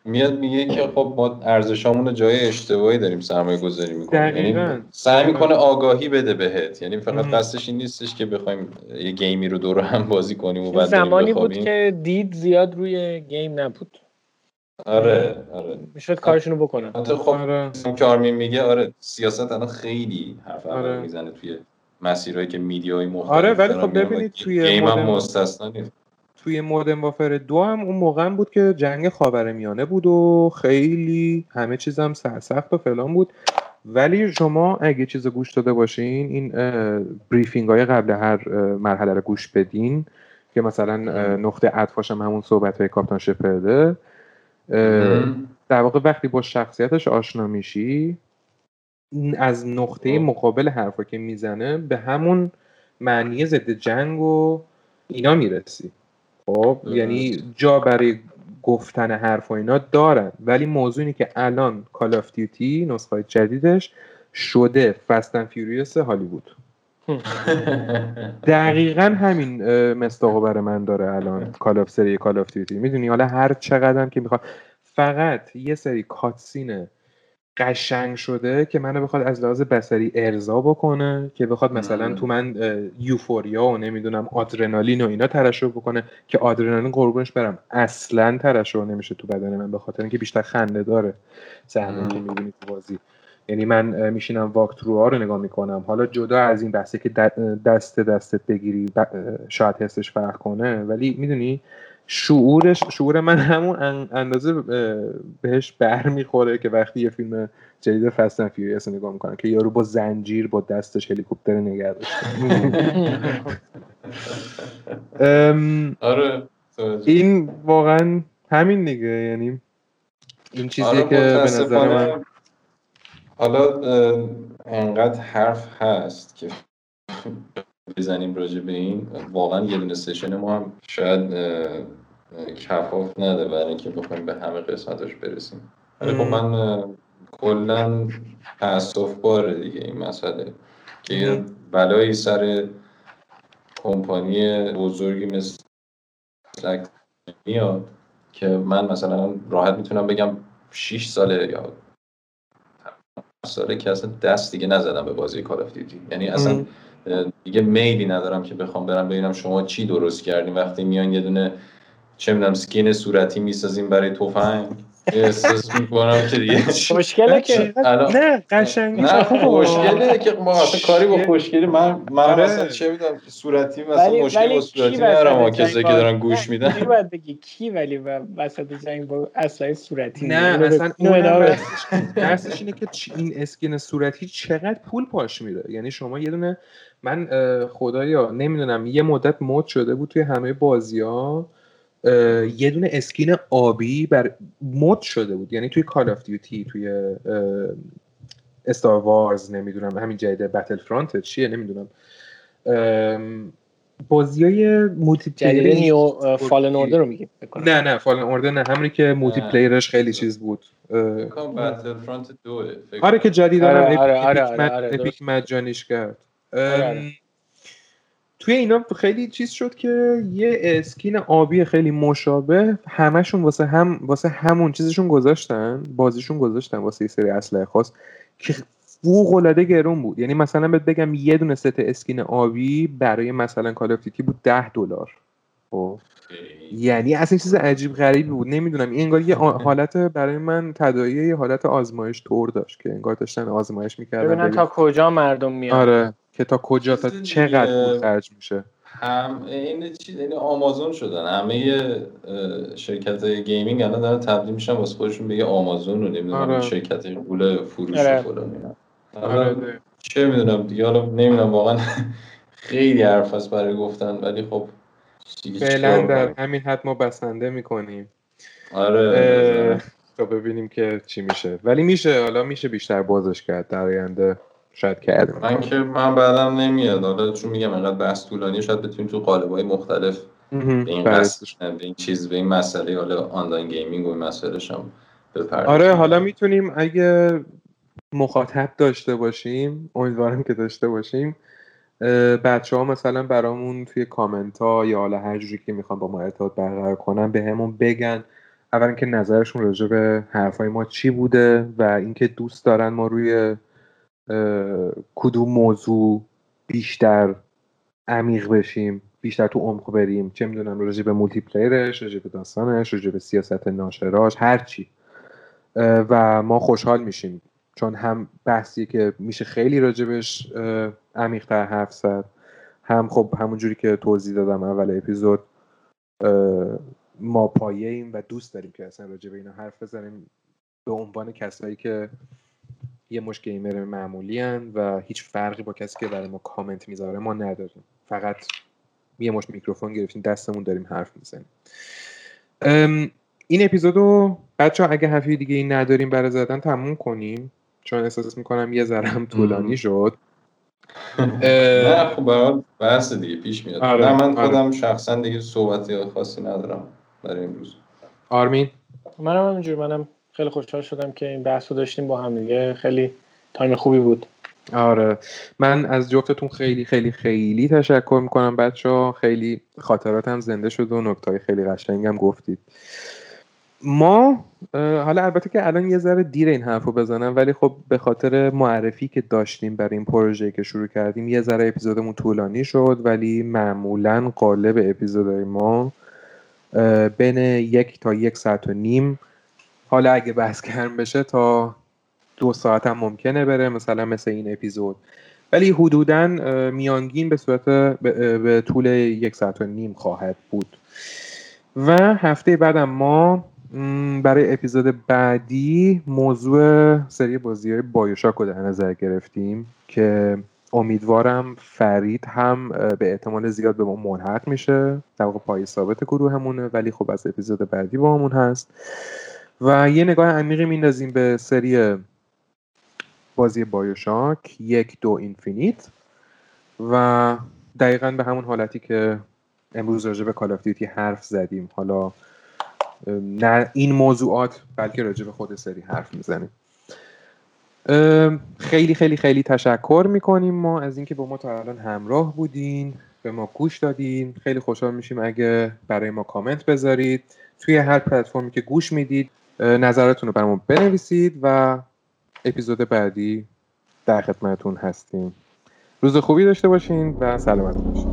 B: میاد میگه که خب ما ارزشامون رو جای اشتباهی داریم سرمایه گذاری می‌کنیم. یعنی سعی می‌کنه آگاهی بده بهت یعنی فقط. قصدش این نیستش که بخوایم یه گیمی رو دور هم بازی کنیم و بعد
E: زمانی بود. که دید زیاد روی گیم نبود
B: آره آره.
E: می‌شد کارشونو بکنن.
B: البته خب
A: آره.
B: که آرمین میگه آره سیاست الان خیلی حرف اول
A: آره.
B: می‌زنه توی مسیرهایی که میدیای مختلف
A: آره، ولی خب ببینید توی
B: گیم هم مستثنا نیست.
A: توی توی مودرن وافر دو هم اون موقع هم بود که جنگ خاورمیانه بود و خیلی همه چیز هم سرسخت و فلان بود. ولی شما اگه چیز گوش داده باشین این بریفینگ های قبل هر مرحله رو گوش بدین که مثلا نقطه عطفاش هم همون صحبت های کاپتان شپرده. در واقع وقتی با شخصیتش آشنا میشی از نقطه مقابل حرفا که می‌زنه به همون معنی ضد جنگ و اینا می‌رسی. خب یعنی جا برای گفتن حرف و اینا دارن. ولی موضوع اینه که الان Call of Duty نسخه جدیدش شده Fast and Furious هالیوود. دقیقا همین مصداقو برای من داره الان. Call of سری Call of Duty می‌دونی حالا هر چقدر که می‌خواد. فقط یه سری cutscene قشنگ شده که منو بخواد از لحاظ بصری ارضا بکنه که بخواد مثلا تو من euphoria و نمی‌دونم آدرنالین و اینا ترشح بکنه که آدرنالین قربونش برم. اصلا ترشح نمیشه تو بدن من به خاطر اینکه بیشتر خنده داره. صحنه که می‌بینی تو بازی. یعنی من میشینم walkthrough ها رو نگاه می‌کنم. حالا جدا از این بحثه که دسته دستت بگیری شاید حسش فرق کنه ولی می‌دونی شعورش شعور من همون اندازه بهش بر می‌خوره که وقتی یه فیلم جدید Fast and Furious نگاه می‌کنم که یارو با زنجیر با دستش هلیکوپتر نگه
B: آره
A: این واقعا همین دیگه. یعنی این چیزی آره که به نظر من
B: حالا انقدر حرف هست که بزنیم راجع به این. واقعا یه دونه سشن ما هم شاید کفاف نده برای اینکه بخوایم به همه قسمتش برسیم. ولی خب من کلا تاسف باره دیگه این مسئله که یه بلایی سر کمپانی بزرگی مثل میاد که من مثلا راحت می‌تونم بگم 6 ساله یا ساله که اصلا دست دیگه نزدم به بازی کال اف دیوتی یعنی اصلا دیگه میلی ندارم که بخوام برم ببینم شما چی درست کردین وقتی میان یه دونه چه می‌دونم سکین صورتی می‌سازیم برای تفنگ. احساس می‌کنم که دیگه
E: خوشگله که.
A: نه قشنگ
B: نه خوشگله که ما اصلا کاری با خوشگلی من من مثلا چه می‌دونم صورتی مثلا مشکل با صورتی ندارم کسایی که دارن گوش میدن.
E: کی باید بگی؟ کی ولی وسط جنگ با اسلحه صورتی؟
A: نه اصلا اون درسش اینه که این اسکین صورتی چقدر پول پاش میره یعنی شما یه دونه من خدایا نمی‌دونم یه مدت مد شده بود توی همه بازی ها یه دونه اسکین آبی بر مد شده بود. یعنی توی کال آف دیوتی توی استار وارز نمی‌دونم همین جدید بتل فرانت چیه نمی‌دونم. بازی های مولتی
E: پلیر نیو فالن اوردر رو میگیم
A: نه نه فالن اوردر نه. همونی که مولتی پلیرش خیلی چیز بود.
B: بتل فرانت دو
A: آره که جدید آره آره آره آره اپیک مجانیش کرد. توی اینا خیلی چیز شد که یه اسکین آبی خیلی مشابه همشون واسه هم واسه همون چیزشون گذاشتن بازیشون گذاشتن واسه یه سری اسلحه خاص که فوق العاده گرون بود. یعنی مثلا بهت بگم یه دونه ست اسکین آبی برای مثلا کال بود 10 دلار. خب؟ یعنی اصلا چیز عجیب غریبی بود. نمی‌دونم این انگار یه حالت برای من تداعی یه حالت آزمایش طور داشت که انگار داشتن آزمایش می‌کردن
E: ببینن تا کجا مردم میان.
A: آره. که تا کجا تا چقدر خرج میشه.
B: هم این چیز یعنی آمازون شدن. همه شرکت gaming الان دارن تبدیل میشن واسه خودشون به یه آمازون رو نمی‌دونم آره. شرکت غول فروش آره. فلان آره. چه می‌دونم دیگه. حالا نمی‌دونم واقعا خیلی حرف هست برای گفتن ولی خب
A: فعلا در همین حد ما بسنده می‌کنیم.
B: آره.
A: تا ببینیم که چی میشه. ولی میشه حالا میشه بیشتر بازش کرد در آینده. شاید کردیم
B: من که من بعدم نمیاد. حالا چون میگم انقدر بحث طولانی شاید بتونیم تو قالب های مختلف به این قصد به این چیز به این مسئله حالا online gaming و این مسئله هم
A: آره حالا می‌تونیم اگه مخاطب داشته باشیم امیدوارم که داشته باشیم بچه ها مثلا برامون توی کامنت ها یا حالا هر جوری که می‌خوان با ما ارتباط برقرار کنن بهمون بگن. اولا که نظرشون راجع به حرفای ما چی بوده و اینکه دوست دارن ما روی کدوم موضوع بیشتر عمیق بشیم بیشتر تو عمق بریم؟ چه می‌دونم راجع به مولتی پلیرش راجع به داستانش راجع به سیاست ناشراش هر چی. و ما خوشحال میشیم. چون هم بحثی که میشه خیلی راجبش عمیقتر حرف زد هم خب همونجوری که توضیح دادم اول اپیزود ما پایه ایم و دوست داریم که اصلا راجع به اینا حرف بزنیم به عنوان کسایی که یه مش گیمر معمولی هن و هیچ فرقی با کسی که برای ما کامنت می‌ذاره ما نداریم. فقط یه مش میکروفون گرفتیم دستمون داریم حرف می‌زنیم. این اپیزودو بچه ها اگه حرفی دیگه این نداریم برای زدن تموم کنیم. چون احساس می‌کنم یه ذره هم طولانی شد.
B: نه خب بحث دیگه پیش میاد.
A: آره،
B: نه من
A: آره.
B: خودم شخصا دیگه صحبتی خاصی ندارم برای امروز.
A: آرمین؟
E: منم همینجور منم خیلی خوشحال شدم که این بحث رو داشتیم با هم دیگه. خیلی تایم خوبی بود.
A: آره. من از جفتتون خیلی خیلی خیلی تشکر می‌کنم بچه ها خیلی خاطراتم زنده شد و نکتای خیلی قشنگم گفتید. ما حالا البته که الان یه ذره دیر این حرف رو بزنم ولی خب به خاطر معرفی که داشتیم برای این پروژه که شروع کردیم یه ذره اپیزودمون طولانی شد ولی معمولا قالب اپیزودهای ما بین یک تا یک ساعت و نیم حالا اگه بحث گرم بشه تا دو ساعت هم ممکنه بره مثلا مثل این اپیزود. ولی حدودا میانگین به صورت به, طول یک ساعت و نیم خواهد بود. و هفته بعدم ما برای اپیزود بعدی موضوع سری بازی های بایوشاک رو در نظر گرفتیم که امیدوارم فرید هم به احتمال زیاد به ما ملحق میشه. در واقع پای ثابت گروهمونه ولی خب از اپیزود بعدی با همون هست. و یه نگاه عمیقی میندازیم به سری بازی بایوشاک یک دو اینفینیت و دقیقا به همون حالتی که امروز راجع به کال دیوتی حرف زدیم. حالا نه این موضوعات بلکه راجع به خود سری حرف می‌زنیم. خیلی خیلی خیلی تشکر می‌کنیم ما از اینکه با ما تا الان همراه بودین به ما گوش دادین. خیلی خوشحال میشیم اگه برای ما کامنت بذارید. توی هر پلتفرمی که گوش می‌دید اه، نظراتتون رو برامون بنویسید و اپیزود بعدی در خدمتتون هستیم. روز خوبی داشته باشین و سلامت باشین.